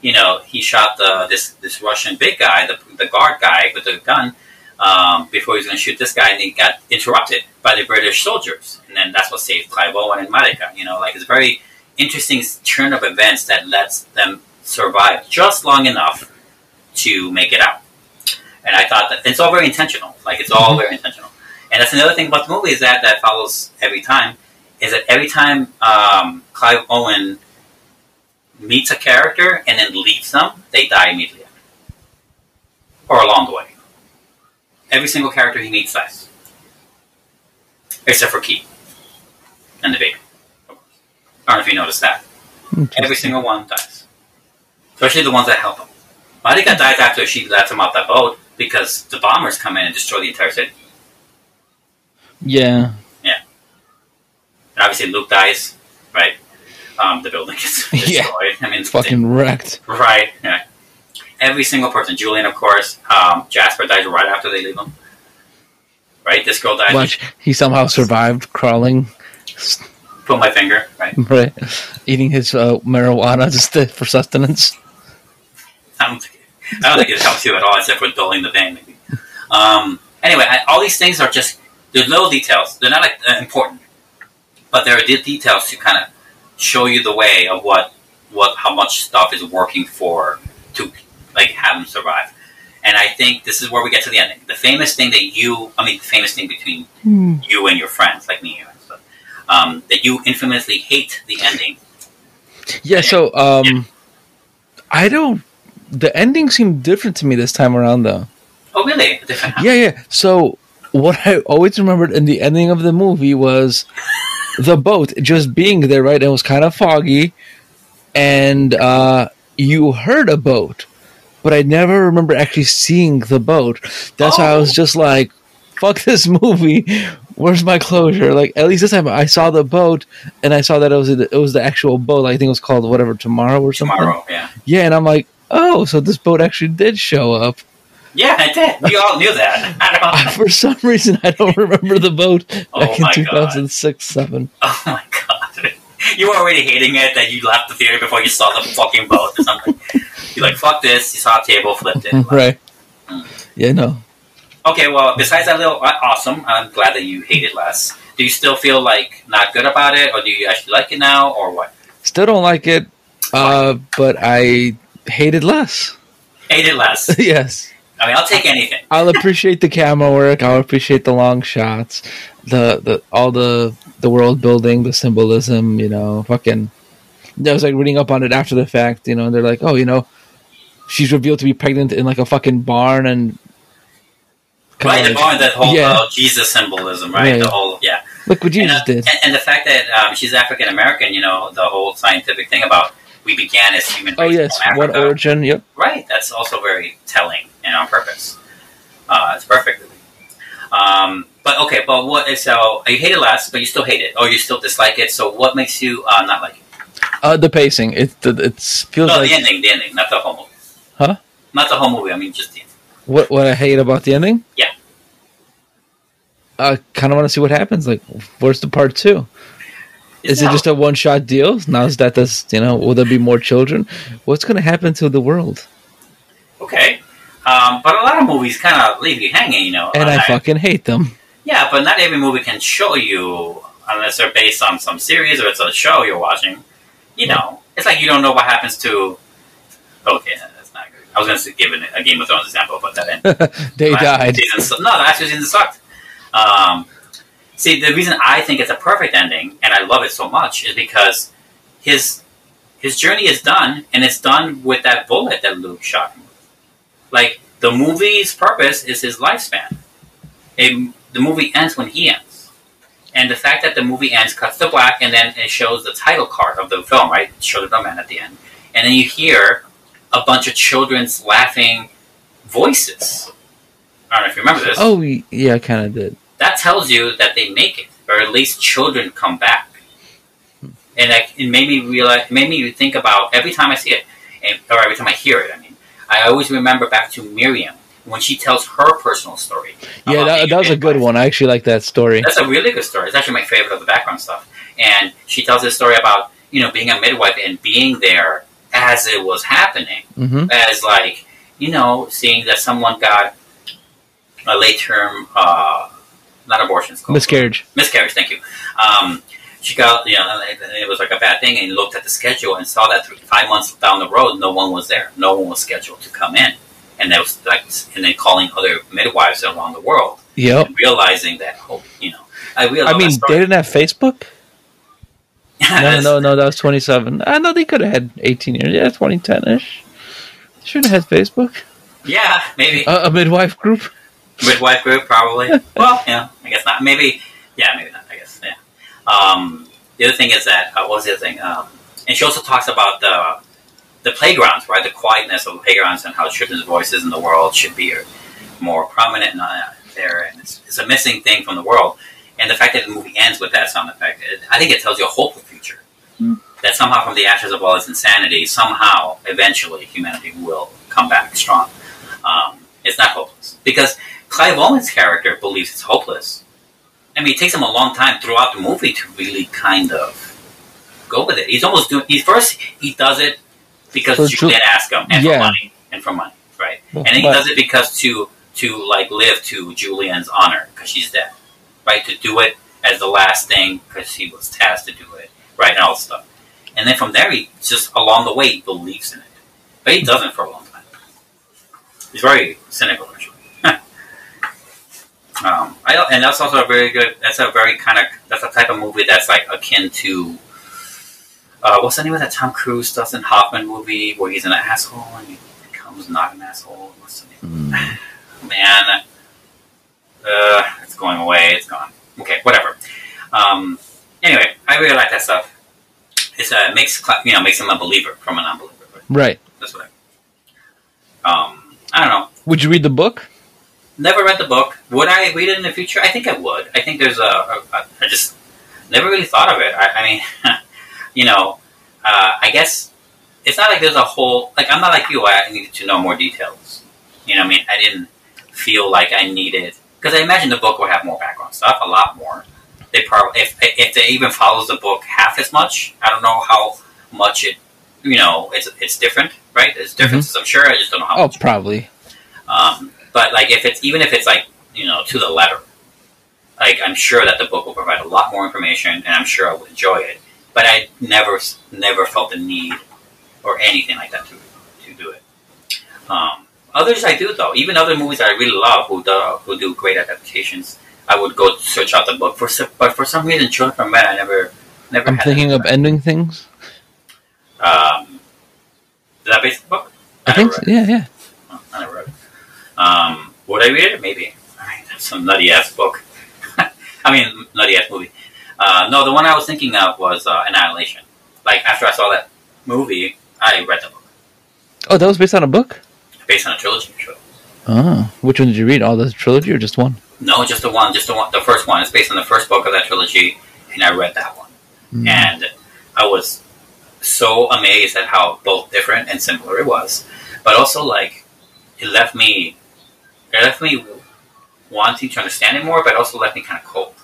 you know, he shot the this this Russian big guy, the the guard guy with the gun. Um, before he was going to shoot this guy, and he got interrupted by the British soldiers, and then that's what saved Clive Owen and Marika. You know, like it's a very interesting turn of events that lets them survive just long enough to make it out. And I thought that it's all very intentional. Like it's all very intentional. And that's another thing about the movie is that that follows every time is that every time um, Clive Owen meets a character and then leaves them, they die immediately, or along the way. Every single character he meets dies, except for Key and the baby. I don't know if you noticed that. Every single one dies, especially the ones that help him. Marika dies after she lets him off that boat because the bombers come in and destroy the entire city. Yeah, Yeah. And obviously Luke dies, right? Um, the building gets destroyed. Yeah. I mean, it's fucking wrecked. Right. Yeah. Every single person. Julian, of course. Um, Jasper dies right after they leave him. Right? This girl dies. Watch, he somehow survived crawling, Put my finger. Right. right, eating his uh, marijuana just to, for sustenance. I don't think I don't think it helps you at all, except for dulling the pain. Maybe. Um, anyway, I, all these things are just they're little details. They're not like, uh, important, but there are details to kind of show you the way of what what how much stuff is working for to like have them survive. And I think this is where we get to the ending. The famous thing that you, I mean, the famous thing between Hmm. you and your friends, like me and stuff, um, that you infamously hate the ending. Yeah, so um, I don't. The ending seemed different to me this time around, though. Oh, really? Different Yeah, yeah. So what I always remembered in the ending of the movie was the boat just being there, right? It was kind of foggy, and uh, you heard a boat, but I never remember actually seeing the boat. That's why I was just like, "Fuck this movie." Where's my closure? Like at least this time I saw the boat and I saw that it was it was the actual boat. I think it was called whatever tomorrow or something. Tomorrow, yeah. Yeah, and I'm like, oh, so this boat actually did show up. Yeah, I did. We all knew that. I don't know. For some reason, I don't remember the boat Oh back in my God. 2006 7. Oh my god. you were already hating it that you left the theater before you saw the fucking boat or something. You're like, fuck this. You saw a table, flipped it. right. Yeah, no. Okay, well, besides that little uh, awesome, I'm glad that you hate it less. Do you still feel like not good about it, or do you actually like it now, or what? Still don't like it, uh, but I hate it less. Hate it less. yes. I mean, I'll take anything. I'll appreciate the camera work. I'll appreciate the long shots, the the all the the world building, the symbolism. You know, fucking. I was like reading up on it after the fact. You know, and they're like, oh, you know, she's revealed to be pregnant in like a fucking barn, and Right, the barn, that whole yeah. uh, Jesus symbolism, right? Right. The whole, yeah. Look what Jesus did. And, and the fact that um, she's African American, you know, the whole scientific thing about we began as human Oh yes, Africa. origin. Yep. Right, that's also very telling and on purpose. Uh, it's perfect. Um, but okay, but what is so you hate it less, but you still hate it, or you still dislike it. So what makes you uh, not like it? Uh, the pacing. It it feels No, like the ending, the ending, not the whole movie. Huh? Not the whole movie. I mean, just the what what I hate about the ending. Yeah. I kind of want to see what happens. Like, where's the part two? Is it just a one shot deal? Now is that this? You know, will there be more children? What's going to happen to the world? okay. Um, but a lot of movies kind of leave you hanging, you know. And I Uh, fucking hate them. Yeah, but not every movie can show you unless they're based on some series or it's a show you're watching. You know, it's like you don't know what happens to. Okay, that's not good. I was going to give it a Game of Thrones example, but that didn't. They last died. Season, no, the last two seasons sucked. Um, see, the reason I think it's a perfect ending and I love it so much is because his his journey is done, and it's done with that bullet that Luke shot him. Like the movie's purpose is his lifespan. It, the movie ends when he ends, and the fact that the movie ends cuts to black, and then it shows the title card of the film, right? Children of Men at the end, and then you hear a bunch of children's laughing voices. I don't know if you remember this. Oh yeah, I kind of did. That tells you that they make it, or at least children come back. And that, it made me realize, it made me think about every time I see it, and, or every time I hear it. I mean, I always remember back to Miriam when she tells her personal story. Yeah, that, that was a good one. I actually like that story. that's a really good story. It's actually my favorite of the background stuff. And she tells this story about, you know, being a midwife and being there as it was happening. hmm As like, you know, seeing that someone got a late term, uh, not abortion, Miscarriage. miscarriage. Thank you. Um, she got, you know, it was like a bad thing, and looked at the schedule and saw that three, five months down the road, no one was there. No one was scheduled to come in, and that was like, and then calling other midwives around the world, Yep. realizing that, oh, you know, I realized. I mean, they didn't have Facebook. No, no, no. That was twenty seven. I know they could have had eighteen years. Yeah, twenty ten ish. Should have had Facebook. yeah, maybe A, a midwife group. midwife group, probably. well, yeah, I guess not. Maybe, yeah, maybe not. I guess, yeah. Um, the other thing is that uh, what was the other thing? Um, and she also talks about the the playgrounds, right? The quietness of the playgrounds and how children's voices in the world should be more prominent and uh, there. And it's, it's a missing thing from the world. And the fact that the movie ends with that sound effect, it, I think it tells you a hopeful future. That somehow, from the ashes of all its insanity, somehow, eventually, humanity will come back strong. Um, it's not hopeless because Clive Owen's character believes it's hopeless. I mean, it takes him a long time throughout the movie to really kind of go with it. He's almost doing. He first he does it because For Ju- Juliet asked him, and Yeah. for money, and for money, right? Well, and then he but- does it because to to like live to Julian's honor because she's dead, right? To do it as the last thing because he was tasked to do it, right? And all this stuff. And then from there, he just along the way he believes in it, but he doesn't for a long time. He's very cynical. Um, I, and that's also a very good. That's a very kind of that's a type of movie that's like akin to. Uh, what's the name of that Tom Cruise Dustin Hoffman movie where he's an asshole and he becomes not an asshole? What's the name? Man, uh, it's going away. It's gone. Okay, whatever. Um, anyway, I really like that stuff. It's uh, makes you know makes him a believer from a non-believer. But Right. that's what I. Um, I don't know. Would you read the book? Never read the book. Would I read it in the future? I think I would. I think there's a. a, a I just never really thought of it. I, I mean, you know, uh, I guess it's not like there's a whole. Like I'm not like you. I needed to know more details. You know, what I mean, I didn't feel like I needed because I imagine the book would have more background stuff, a lot more. they probably if if they even follows the book half as much. I don't know how much it you know it's it's different, right? There's differences, I'm sure. I just don't know how. Mm-hmm. Oh, probably. Um, but like if it's even if it's like you know to the letter, like I'm sure that the book will provide a lot more information, and I'm sure I will enjoy it. But I never never felt the need or anything like that to to do it. Um, others I do though. Even other movies that I really love who do who do great adaptations, I would go search out the book for. But for some reason, Children from Men, I never never. I'm thinking of ending things. Um, is that based book? I think, so. yeah, yeah. I never read it. Um, would I read it? Maybe. That's some nutty ass book. I mean, nutty ass movie. Uh, no, the one I was thinking of was uh, Annihilation. Like after I saw that movie, I read the book Oh, that was based on a book. based on a trilogy. Sure. Oh, which one did you read? All the trilogy or just one? No, just the one, just the one, the first one. It's based on the first book of that trilogy, and I read that one, Mm. and I was so amazed at how both different and similar it was, but also like it left me, it left me wanting to understand it more, but also left me kind of cold.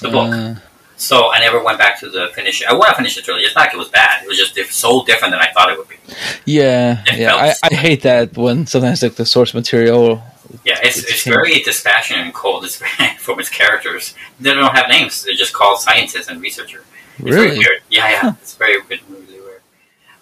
The book. Uh, So I never went back to the finish. I want to finish the trilogy. It's not like it was bad. It was just so different than I thought it would be. yeah, It yeah. I, I hate that when sometimes like the source material. Yeah, it's, It's it's very dispassionate and cold it's from its characters. They don't have names. They're just called scientists and researcher. It's very Really? weird. Yeah, yeah. It's very weird, really weird.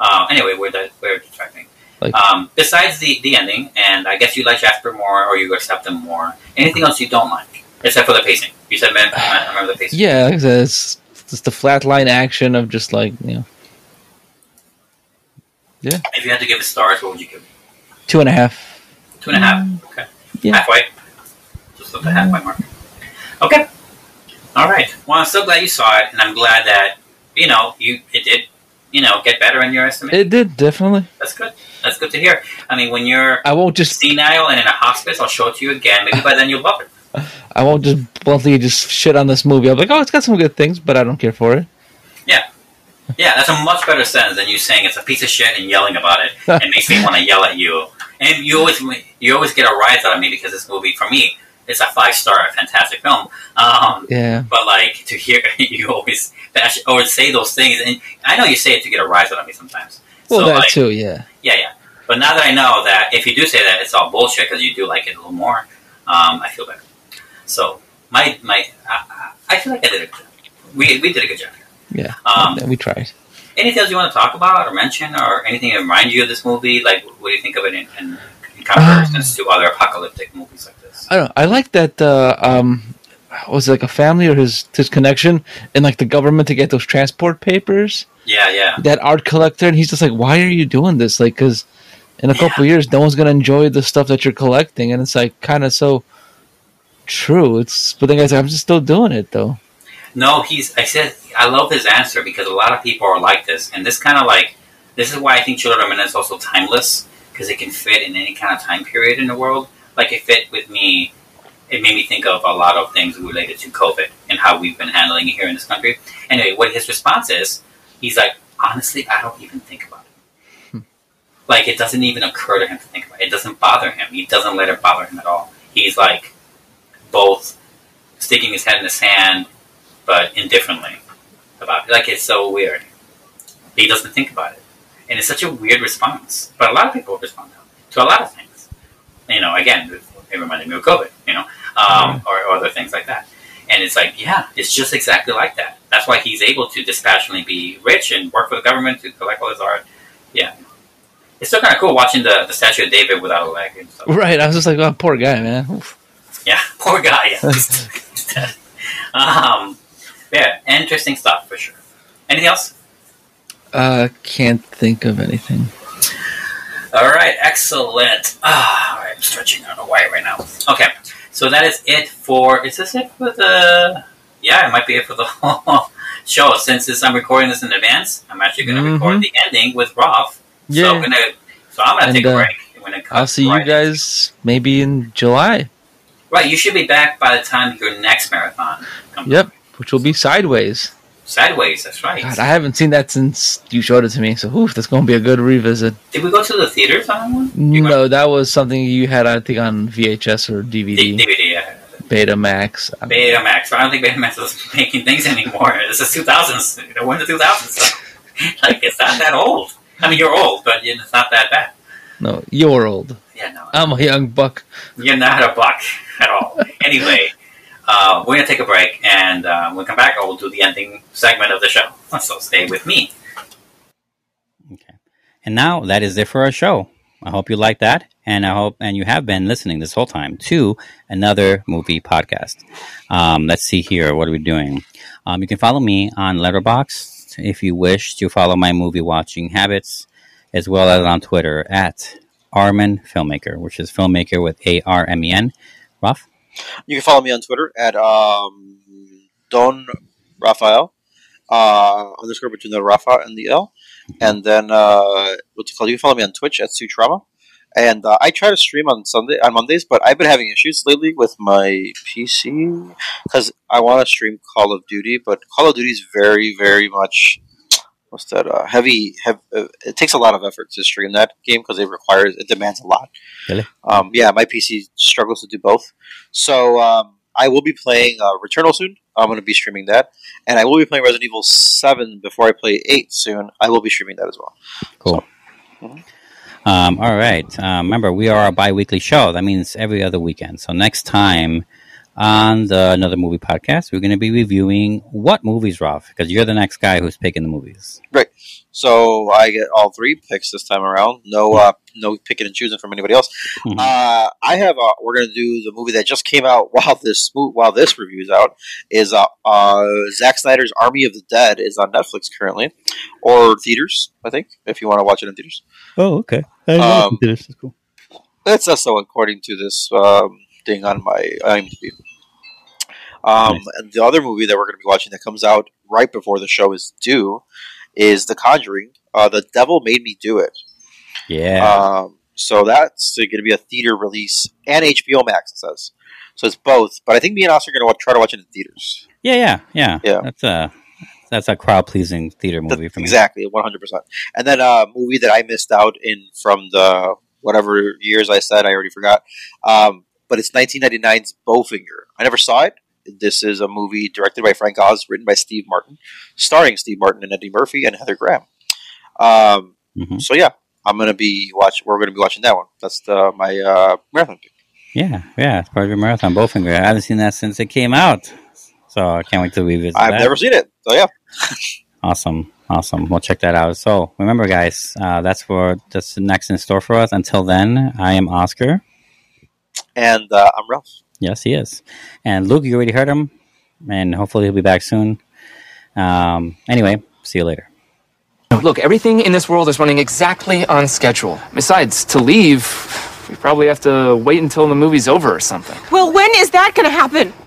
Um, anyway, we're that we're distracting. Like- um, besides the, the ending, and I guess you like Jasper more, or you accept him more. Anything else you don't like, except for the pacing? You said, man, I remember the pacing. Yeah, like I said, it's it's the flatline action of just like you know Yeah. If you had to give it stars, what would you give? it? two and a half. Two and a half. Okay. Yeah. Halfway. Just at the halfway mark. Okay. All right. Well, I'm so glad you saw it, and I'm glad that you know you it did you know get better in your estimate. It did definitely. That's good. That's good to hear. I mean, when you're I won't just senile and in a hospice, I'll show it to you again. Maybe by then you'll love it. I won't just bluntly just shit on this movie. I'll be like, oh, it's got some good things, but I don't care for it. Yeah. Yeah, that's a much better sentence than you saying it's a piece of shit and yelling about it. It makes me want to yell at you. And you always you always get a rise out of me because this movie, for me, is a five star, fantastic film. Um, Yeah. But like to hear you always bash or say those things, and I know you say it to get a rise out of me sometimes. Well, So, that like, too. Yeah. Yeah, yeah. But now that I know that if you do say that, it's all bullshit because you do like it a little more, um, I feel better. So my my I, I feel like I did a good job. We we did a good job. Yeah. Um, we tried. Anything else you want to talk about or mention, or anything that reminds you of this movie? Like, what do you think of it in, in, in comparison to other apocalyptic movies like this? I don't. know. I like that. Uh, um, was it like a family or his his connection in like the government to get those transport papers? Yeah, yeah. That art collector, and he's just like, "Why are you doing this?" Like, because in a couple years, no one's gonna enjoy the stuff that you're collecting, and it's like kind of so true. It's but then guys, I'm just still doing it though. No, he's. I said I love his answer because a lot of people are like this, and this kind of like this is why I think Children of Men is also timeless because it can fit in any kind of time period in the world. Like it fit with me. It made me think of a lot of things related to COVID and how we've been handling it here in this country. Anyway, what his response is, he's like, honestly, I don't even think about it. Like it doesn't even occur to him to think about it. It doesn't bother him. He doesn't let it bother him at all. He's like both sticking his head in the sand but indifferently about it. Like it's so weird. He doesn't think about it, and it's such a weird response. But a lot of people respond to a lot of things. You know, again, it reminded me of COVID. You know, um, or, or other things like that. And it's like, yeah, it's just exactly like that. That's why he's able to dispassionately be rich and work for the government to collect all his art. Yeah. It's still kind of cool watching the, the statue of David without a leg and stuff. Right. I was just like, oh, poor guy, man. Oof. Yeah, poor guy. Yeah. Um, yeah, interesting stuff for sure. Anything else? Uh, can't think of anything. All right, excellent. Ah, all right, I'm stretching out a wire right now. Okay, so that is it for. Is this it for the? Yeah, it might be it for the whole show. Since this, I'm recording this in advance, I'm actually going to record Mhm. the ending with Ralph. So Yeah. I'm gonna. So I'm going to And, take a uh, break when it comes. I'll see you right guys maybe in July. Right, you should be back by the time your next marathon comes. Yep, which will be Sideways. Sideways, that's right. God, I haven't seen that since you showed it to me. So, oof, that's going to be a good revisit. Did we go to the theaters on that one? No, that was something you had, I think, on VHS or DVD. DVD. Yeah. Betamax. Betamax. I don't think Betamax is making things anymore. This is 2000s. You know, we're in the 2000s. like, it's not that old. I mean, you're old, but it's not that bad. No, you're old. Yeah, no. I'm a young buck. You're not a buck at all. anyway, uh, we're going to take a break, and uh, when we come back, I will do the ending segment of the show. So stay with me. Okay. And now that is it for our show. I hope you like that, and I hope and you have been listening this whole time to another movie podcast. Um, let's see here. What are we doing? Um, you can follow me on Letterboxd if you wish to follow my movie watching habits, as well as on Twitter at Armen Filmmaker, which is filmmaker with A R M E N. Ruff. You can follow me on Twitter at um, Don Rafael uh, underscore between the Rafa and the L, and then uh, what's it called? You can follow me on Twitch at Sutrama. And uh, I try to stream on Sunday on Mondays, but I've been having issues lately with my PC because I want to stream Call of Duty, but Call of Duty is very, very much what's that? Uh, heavy. Hev- uh, it takes a lot of effort to stream that game because it requires it demands a lot. Really? Um, yeah, my PC struggles to do both. So um, I will be playing uh, Returnal soon. I'm going to be streaming that, and I will be playing Resident Evil Seven before I play Eight soon. I will be streaming that as well. Cool. Um, all right. Um, remember, we are a bi-weekly show. That means every other weekend. So next time on the another movie podcast, we're going to be reviewing what movies, Ralph, because you're the next guy who's picking the movies. Right. So I get all three picks this time around. No, uh, no picking and choosing from anybody else. Uh, I have. Uh, we're going to do the movie that just came out while this mo- while this review is out. Is uh, uh, Zack Snyder's Army of the Dead is on Netflix currently, or theaters. I think if you want to watch it in theaters. Oh, okay. Um, this is cool. That's also according to this um, thing on my IMDb. Um, and the other movie that we're going to be watching that comes out right before the show is due is The Conjuring. Uh, the Devil Made Me Do It. Yeah. Um, so that's going to be a theater release and HBO Max. It says so. It's both, but I think me and Oscar are going to try to watch it in theaters. yeah, yeah, yeah, Yeah. That's a that's a crowd pleasing theater movie for me. Exactly, one hundred percent. And then a movie that I missed out in from the whatever years I said I already forgot. Um, but it's 1999's Bowfinger. I never saw it. This is a movie directed by Frank Oz, written by Steve Martin, starring Steve Martin and Eddie Murphy and Heather Graham. Um, Mm-hmm. So yeah, I'm gonna be watch. We're gonna be watching that one. That's the, my uh, marathon pick. Yeah, yeah. It's part of your marathon, Bowfinger. I haven't seen that since it came out, so I can't wait to revisit. I've that. never seen it. So yeah, Awesome, awesome. We'll check that out. So remember, guys, uh, that's for that's next in store for us. Until then, I am Oscar. And uh, I'm Ralph. Yes, he is. And Luke, you already heard him, and hopefully he'll be back soon. Um, anyway, see you later. Look, everything in this world is running exactly on schedule. Besides, to leave, we probably have to wait until the movie's over or something. Well, when is that gonna happen?